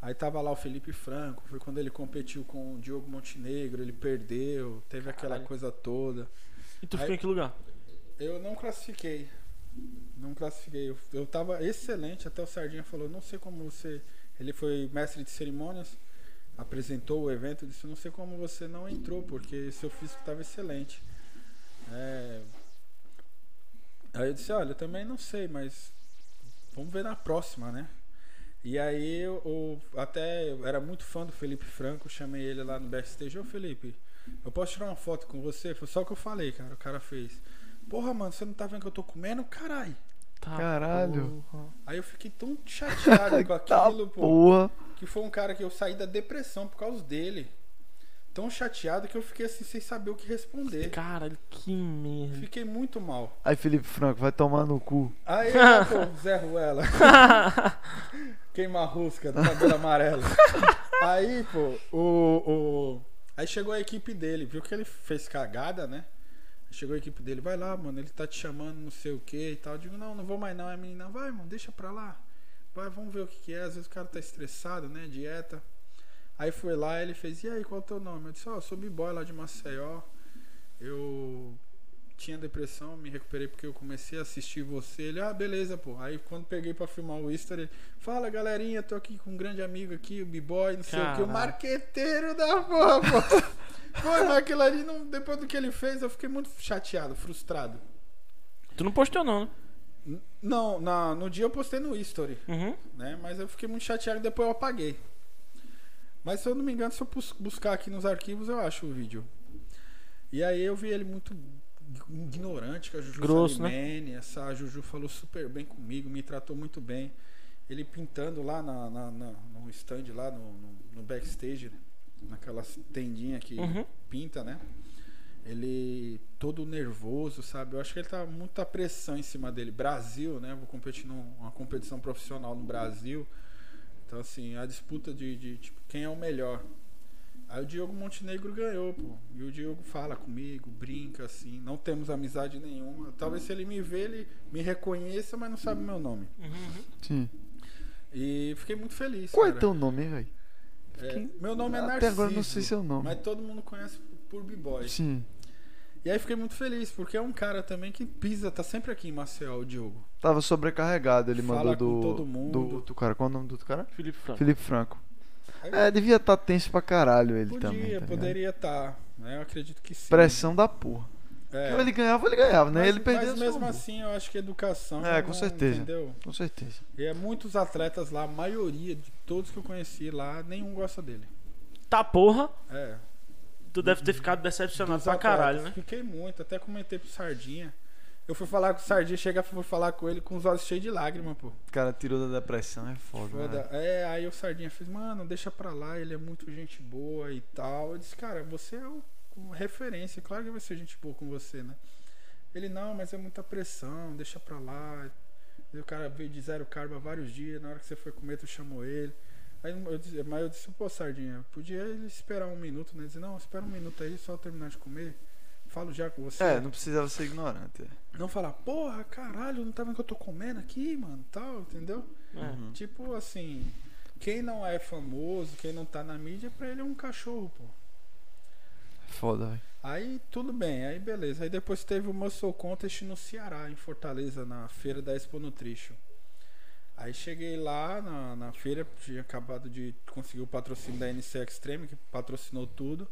Aí tava lá o Felipe Franco, foi quando ele competiu com o Diogo Montenegro, ele perdeu, teve aquela Caralho. coisa toda. E tu Aí- ficou em que lugar? Eu não classifiquei. Não classifiquei. Eu, eu tava excelente, até o Sardinha falou, não sei como você. Ele foi mestre de cerimônias, apresentou o evento, disse, não sei como você não entrou, porque seu físico estava excelente. É, Aí eu disse, olha, eu também não sei, mas vamos ver na próxima, né? E aí eu, eu até eu era muito fã do Felipe Franco, chamei ele lá no backstage, ô Felipe, eu posso tirar uma foto com você? Foi só o que eu falei, cara. O cara fez. Porra, mano, você não tá vendo que eu tô comendo? Caralho. Tá, Caralho. porra. Aí eu fiquei tão chateado com Tá aquilo, pô. porra. Que foi um cara que eu saí da depressão por causa dele. Tão chateado que eu fiquei assim sem saber o que responder. Caralho, que merda. Fiquei muito mal. Aí, Felipe Franco, vai tomar no cu. Aí, pô, Zé Ruela. Queima a rusca do cabelo amarelo. Aí, pô, o, o. Aí chegou a equipe dele, viu que ele fez cagada, né? Chegou a equipe dele, vai lá, mano, ele tá te chamando, não sei o que e tal. Eu digo, não, não vou mais não. É menina, vai, mano, deixa pra lá. Vai, vamos ver o que, que é. Às vezes o cara tá estressado, né? Dieta. Aí foi lá, ele fez, e aí, qual é o teu nome? Eu disse, ó, eu sou b-boy lá de Maceió. Eu tinha depressão, me recuperei porque eu comecei a assistir você. Ele, ah, beleza, pô. Aí quando peguei pra filmar o Easter, ele, fala galerinha, tô aqui com um grande amigo aqui, o B-Boy, não sei o que, o marqueteiro da porra, pô. Foi, mas aquilo ali, não, depois do que ele fez, eu fiquei muito chateado, frustrado. Tu não postou não, né? Não, na, no dia eu postei no History, Uhum. né? Mas eu fiquei muito chateado e depois eu apaguei. Mas se eu não me engano, se eu bus- buscar aqui nos arquivos, eu acho o vídeo. E aí eu vi ele muito ignorante com a Juju Grosso, né? Salimene. Essa Juju falou super bem comigo, me tratou muito bem. Ele pintando lá na, na- na- no stand, lá no, no- no backstage, naquela tendinha que Uhum. pinta, né? Ele todo nervoso, sabe? Eu acho que ele tá muita pressão em cima dele. Brasil, né? Vou competir numa competição profissional no Brasil. Então, assim, a disputa de, de, tipo, quem é o melhor. Aí o Diogo Montenegro ganhou, pô. E o Diogo fala comigo, brinca, assim. Não temos amizade nenhuma. Talvez se ele me vê, ele me reconheça, mas não sabe o meu nome. Uhum. Sim. E fiquei muito feliz. Qual é cara. teu nome, hein, velho? É, Fiquei- meu nome é Até Narciso. agora eu não sei seu nome. Mas todo mundo conhece por B-Boy. Sim. E aí fiquei muito feliz, porque é um cara também que pisa, tá sempre aqui em Maceió, o Diogo. Tava sobrecarregado, ele Fala mandou do. todo mundo. Do, do cara. Qual é o nome do outro cara? Felipe Franco. Felipe Franco. É, devia estar tenso pra caralho ele podia, também. tá poderia estar. né? Eu acredito que sim. Pressão da porra. É. Porque ele ganhava, ele ganhava, né? Mas, ele perdeu mas mesmo assim, eu acho que educação. É, com não- certeza. Entendeu? Com certeza. E é muitos atletas lá, a maioria de todos que eu conheci lá, nenhum gosta dele. Tá porra, É. tu deve ter ficado decepcionado dos pra caralho, atletas. né? Fiquei muito, até comentei pro Sardinha. Eu fui falar com o Sardinha, chegar fui falar com ele com os olhos cheios de lágrimas, pô. O cara tirou da depressão, é foda. Foda. né? É, aí o Sardinha fez, mano, deixa pra lá, ele é muito gente boa e tal. Eu disse, cara, você é o, o referência, claro que vai ser gente boa com você, né? Ele, não, mas é muita pressão, deixa pra lá. E o cara veio de zero carbo há vários dias, na hora que você foi comer, tu chamou ele. Aí eu disse, mas eu disse, pô, Sardinha, podia ele esperar um minuto, né? Dizer, não, espera um minuto aí, só terminar de comer. Falo já com você. É, não precisava ser ignorante. Não falar, porra, caralho, não tá vendo que eu tô comendo aqui, mano, tal, entendeu? É. Uhum. Tipo assim, quem não é famoso, quem não tá na mídia, pra ele é um cachorro, pô. Foda, velho. Aí tudo bem, aí beleza. Aí depois teve o Muscle Contest no Ceará, em Fortaleza, na feira da Expo Nutrition. Aí cheguei lá na, na feira, tinha acabado de conseguir o patrocínio da NC Extreme, que patrocinou tudo.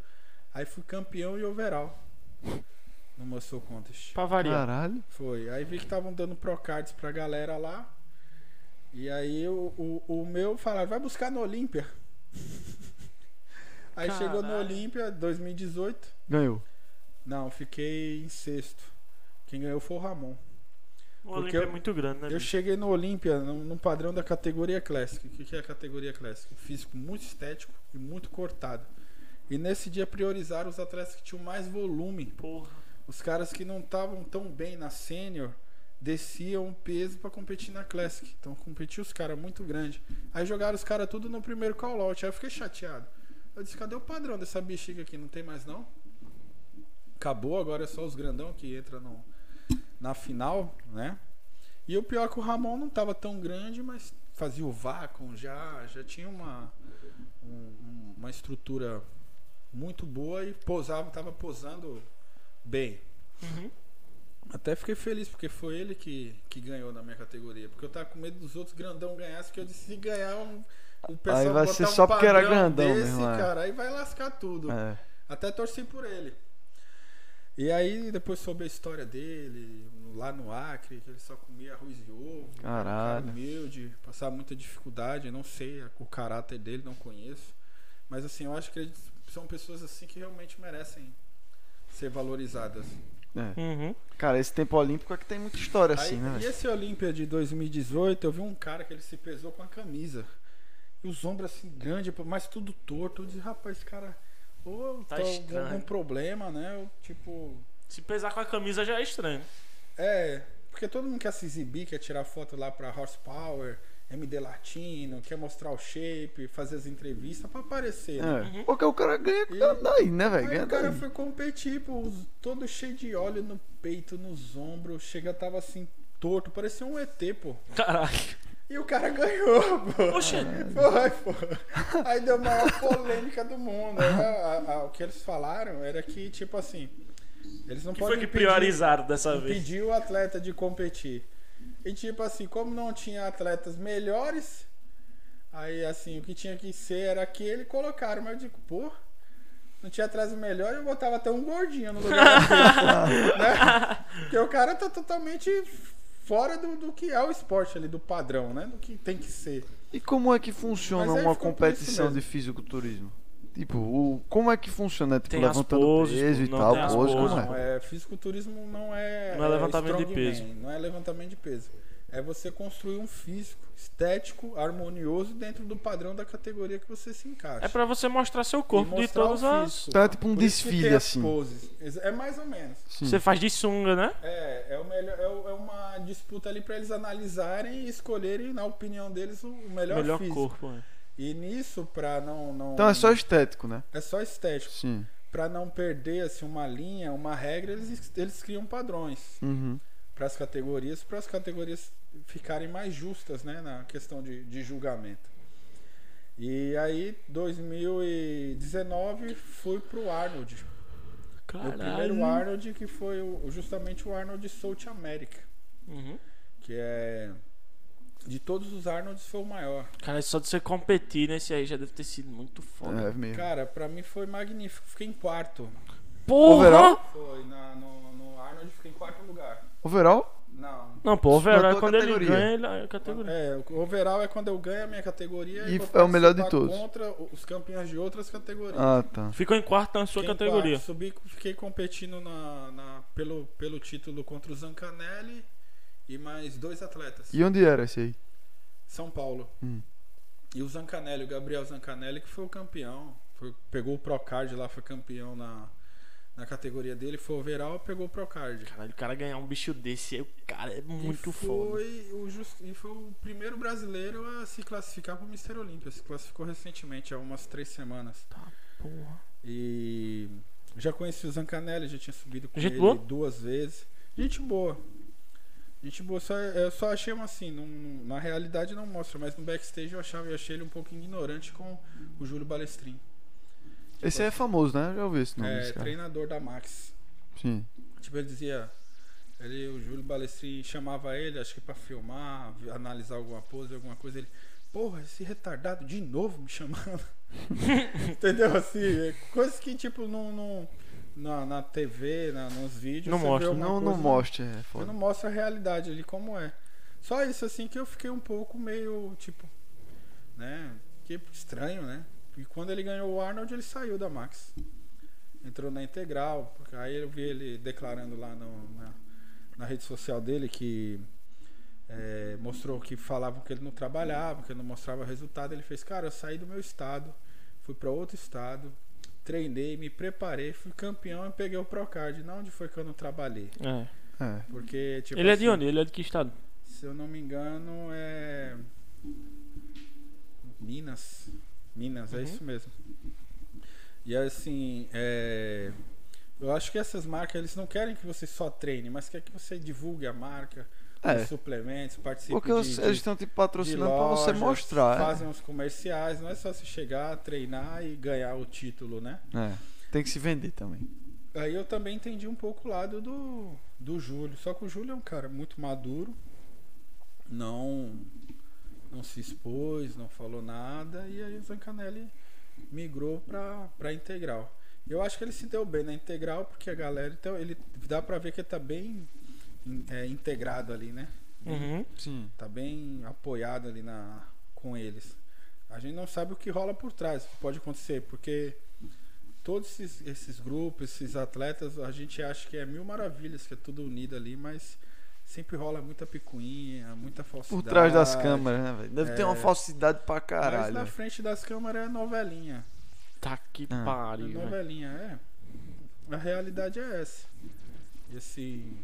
Aí fui campeão e overall no Muscle Contest. Pra variar. Caralho. Foi. Aí vi que estavam dando procards pra galera lá. E aí o, o, o meu falaram, vai buscar no Olímpia. aí chegou no Caralho. Olímpia 2018. Ganhou. Não, fiquei em sexto. Quem ganhou foi o Ramon. O Olímpia eu- é muito grande, né? Eu bicho? cheguei no Olímpia no, no padrão da categoria Classic. O que, que é a categoria Classic? Físico muito estético e muito cortado. E nesse dia priorizaram os atletas que tinham mais volume. Porra. Os caras que não estavam tão bem na sênior desciam o peso pra competir na Classic. Então competia os caras muito grande. Aí jogaram os caras tudo no primeiro call out. Aí eu fiquei chateado. Eu disse, cadê o padrão dessa bexiga aqui? Não tem mais não? Acabou, agora é só os grandão que entra no, na final, né? E o pior é que o Ramon não tava tão grande, mas fazia o vácuo já, já tinha uma, um- um- uma estrutura muito boa e posava, tava posando bem. Uhum. Até fiquei feliz, porque foi ele que, que ganhou na minha categoria. Porque eu tava com medo dos outros grandão ganhassem, que eu disse, se ganhar, um- o pessoal Aí vai botar ser um só porque era grandão desse, mesmo, é. cara, aí vai lascar tudo. É. Até torci por ele. E aí depois soube a história dele, lá no Acre, que ele só comia arroz e ovo. era um cara Caralho. humilde, passava muita dificuldade, não sei o caráter dele, não conheço. Mas assim, eu acho que eles são pessoas assim que realmente merecem ser valorizadas. É. Uhum. Cara, esse tempo olímpico é que tem muita história assim, Aí, né? e esse Olímpia de 2018, eu vi um cara que ele se pesou com a camisa. E os ombros assim, grande, mas tudo torto. Eu disse, rapaz, esse cara. Ou Tá tá estranho. algum problema, né? Ou, tipo. Se pesar com a camisa já é estranho. É, porque todo mundo quer se exibir, quer tirar foto lá pra Horsepower, MD Latino, quer mostrar o shape, fazer as entrevistas pra aparecer. Né? É. Porque o cara ganha E- daí, né, velho? O cara daí. foi competir, pô, os- todo cheio de óleo no peito, nos ombros, chega, tava assim, torto, parecia um ET, pô. Caralho. E o cara ganhou, pô. Oxe, Foi, pô. Aí deu a maior polêmica do mundo. Aí, a- a- o que eles falaram era que, tipo assim, eles não que podem foi que impedir- priorizaram dessa vez? impedir o atleta de competir. E tipo assim, como não tinha atletas melhores, aí assim, o que tinha que ser era aquele, colocaram. Mas eu digo, pô, não tinha atleta melhor, eu botava até um gordinho no lugar pô, né? Porque o cara tá totalmente fora do, do que é o esporte ali, do padrão, né? Do que tem que ser. E como é que funciona uma competição de fisiculturismo? Tipo, o, como é que funciona? Tipo, Tem levantando poses, peso pô, e não tal, pose, como é? Não, é, fisiculturismo não é. Não é levantamento de peso. Não é levantamento de peso. É você construir um físico estético, harmonioso dentro do padrão da categoria que você se encaixa. É pra você mostrar seu corpo de mostrar todas o as. físico. Então é tipo um Por isso que desfile, assim. Poses. É mais ou menos. Sim. Você faz de sunga, né? É, é, o melhor, é, é uma disputa ali para eles analisarem e escolherem, na opinião deles, o o melhor, Melhor físico. corpo. é. E nisso, pra não, não. Então é só estético, né? É só estético. Sim. Pra não perder assim, uma linha, uma regra, eles, eles criam padrões. Uhum. para as categorias, para as categorias ficarem mais justas, né, na questão de, de julgamento. E aí, 2019, fui pro Arnold. O primeiro Caralho. Arnold que foi o- justamente o Arnold South America, Uhum. que é de todos os Arnolds foi o maior. Cara, só de você competir nesse aí já deve ter sido muito foda. É mesmo. Cara, pra mim foi magnífico. Fiquei em quarto. Porra! Overall? Foi na- no, no Arnold fiquei em quarto lugar. Overall? Não. Não, pô, overall é quando ele categoria. ganha, ele é a categoria. É, o overall é quando eu ganho a minha categoria E vou é o melhor de todos. contra os campeões de outras categorias. Ah, tá. Ficou em quarto na sua Fiquei em categoria. quarto, subi, fiquei competindo na, na- pelo, pelo título contra o Zancanelli e mais dois atletas. E onde era esse aí? São Paulo. Hum. E o Zancanelli, o Gabriel Zancanelli, que foi o campeão. Foi- pegou o Procard lá, foi campeão na, na categoria dele. Foi overall, pegou o Procard. Caralho, o cara ganhar um bicho desse aí, o cara é muito e foda. foi o jus- E foi o primeiro brasileiro a se classificar para o Mr. Olímpia. Se classificou recentemente, há umas três semanas. Tá, porra. E já conheci o Zancanelli, já tinha subido com Gente ele boa? duas vezes. Gente boa. Gente boa, só, eu só achei uma assim, não- não- na realidade não mostra, mas no backstage eu achava, eu achei ele um pouco ignorante com o Júlio Balestrin. Esse é famoso, né? Eu já ouvi esse nome. é treinador da Max. Sim. Tipo, ele dizia. Ele, o Júlio Balestrin chamava ele, acho que pra filmar, analisar alguma pose, alguma coisa. Ele, porra, esse retardado de novo me chamando. Entendeu? Assim, é coisas que, tipo, não. não na, na TV, na, nos vídeos. Não mostra. Não, não coisa, mostra, é foda. não mostra a realidade ali como é. Só isso assim que eu fiquei um pouco meio tipo, né? Que estranho, né? E quando ele ganhou o Arnold, ele saiu da Max. Entrou na integral, porque aí eu vi ele declarando lá no- na, na rede social dele que é, mostrou que falavam que ele não trabalhava, que ele não mostrava resultado. Ele fez, cara, eu saí do meu estado, fui para outro estado, treinei, me preparei, fui campeão e peguei o Procard. Não onde foi que eu não trabalhei. É. É. Porque, tipo Ele é de assim, onde? Ele é de que estado? Se eu não me engano, é. Minas. Minas, é Uhum. isso mesmo. E assim, é. Eu acho que essas marcas, eles não querem que você só treine, mas quer que você divulgue a marca, É. os suplementos, participe Porque de, eles estão te de patrocinando pra você mostrar. é. Fazem uns comerciais, não é só se chegar, treinar e ganhar o título, né? É. Tem que se vender também. Aí eu também entendi um pouco o lado do, do Júlio. Só que o Júlio é um cara muito maduro, não não se expôs, não falou nada, e aí o Zancanelli migrou pra, pra integral. Eu acho que ele se deu bem na integral, porque a galera, então, ele dá pra ver que ele tá bem é, integrado ali, né? Uhum. Sim. Tá bem apoiado ali na, com eles. A gente não sabe o que rola por trás, o que pode acontecer, porque todos esses, esses grupos, esses atletas, a gente acha que é mil maravilhas, que é tudo unido ali, mas sempre rola muita picuinha, muita falsidade. Por trás das câmeras, né, velho? Deve ter uma É. falsidade pra Mas caralho. na velho. frente das câmeras é novelinha. Tá que Ah. É pariu, velho. novelinha, é. A realidade é essa. E assim.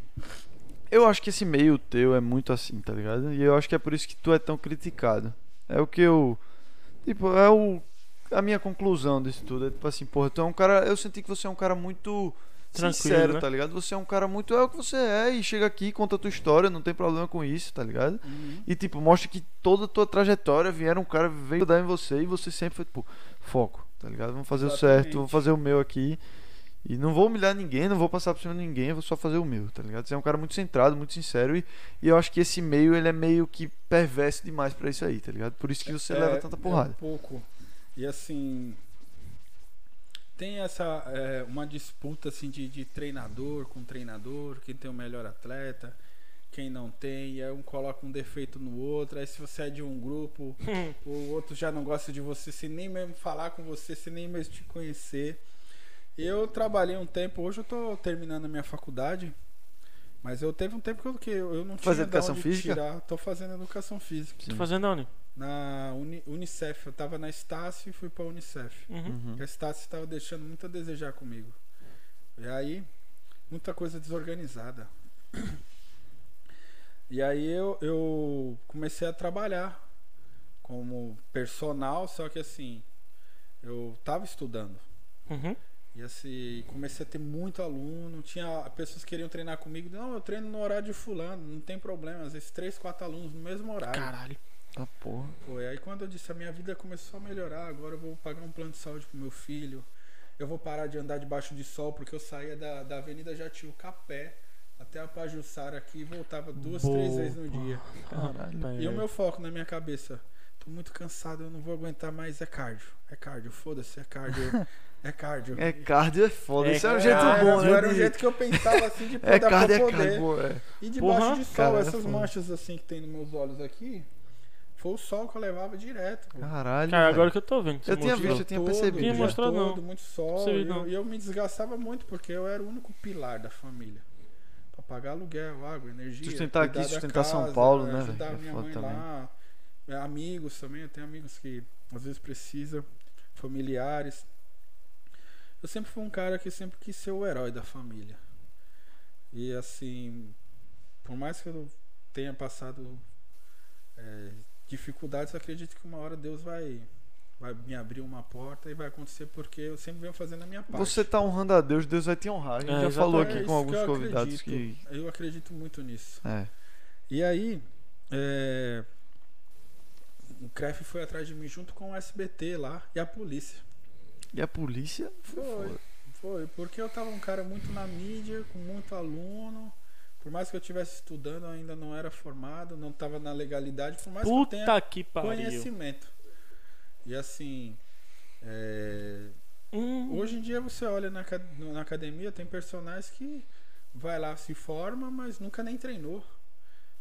Eu acho que esse meio teu é muito assim, tá ligado? E eu acho que é por isso que tu é tão criticado. É o que eu. Tipo, é o. A minha conclusão disso tudo. É tipo assim, porra, tu é um cara. Eu senti que você é um cara muito. Tranquilo, sincero, né? tá ligado? Você é um cara muito. É o que você é e chega aqui, conta a tua história, não tem problema com isso, tá ligado? E tipo, mostra que toda a tua trajetória vieram um cara veio dar em você e você sempre foi, tipo, foco, tá ligado? Vamos fazer o certo, Exatamente. fazer o meu aqui. E não vou humilhar ninguém, não vou passar por cima de ninguém, eu vou só fazer o meu, tá ligado? Você é um cara muito centrado, muito sincero e, e eu acho que esse meio ele é meio que perverso demais pra isso aí, tá ligado? Por isso que você leva tanta porrada. É um pouco. E assim. Tem essa. é, uma disputa assim de, de treinador com treinador, quem tem o melhor atleta, quem não tem, e aí um coloca um defeito no outro, aí se você é de um grupo, o outro já não gosta de você, sem nem mesmo falar com você, sem nem mesmo te conhecer. Eu trabalhei um tempo, hoje eu tô terminando a minha faculdade, mas eu teve um tempo que eu, que eu não Fazer tinha de educação onde física? tirar. Tô fazendo educação física. Tô fazendo onde? Na Uni- Unicef, eu tava na Estácio e fui pra Unicef. Uhum. Uhum. A Estácio estava deixando muito a desejar comigo. E aí, muita coisa desorganizada. E aí eu, eu comecei a trabalhar como personal, só que assim, eu tava estudando. Uhum. E assim, comecei a ter muito aluno, tinha pessoas que queriam treinar comigo, não, eu treino no horário de fulano, não tem problema, às vezes três, quatro alunos no mesmo horário. Caralho. Tá porra. Foi aí quando eu disse a minha vida começou a melhorar, agora eu vou pagar um plano de saúde pro meu filho. Eu vou parar de andar debaixo de sol, porque eu saía da, da Avenida Jatiuca a pé até a Pajussara aqui e voltava duas, Boa. três vezes no dia. Caralho. E o meu foco na minha cabeça, tô muito cansado, eu não vou aguentar mais, é cardio. É cardio, foda-se, é cardio. É cardio. É cardio é foda, É, esse é um é, jeito era, bom, né? Era um jeito que eu pensava assim de poder É cardio, é pra poder. cardio, é. E debaixo Porra, de sol, cara, é essas manchas assim que tem nos meus olhos aqui, foi o sol que eu levava direto. Pô. Caralho. Cara, agora que eu tô vendo. Eu tinha mostrou. visto, eu tinha todo, percebido. Tinha mostrado, todo, não. muito sol. Percebi, E não. eu, e eu me desgastava muito porque eu era o único pilar da família. Pra pagar aluguel, água, energia. Sustentar aqui, cuidar da sustentar São casa, Paulo, né, Ajudar velho? É minha mãe também. lá. É, Amigos também, eu tenho amigos que às vezes precisam. Familiares. Eu sempre fui um cara que sempre quis ser o herói da família. E assim, por mais que eu tenha passado é, dificuldades, eu acredito que uma hora Deus vai, vai me abrir uma porta e vai acontecer porque eu sempre venho fazendo a minha parte. Você tá honrando a Deus, Deus vai te honrar. A gente É, já falou aqui É com isso alguns que eu convidados que. acredito. Eu acredito muito nisso. É. E aí, é, o CREF foi atrás de mim junto com o SBT lá e a polícia. E a polícia? Foi, foi, porque eu tava um cara muito na mídia, com muito aluno. Por mais que eu estivesse estudando, eu ainda não era formado, não tava na legalidade, por mais que eu tenha Puta que pariu. conhecimento. E assim, é, Hum, hoje em dia você olha na, na academia, tem personagens que vai lá, se forma, mas nunca nem treinou.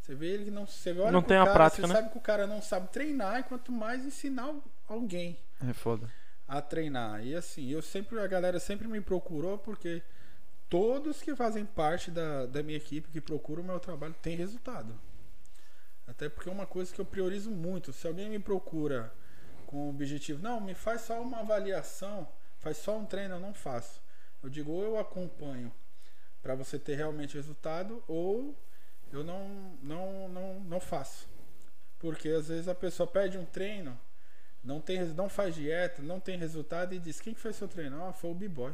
Você vê ele que não. Você olha Não tem a cara, prática, você né? sabe que o cara não sabe treinar, e quanto mais ensinar alguém É foda. A treinar. E assim, eu sempre, a galera sempre me procurou porque todos que fazem parte da, da minha equipe, que procuram o meu trabalho, tem resultado. Até porque é uma coisa que eu priorizo muito. Se alguém me procura com o objetivo, não, me faz só uma avaliação, faz só um treino, eu não faço. Eu digo, ou eu acompanho para você ter realmente resultado, ou eu não, não, não, não faço. Porque às vezes a pessoa pede um treino, não, tem, não faz dieta, não tem resultado e diz: Quem que fez seu treino? Ah, foi o B-Boy.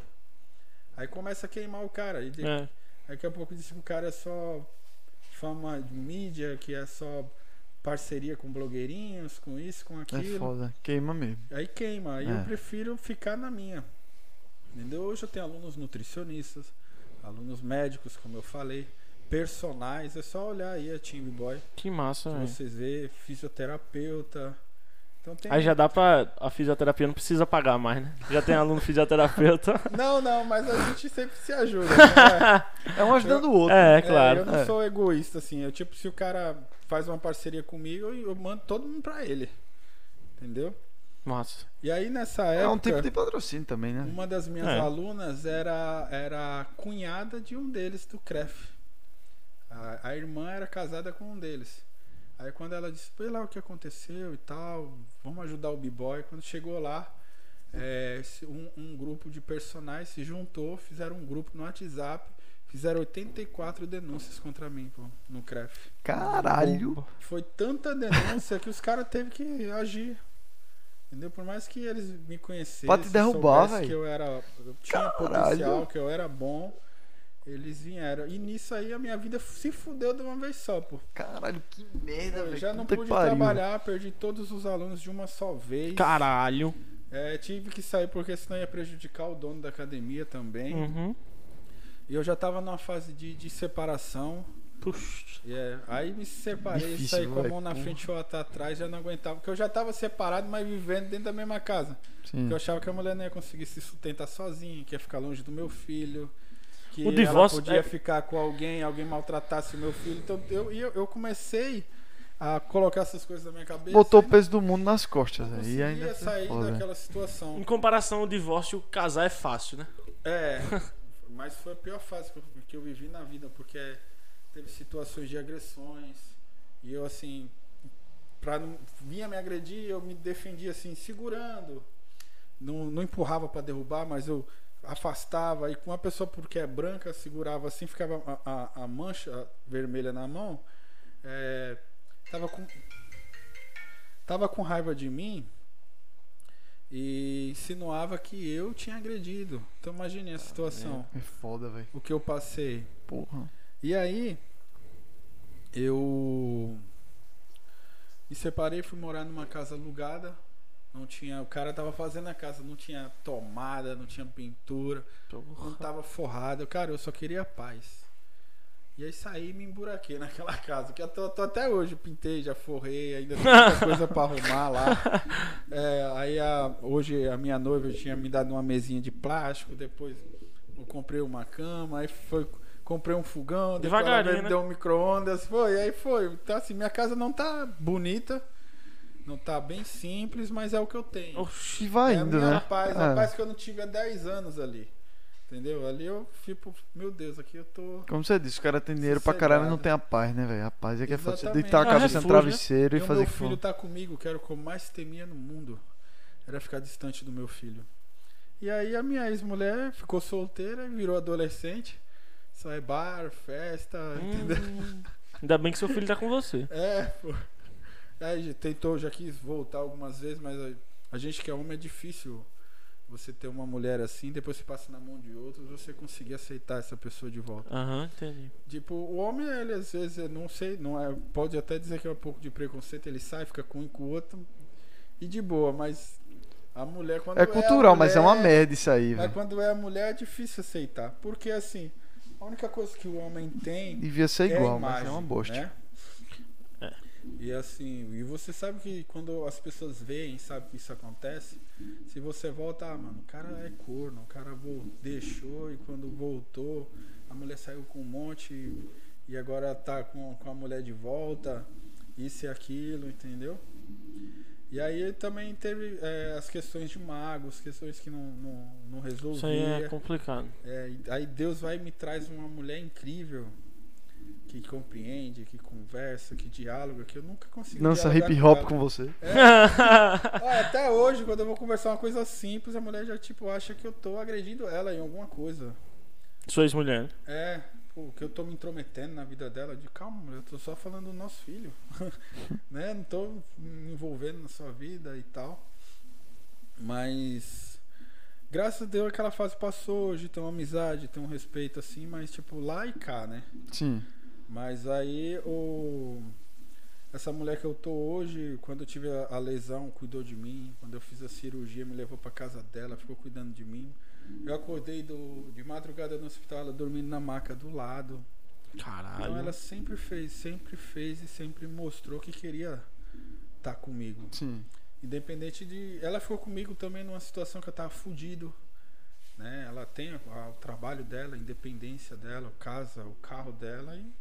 Aí começa a queimar o cara. E de- é. Daqui a pouco diz que o cara é só fama de mídia, que é só parceria com blogueirinhos, com isso, com É aquilo. foda. Queima mesmo. Aí queima. Aí É. eu prefiro ficar na minha. Entendeu? Hoje eu tenho alunos nutricionistas, alunos médicos, como eu falei, personagens. É só olhar aí a Team Boy, Que massa, velho. vocês vê, fisioterapeuta. Então tem Aí já dá pra. A fisioterapia não precisa pagar mais, né? Já tem aluno fisioterapeuta. Não, não, mas a gente sempre se ajuda. né? É um ajudando o outro. É, É, claro. eu não É. sou egoísta, assim. Eu, tipo, se o cara faz uma parceria comigo, eu eu mando todo mundo pra ele. Entendeu? Massa. E aí nessa época. É um tipo de patrocínio também, né? Uma das minhas É. alunas era, era a cunhada de um deles do CREF. A, a irmã era casada com um deles. Aí quando ela disse, vê lá o que aconteceu e tal, vamos ajudar o B-Boy. Quando chegou lá, é, um, um grupo de personagens se juntou, fizeram um grupo no WhatsApp, fizeram 84 denúncias contra mim pô, no CREF. Caralho. Foi tanta denúncia que os caras teve que agir. Entendeu? Por mais que eles me conhecessem, te derrubar, que eu era, eu tinha Caralho. potencial, que eu era bom, eles vieram. E nisso aí a minha vida se fudeu de uma vez só, pô. Caralho, que merda, Eu velho. já não pude trabalhar, perdi todos os alunos de uma só vez. Caralho. É, tive que sair porque senão ia prejudicar o dono da academia também. Uhum. E eu já tava numa fase de, de separação. Puxa. E é, aí me separei, Difícil, saí com a mão na porra. frente e outra atrás, já não aguentava. Porque eu já tava separado, mas vivendo dentro da mesma casa. Sim. Porque eu achava que a mulher não ia conseguir se sustentar sozinha, que ia ficar longe do meu filho. Que O divórcio ela podia é- ficar com alguém, alguém maltratasse o meu filho. Então eu, eu, eu comecei a colocar essas coisas na minha cabeça. Botou o e peso do mundo nas costas. Aí conseguia ainda foi sair foda. daquela situação. Em comparação ao divórcio, casar é fácil, né? É, mas foi a pior fase que eu, vivi na vida, porque teve situações de agressões e eu assim, pra não vinha me agredir, eu me defendia assim, segurando. Não, não empurrava pra derrubar, mas eu afastava e com uma pessoa porque é branca segurava assim, ficava a, a, a mancha vermelha na mão. É, tava com tava com raiva de mim e insinuava que eu tinha agredido. Então imagine a situação, É foda, velho. o que eu passei. Porra. E aí eu me separei, fui morar numa casa alugada. Não tinha, o cara tava fazendo a casa, não tinha tomada, não tinha pintura, não tava forrada. Cara, eu só queria paz. E aí saí e me emburaquei naquela casa. Que eu tô, tô até hoje, pintei, já forrei, ainda tem muita coisa pra arrumar lá. É, aí a- hoje a minha noiva tinha me dado uma mesinha de plástico, depois eu comprei uma cama, aí foi. Comprei um fogão, depois ela me né? deu um micro-ondas, foi, aí foi. Então assim, minha casa não tá bonita, não tá bem simples, mas é o que eu tenho. Oxi. Vai é a indo, minha né? paz, a É. paz que eu não tive há 10 anos ali. Entendeu? Ali eu fico, meu Deus, aqui eu tô. Como você disse, o cara tem dinheiro pra caralho e não tem a paz, né, velho? A paz é que é Exatamente. deitar a É um cabeça no refúgio, né? travesseiro E e fazer meu filho tá comigo, que era o que eu mais temia no mundo. Era ficar distante do meu filho. E aí a minha ex-mulher ficou solteira e virou adolescente. Só é bar, festa, entendeu? Hum. Ainda bem que seu filho tá com você. É, pô. Aí tentou, já quis voltar algumas vezes, mas a, a gente que é homem é difícil você ter uma mulher assim, depois você passa na mão de outros, você conseguir aceitar essa pessoa de volta. Aham, entendi. Tipo, o homem, ele às vezes, não sei, não é, pode até dizer que é um pouco de preconceito, ele sai, fica com um e com o outro, e de boa, mas A mulher quando É cultural, a mas é uma mulher- merda isso aí, Mas velho. quando é a mulher é difícil aceitar. Porque assim, a única coisa que o homem tem Devia ser é igual, mas imagem, é uma bosta. né? É. E assim, e você sabe que quando as pessoas veem, sabe que isso acontece, se você volta, ah, mano, o cara é corno, o cara deixou e quando voltou, a mulher saiu com um monte e, agora tá com, com a mulher de volta, isso e aquilo, entendeu? E aí também teve é, as questões de magos, questões que não, não, não resolvia. Isso aí é complicado. É, aí Deus vai e me traz uma mulher incrível que compreende, que conversa, que dialoga, que eu nunca consegui. Dança hip hop ela. com você. Olha, até hoje, quando eu vou conversar uma coisa simples, a mulher já tipo acha que eu tô agredindo ela em alguma coisa. Sua ex-mulher. É, pô, que eu tô me intrometendo na vida dela. De calma, mulher, eu tô só falando do nosso filho. né? Não tô me envolvendo na sua vida e tal. Mas graças a Deus aquela fase passou, hoje tem uma amizade, tem um respeito assim, mas tipo lá e cá, né? Sim. Mas aí o essa mulher que eu tô hoje, quando eu tive a, lesão, cuidou de mim. Quando eu fiz a cirurgia, me levou pra casa dela, ficou cuidando de mim. Eu acordei do, de madrugada no hospital, ela dormindo na maca do lado. Caralho. Então ela sempre fez, sempre fez e sempre mostrou que queria estar comigo. Sim. Independente de. Ela ficou comigo também numa situação que eu tava fudido. Né? Ela tem a- a- o trabalho dela, a independência dela, a casa, o carro dela e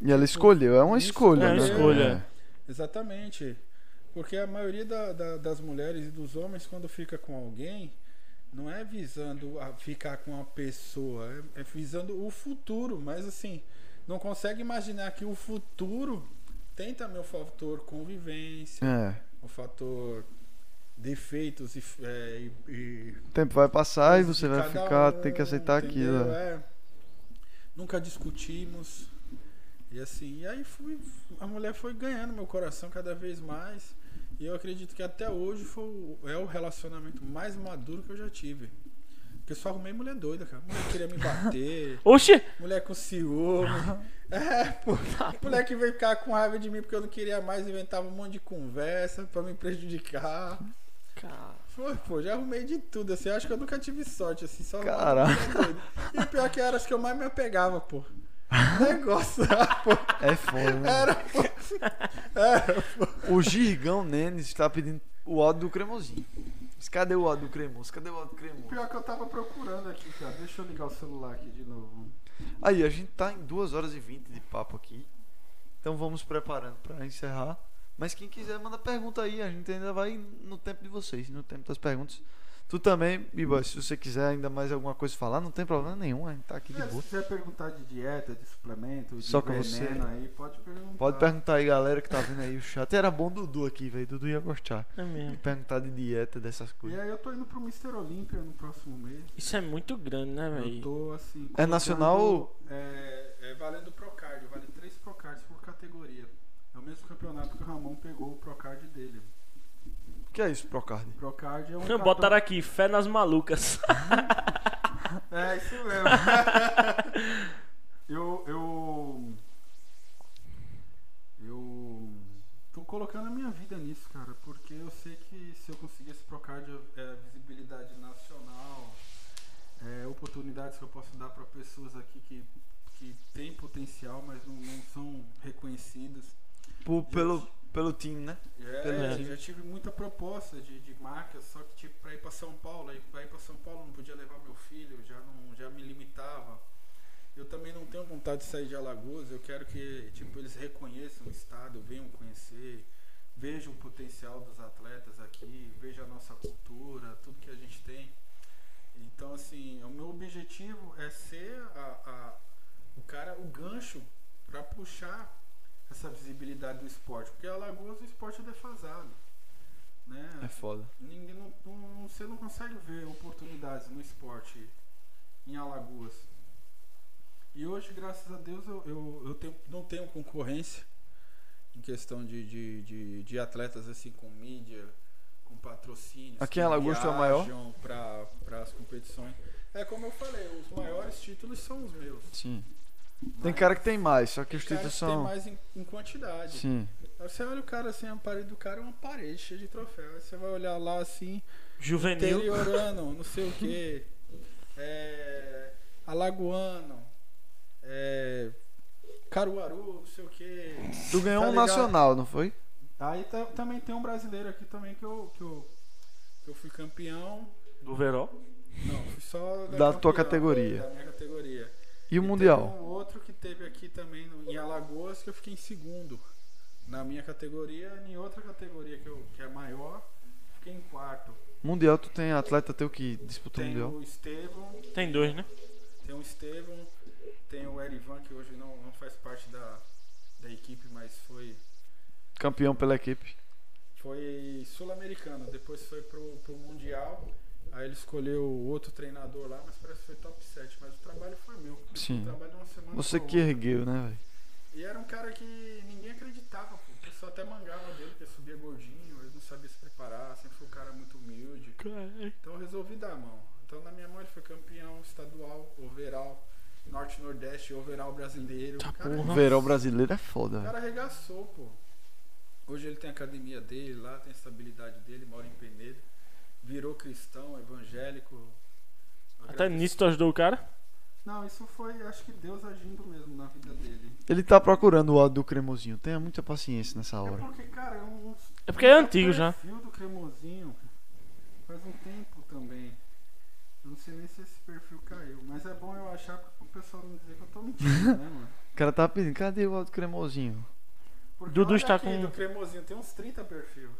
E ela escolheu, é uma escolha, É uma né? escolha. Exatamente. Porque a maioria da- da- das mulheres e dos homens, quando fica com alguém, não é visando a ficar com uma pessoa, é, é visando o futuro. Mas assim, não consegue imaginar que o futuro tem também o fator convivência, É. o fator defeitos e, é, e- e O tempo vai passar e você vai ficar, um, tem que aceitar entendeu? aquilo. é. É. Nunca discutimos. E assim, e aí fui, a mulher foi ganhando meu coração cada vez mais. E eu acredito que até hoje foi, é o relacionamento mais maduro que eu já tive. Porque eu só arrumei mulher doida, cara. Mulher que queria me bater, Oxi! mulher com ciúme. É, pô. Mulher que veio ficar com raiva de mim porque eu não queria mais, inventava um monte de conversa pra me prejudicar. Foi, pô, já arrumei de tudo, assim. Acho que eu nunca tive sorte, assim, só doida. E o pior que era as que eu mais me apegava, pô. Negócio, pô. É foda, né? Era, pô. Era, pô. O Girgão Nenes está pedindo o áudio do cremosinho. Mas Cadê o áudio do cremoso? Cadê o áudio do cremoso? Pior que eu tava procurando aqui, cara. Deixa eu ligar o celular aqui de novo. Aí, a gente tá em 2 horas e 20 de papo aqui. Então vamos preparando para encerrar. Mas quem quiser, manda pergunta aí. A gente ainda vai no tempo de vocês, no tempo das perguntas. Tu também, Biba, se você quiser ainda mais alguma coisa falar, não tem problema nenhum. A gente tá aqui de É, se boa. quiser perguntar de dieta, de suplemento, de Só que você- veneno aí, pode perguntar. Pode perguntar aí, galera que tá vendo aí o chat. Era bom Dudu aqui, velho. Dudu ia gostar. É mesmo. De perguntar de dieta, dessas E coisas. aí eu tô indo pro Mr. Olímpia no próximo mês. Isso é muito grande, né, Eu velho? tô assim. É nacional? É, é valendo Procard, vale três Procards por categoria. É o mesmo campeonato que o Ramon pegou o Procard dele. O que é isso, Procard? Procard é um. Botaram aqui, fé nas malucas. É, isso mesmo. eu. Eu. Eu. Tô colocando a minha vida nisso, cara, porque eu sei que se eu conseguir esse Procard é visibilidade nacional, é, oportunidades que eu posso dar para pessoas aqui que, que têm potencial, mas não, não são reconhecidas. Por- pelo, pelo time, né? É, Pelo- já tive muita proposta de, de marcas, só que tipo, pra ir pra São Paulo, aí pra ir pra São Paulo não podia levar meu filho, já, não, já me limitava. Eu também não tenho vontade de sair de Alagoas, eu quero que tipo, eles reconheçam o estado, venham conhecer, vejam o potencial dos atletas aqui, vejam a nossa cultura, tudo que a gente tem. Então assim, o meu objetivo é ser a, a- o cara, o gancho para puxar essa visibilidade do esporte, porque Alagoas o esporte é defasado, né? É foda. Ninguém não, não- você não consegue ver oportunidades no esporte em Alagoas. E hoje, graças a Deus, eu, eu, eu tenho- não tenho concorrência em questão de, de, de, de atletas assim com mídia, com patrocínios. Aqui em Alagoas é o maior? Para as competições. É como eu falei, os maiores títulos são os meus. Sim. Tem cara que tem mais, só que os tem cara títulos que tem são. mais em, em quantidade. Sim. Aí você olha o cara assim, a parede do cara é uma parede cheia de troféu. Aí você vai olhar lá assim, Juvenil. interiorano, não sei o que. É, alagoano. É, Caruaru, não sei o que. Tu ganhou Tá um ligado? nacional, não foi? Aí tá- também tem um brasileiro aqui também que eu, que eu, que eu fui campeão. Do Veró. Não, fui só da, Da tua categoria. Da minha categoria. E o E Mundial? Teve um outro que teve aqui também no- em Alagoas que eu fiquei em segundo. Na minha categoria, em outra categoria que, eu, que é maior, fiquei em quarto. Mundial, tu tem atleta teu que disputou o Tem Mundial? o Estevão, Tem dois, né? tem o Estevão, tem o Erivan, que hoje não, não faz parte da, da equipe, mas foi, Campeão pela equipe. foi sul-americano. Depois foi pro, pro Mundial. Aí ele escolheu outro treinador lá, mas parece que foi top 7. Mas o trabalho foi meu. Sim. O trabalho de uma semana Você que outra. ergueu, né, velho? E era um cara que ninguém acreditava, pô. O pessoal até mangava dele, porque subia gordinho, ele não sabia se preparar, sempre foi um cara muito humilde. Então eu resolvi dar a mão. Então na minha mão ele foi campeão estadual, overall, norte nordeste, overall brasileiro. Tá o cara, porra. O verão brasileiro é foda, o cara arregaçou, pô. Hoje ele tem a academia dele lá, tem a estabilidade dele, mora em Penedo. Virou cristão, evangélico. Até nisso tu ajudou o cara? Não, isso foi, acho que Deus agindo mesmo na vida dele. Ele tá procurando o áudio do cremosinho. Tenha muita paciência nessa É hora. porque, cara, é um. É porque é antigo já. O perfil do cremosinho faz um tempo também. Eu não sei nem se esse perfil caiu, mas é bom eu achar pro pessoal não dizer que eu tô mentindo, né, mano? O cara tava pedindo, cadê o áudio do cremosinho? Porque Dudu olha está aqui, com- do cremosinho tem uns 30 perfil.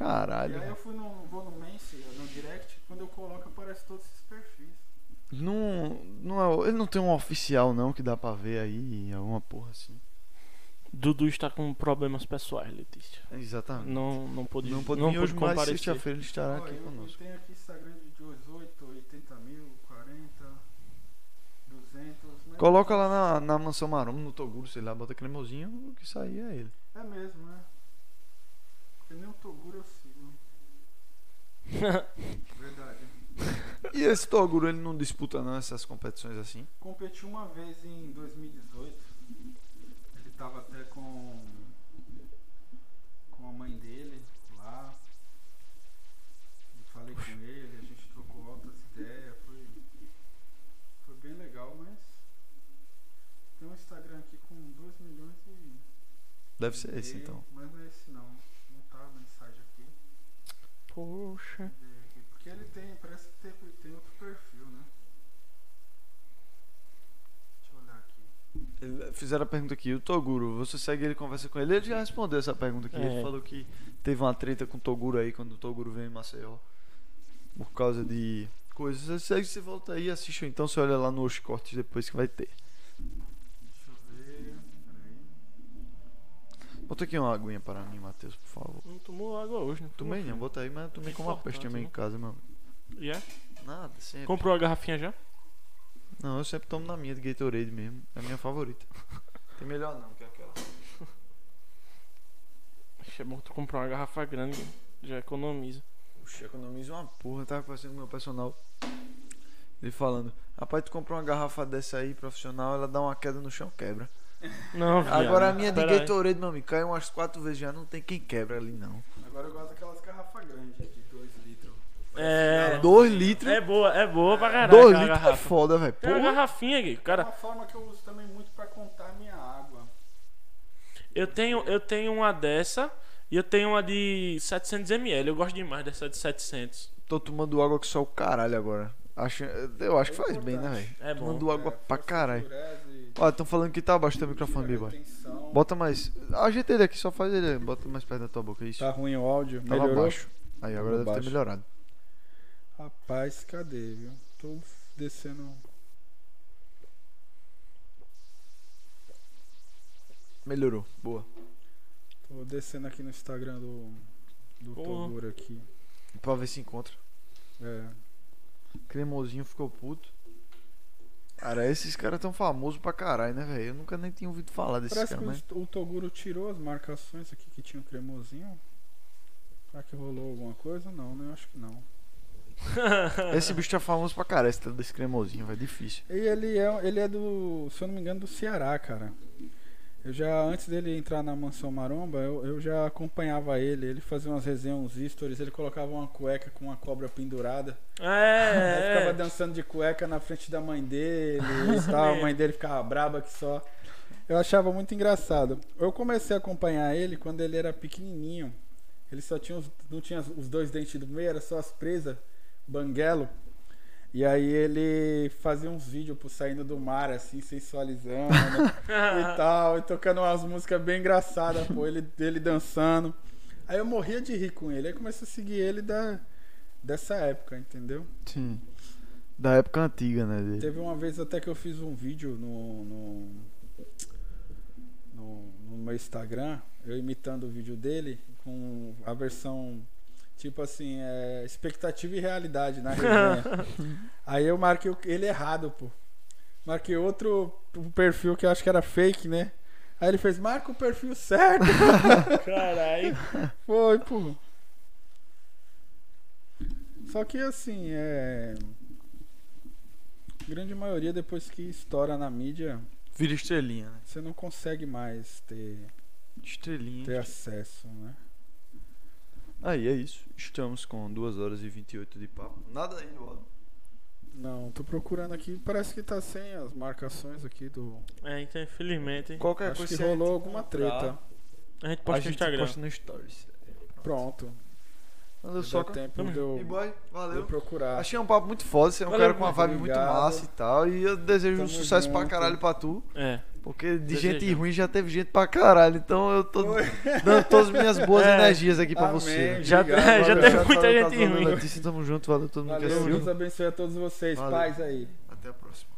E Caralho. aí eu fui no, vou no Mense, no direct, quando eu coloco aparece todos esses perfis. Não, não é, ele não tem um oficial não que dá pra ver aí, alguma porra assim. Dudu está com problemas pessoais, Letícia. Exatamente. Não, não pôde, Não pode não pôde hoje, mas comparecer. sexta-feira ele estará Ó, aqui eu, eu conosco. tenho aqui Instagram de 18, 80 mil, 40, 200. mas- Coloca lá na, na mansão Maromba, no Toguro, sei lá, bota cremosinho, o que sair é ele. É mesmo, né? Porque nem o Toguro eu sigo. Verdade. E esse Toguro, ele não disputa não essas competições assim? Competi uma vez em 2018. Ele tava até com com a mãe dele lá. Eu falei com ele, a gente trocou altas ideias, foi foi bem legal, mas tem um Instagram aqui com 2 milhões e Deve ser esse então. Mas não é esse não. Não tá a mensagem aqui. Aqui. Porque ele tem, parece que tem, tem outro perfil, né? Deixa eu olhar aqui. Ele- Fizeram a pergunta aqui, o Toguro, você segue ele, conversa com ele, ele já respondeu essa pergunta aqui. Ele É. falou que teve uma treta com o Toguro aí quando o Toguro veio em Maceió. Por causa de coisas. Você segue, você volta aí, assiste ou então você olha lá nos cortes depois que vai ter. Deixa eu ver. Peraí. Bota aqui uma aguinha para mim, Matheus, por favor. Não tomou água hoje, né? Tomei não, bota aí, mas eu tomei com uma peste também em né? casa, meu. E é? Nada, sempre. Comprou a garrafinha já? Não, eu sempre tomo na minha de Gatorade mesmo. É a minha favorita. Tem melhor não que aquela. Acho é bom tu comprar uma garrafa grande, já economiza. Puxa, economiza uma porra. Eu tava conversando com o meu personal. Ele falando, rapaz, tu comprou uma garrafa dessa aí, profissional, ela dá uma queda no chão, quebra. Não, viado. Agora a minha de Pera. Gatorade, meu amigo, caiu umas quatro vezes já, não tem quem quebra ali não. Agora eu gosto daquelas garrafas grandes de 2 litros. É. Dois litros? É boa, é boa pra caralho. Dois aquela litros é garrafa. foda, velho. Tem uma garrafinha. É Cara, uma forma que eu uso também muito pra contar a minha água. eu tenho, eu tenho uma dessa e eu tenho uma de 700ml. Eu gosto demais dessa de 700. Tô tomando água que só o caralho agora. Acho, eu acho que faz bem, né, velho? É bom. Tomando água É, pra caralho. Ó, estão falando que tá abaixo do teu microfone, retenção. Bota mais. Ajeita ele aqui, só faz ele. Bota mais perto da tua boca, isso. Tá ruim o áudio? Tava Melhorou? baixo. Aí, agora Tava deve ter baixo. melhorado. Rapaz, cadê, viu? Tô descendo. Melhorou. Boa. Tô descendo aqui no Instagram do. Do. Toguro aqui. Pra ver se encontra. É. Cremosinho ficou puto. Cara, esses caras tão famosos pra caralho, né, velho? Eu nunca nem tinha ouvido falar desses Parece caras, que mas. o, Toguro tirou as marcações aqui que tinha o cremosinho. Será que rolou alguma coisa? Não, né? Eu acho que não. Esse bicho tá famoso pra caralho, esse desse cremosinho, vai difícil. E ele é, ele é do, se eu não me engano, do Ceará, cara. Eu já, antes dele entrar na Mansão Maromba, eu, eu já acompanhava ele. Ele fazia umas resenhas, uns stories. Ele colocava uma cueca com uma cobra pendurada. É, ficava é. dançando de cueca na frente da mãe dele e tal. A mãe dele ficava braba que só. Eu achava muito engraçado. Eu comecei a acompanhar ele quando ele era pequenininho. Ele só tinha os, não tinha os dois dentes do meio, era só as presas, banguelo. E aí ele fazia uns vídeos por saindo do mar, assim, sensualizando e tal, e tocando umas músicas bem engraçadas, pô, ele, ele dançando. Aí eu morria de rir com ele. Aí comecei a seguir ele da, dessa época, entendeu? Sim. Da época antiga, né? dele. Teve uma vez até que eu fiz um vídeo no, no, no, no meu Instagram, eu imitando o vídeo dele, com a versão tipo assim, é, expectativa e realidade na resenha. Aí eu marquei ele errado, pô. Marquei outro perfil que eu acho que era fake, né? Aí ele fez, marca o perfil certo. Caralho. Foi, pô. Só que assim, é. Grande maioria, depois que estoura na mídia, Vira estrelinha, né? você não consegue mais ter, Estrelinha. ter acesso, né? Aí é isso. Estamos com 2 horas e 28 de papo. Nada aí no áudio. Não, tô procurando aqui, parece que tá sem as marcações aqui do. É, então, infelizmente. Qualquer Acho coisa que a rolou alguma treta. A gente A posta no gente Instagram. posta no Stories. Pronto. Valeu, Soca. tempo Tamo de eu, E boy, de eu valeu. procurar. Achei um papo muito foda, você é um Valeu, cara com uma vibe muito Obrigado. massa e tal. E eu desejo Tamo sucesso pra junto. caralho pra tu. É. Porque de Desejo. gente ruim já teve gente pra caralho. Então eu tô dando todas as minhas boas É. energias aqui pra Amém. você. Já- Obrigado, já valeu. teve muita gente ruim. Letícia, tamo junto, valeu todo mundo que Valeu, assistiu. Deus abençoe a todos vocês. Valeu. Paz aí. Até a próxima.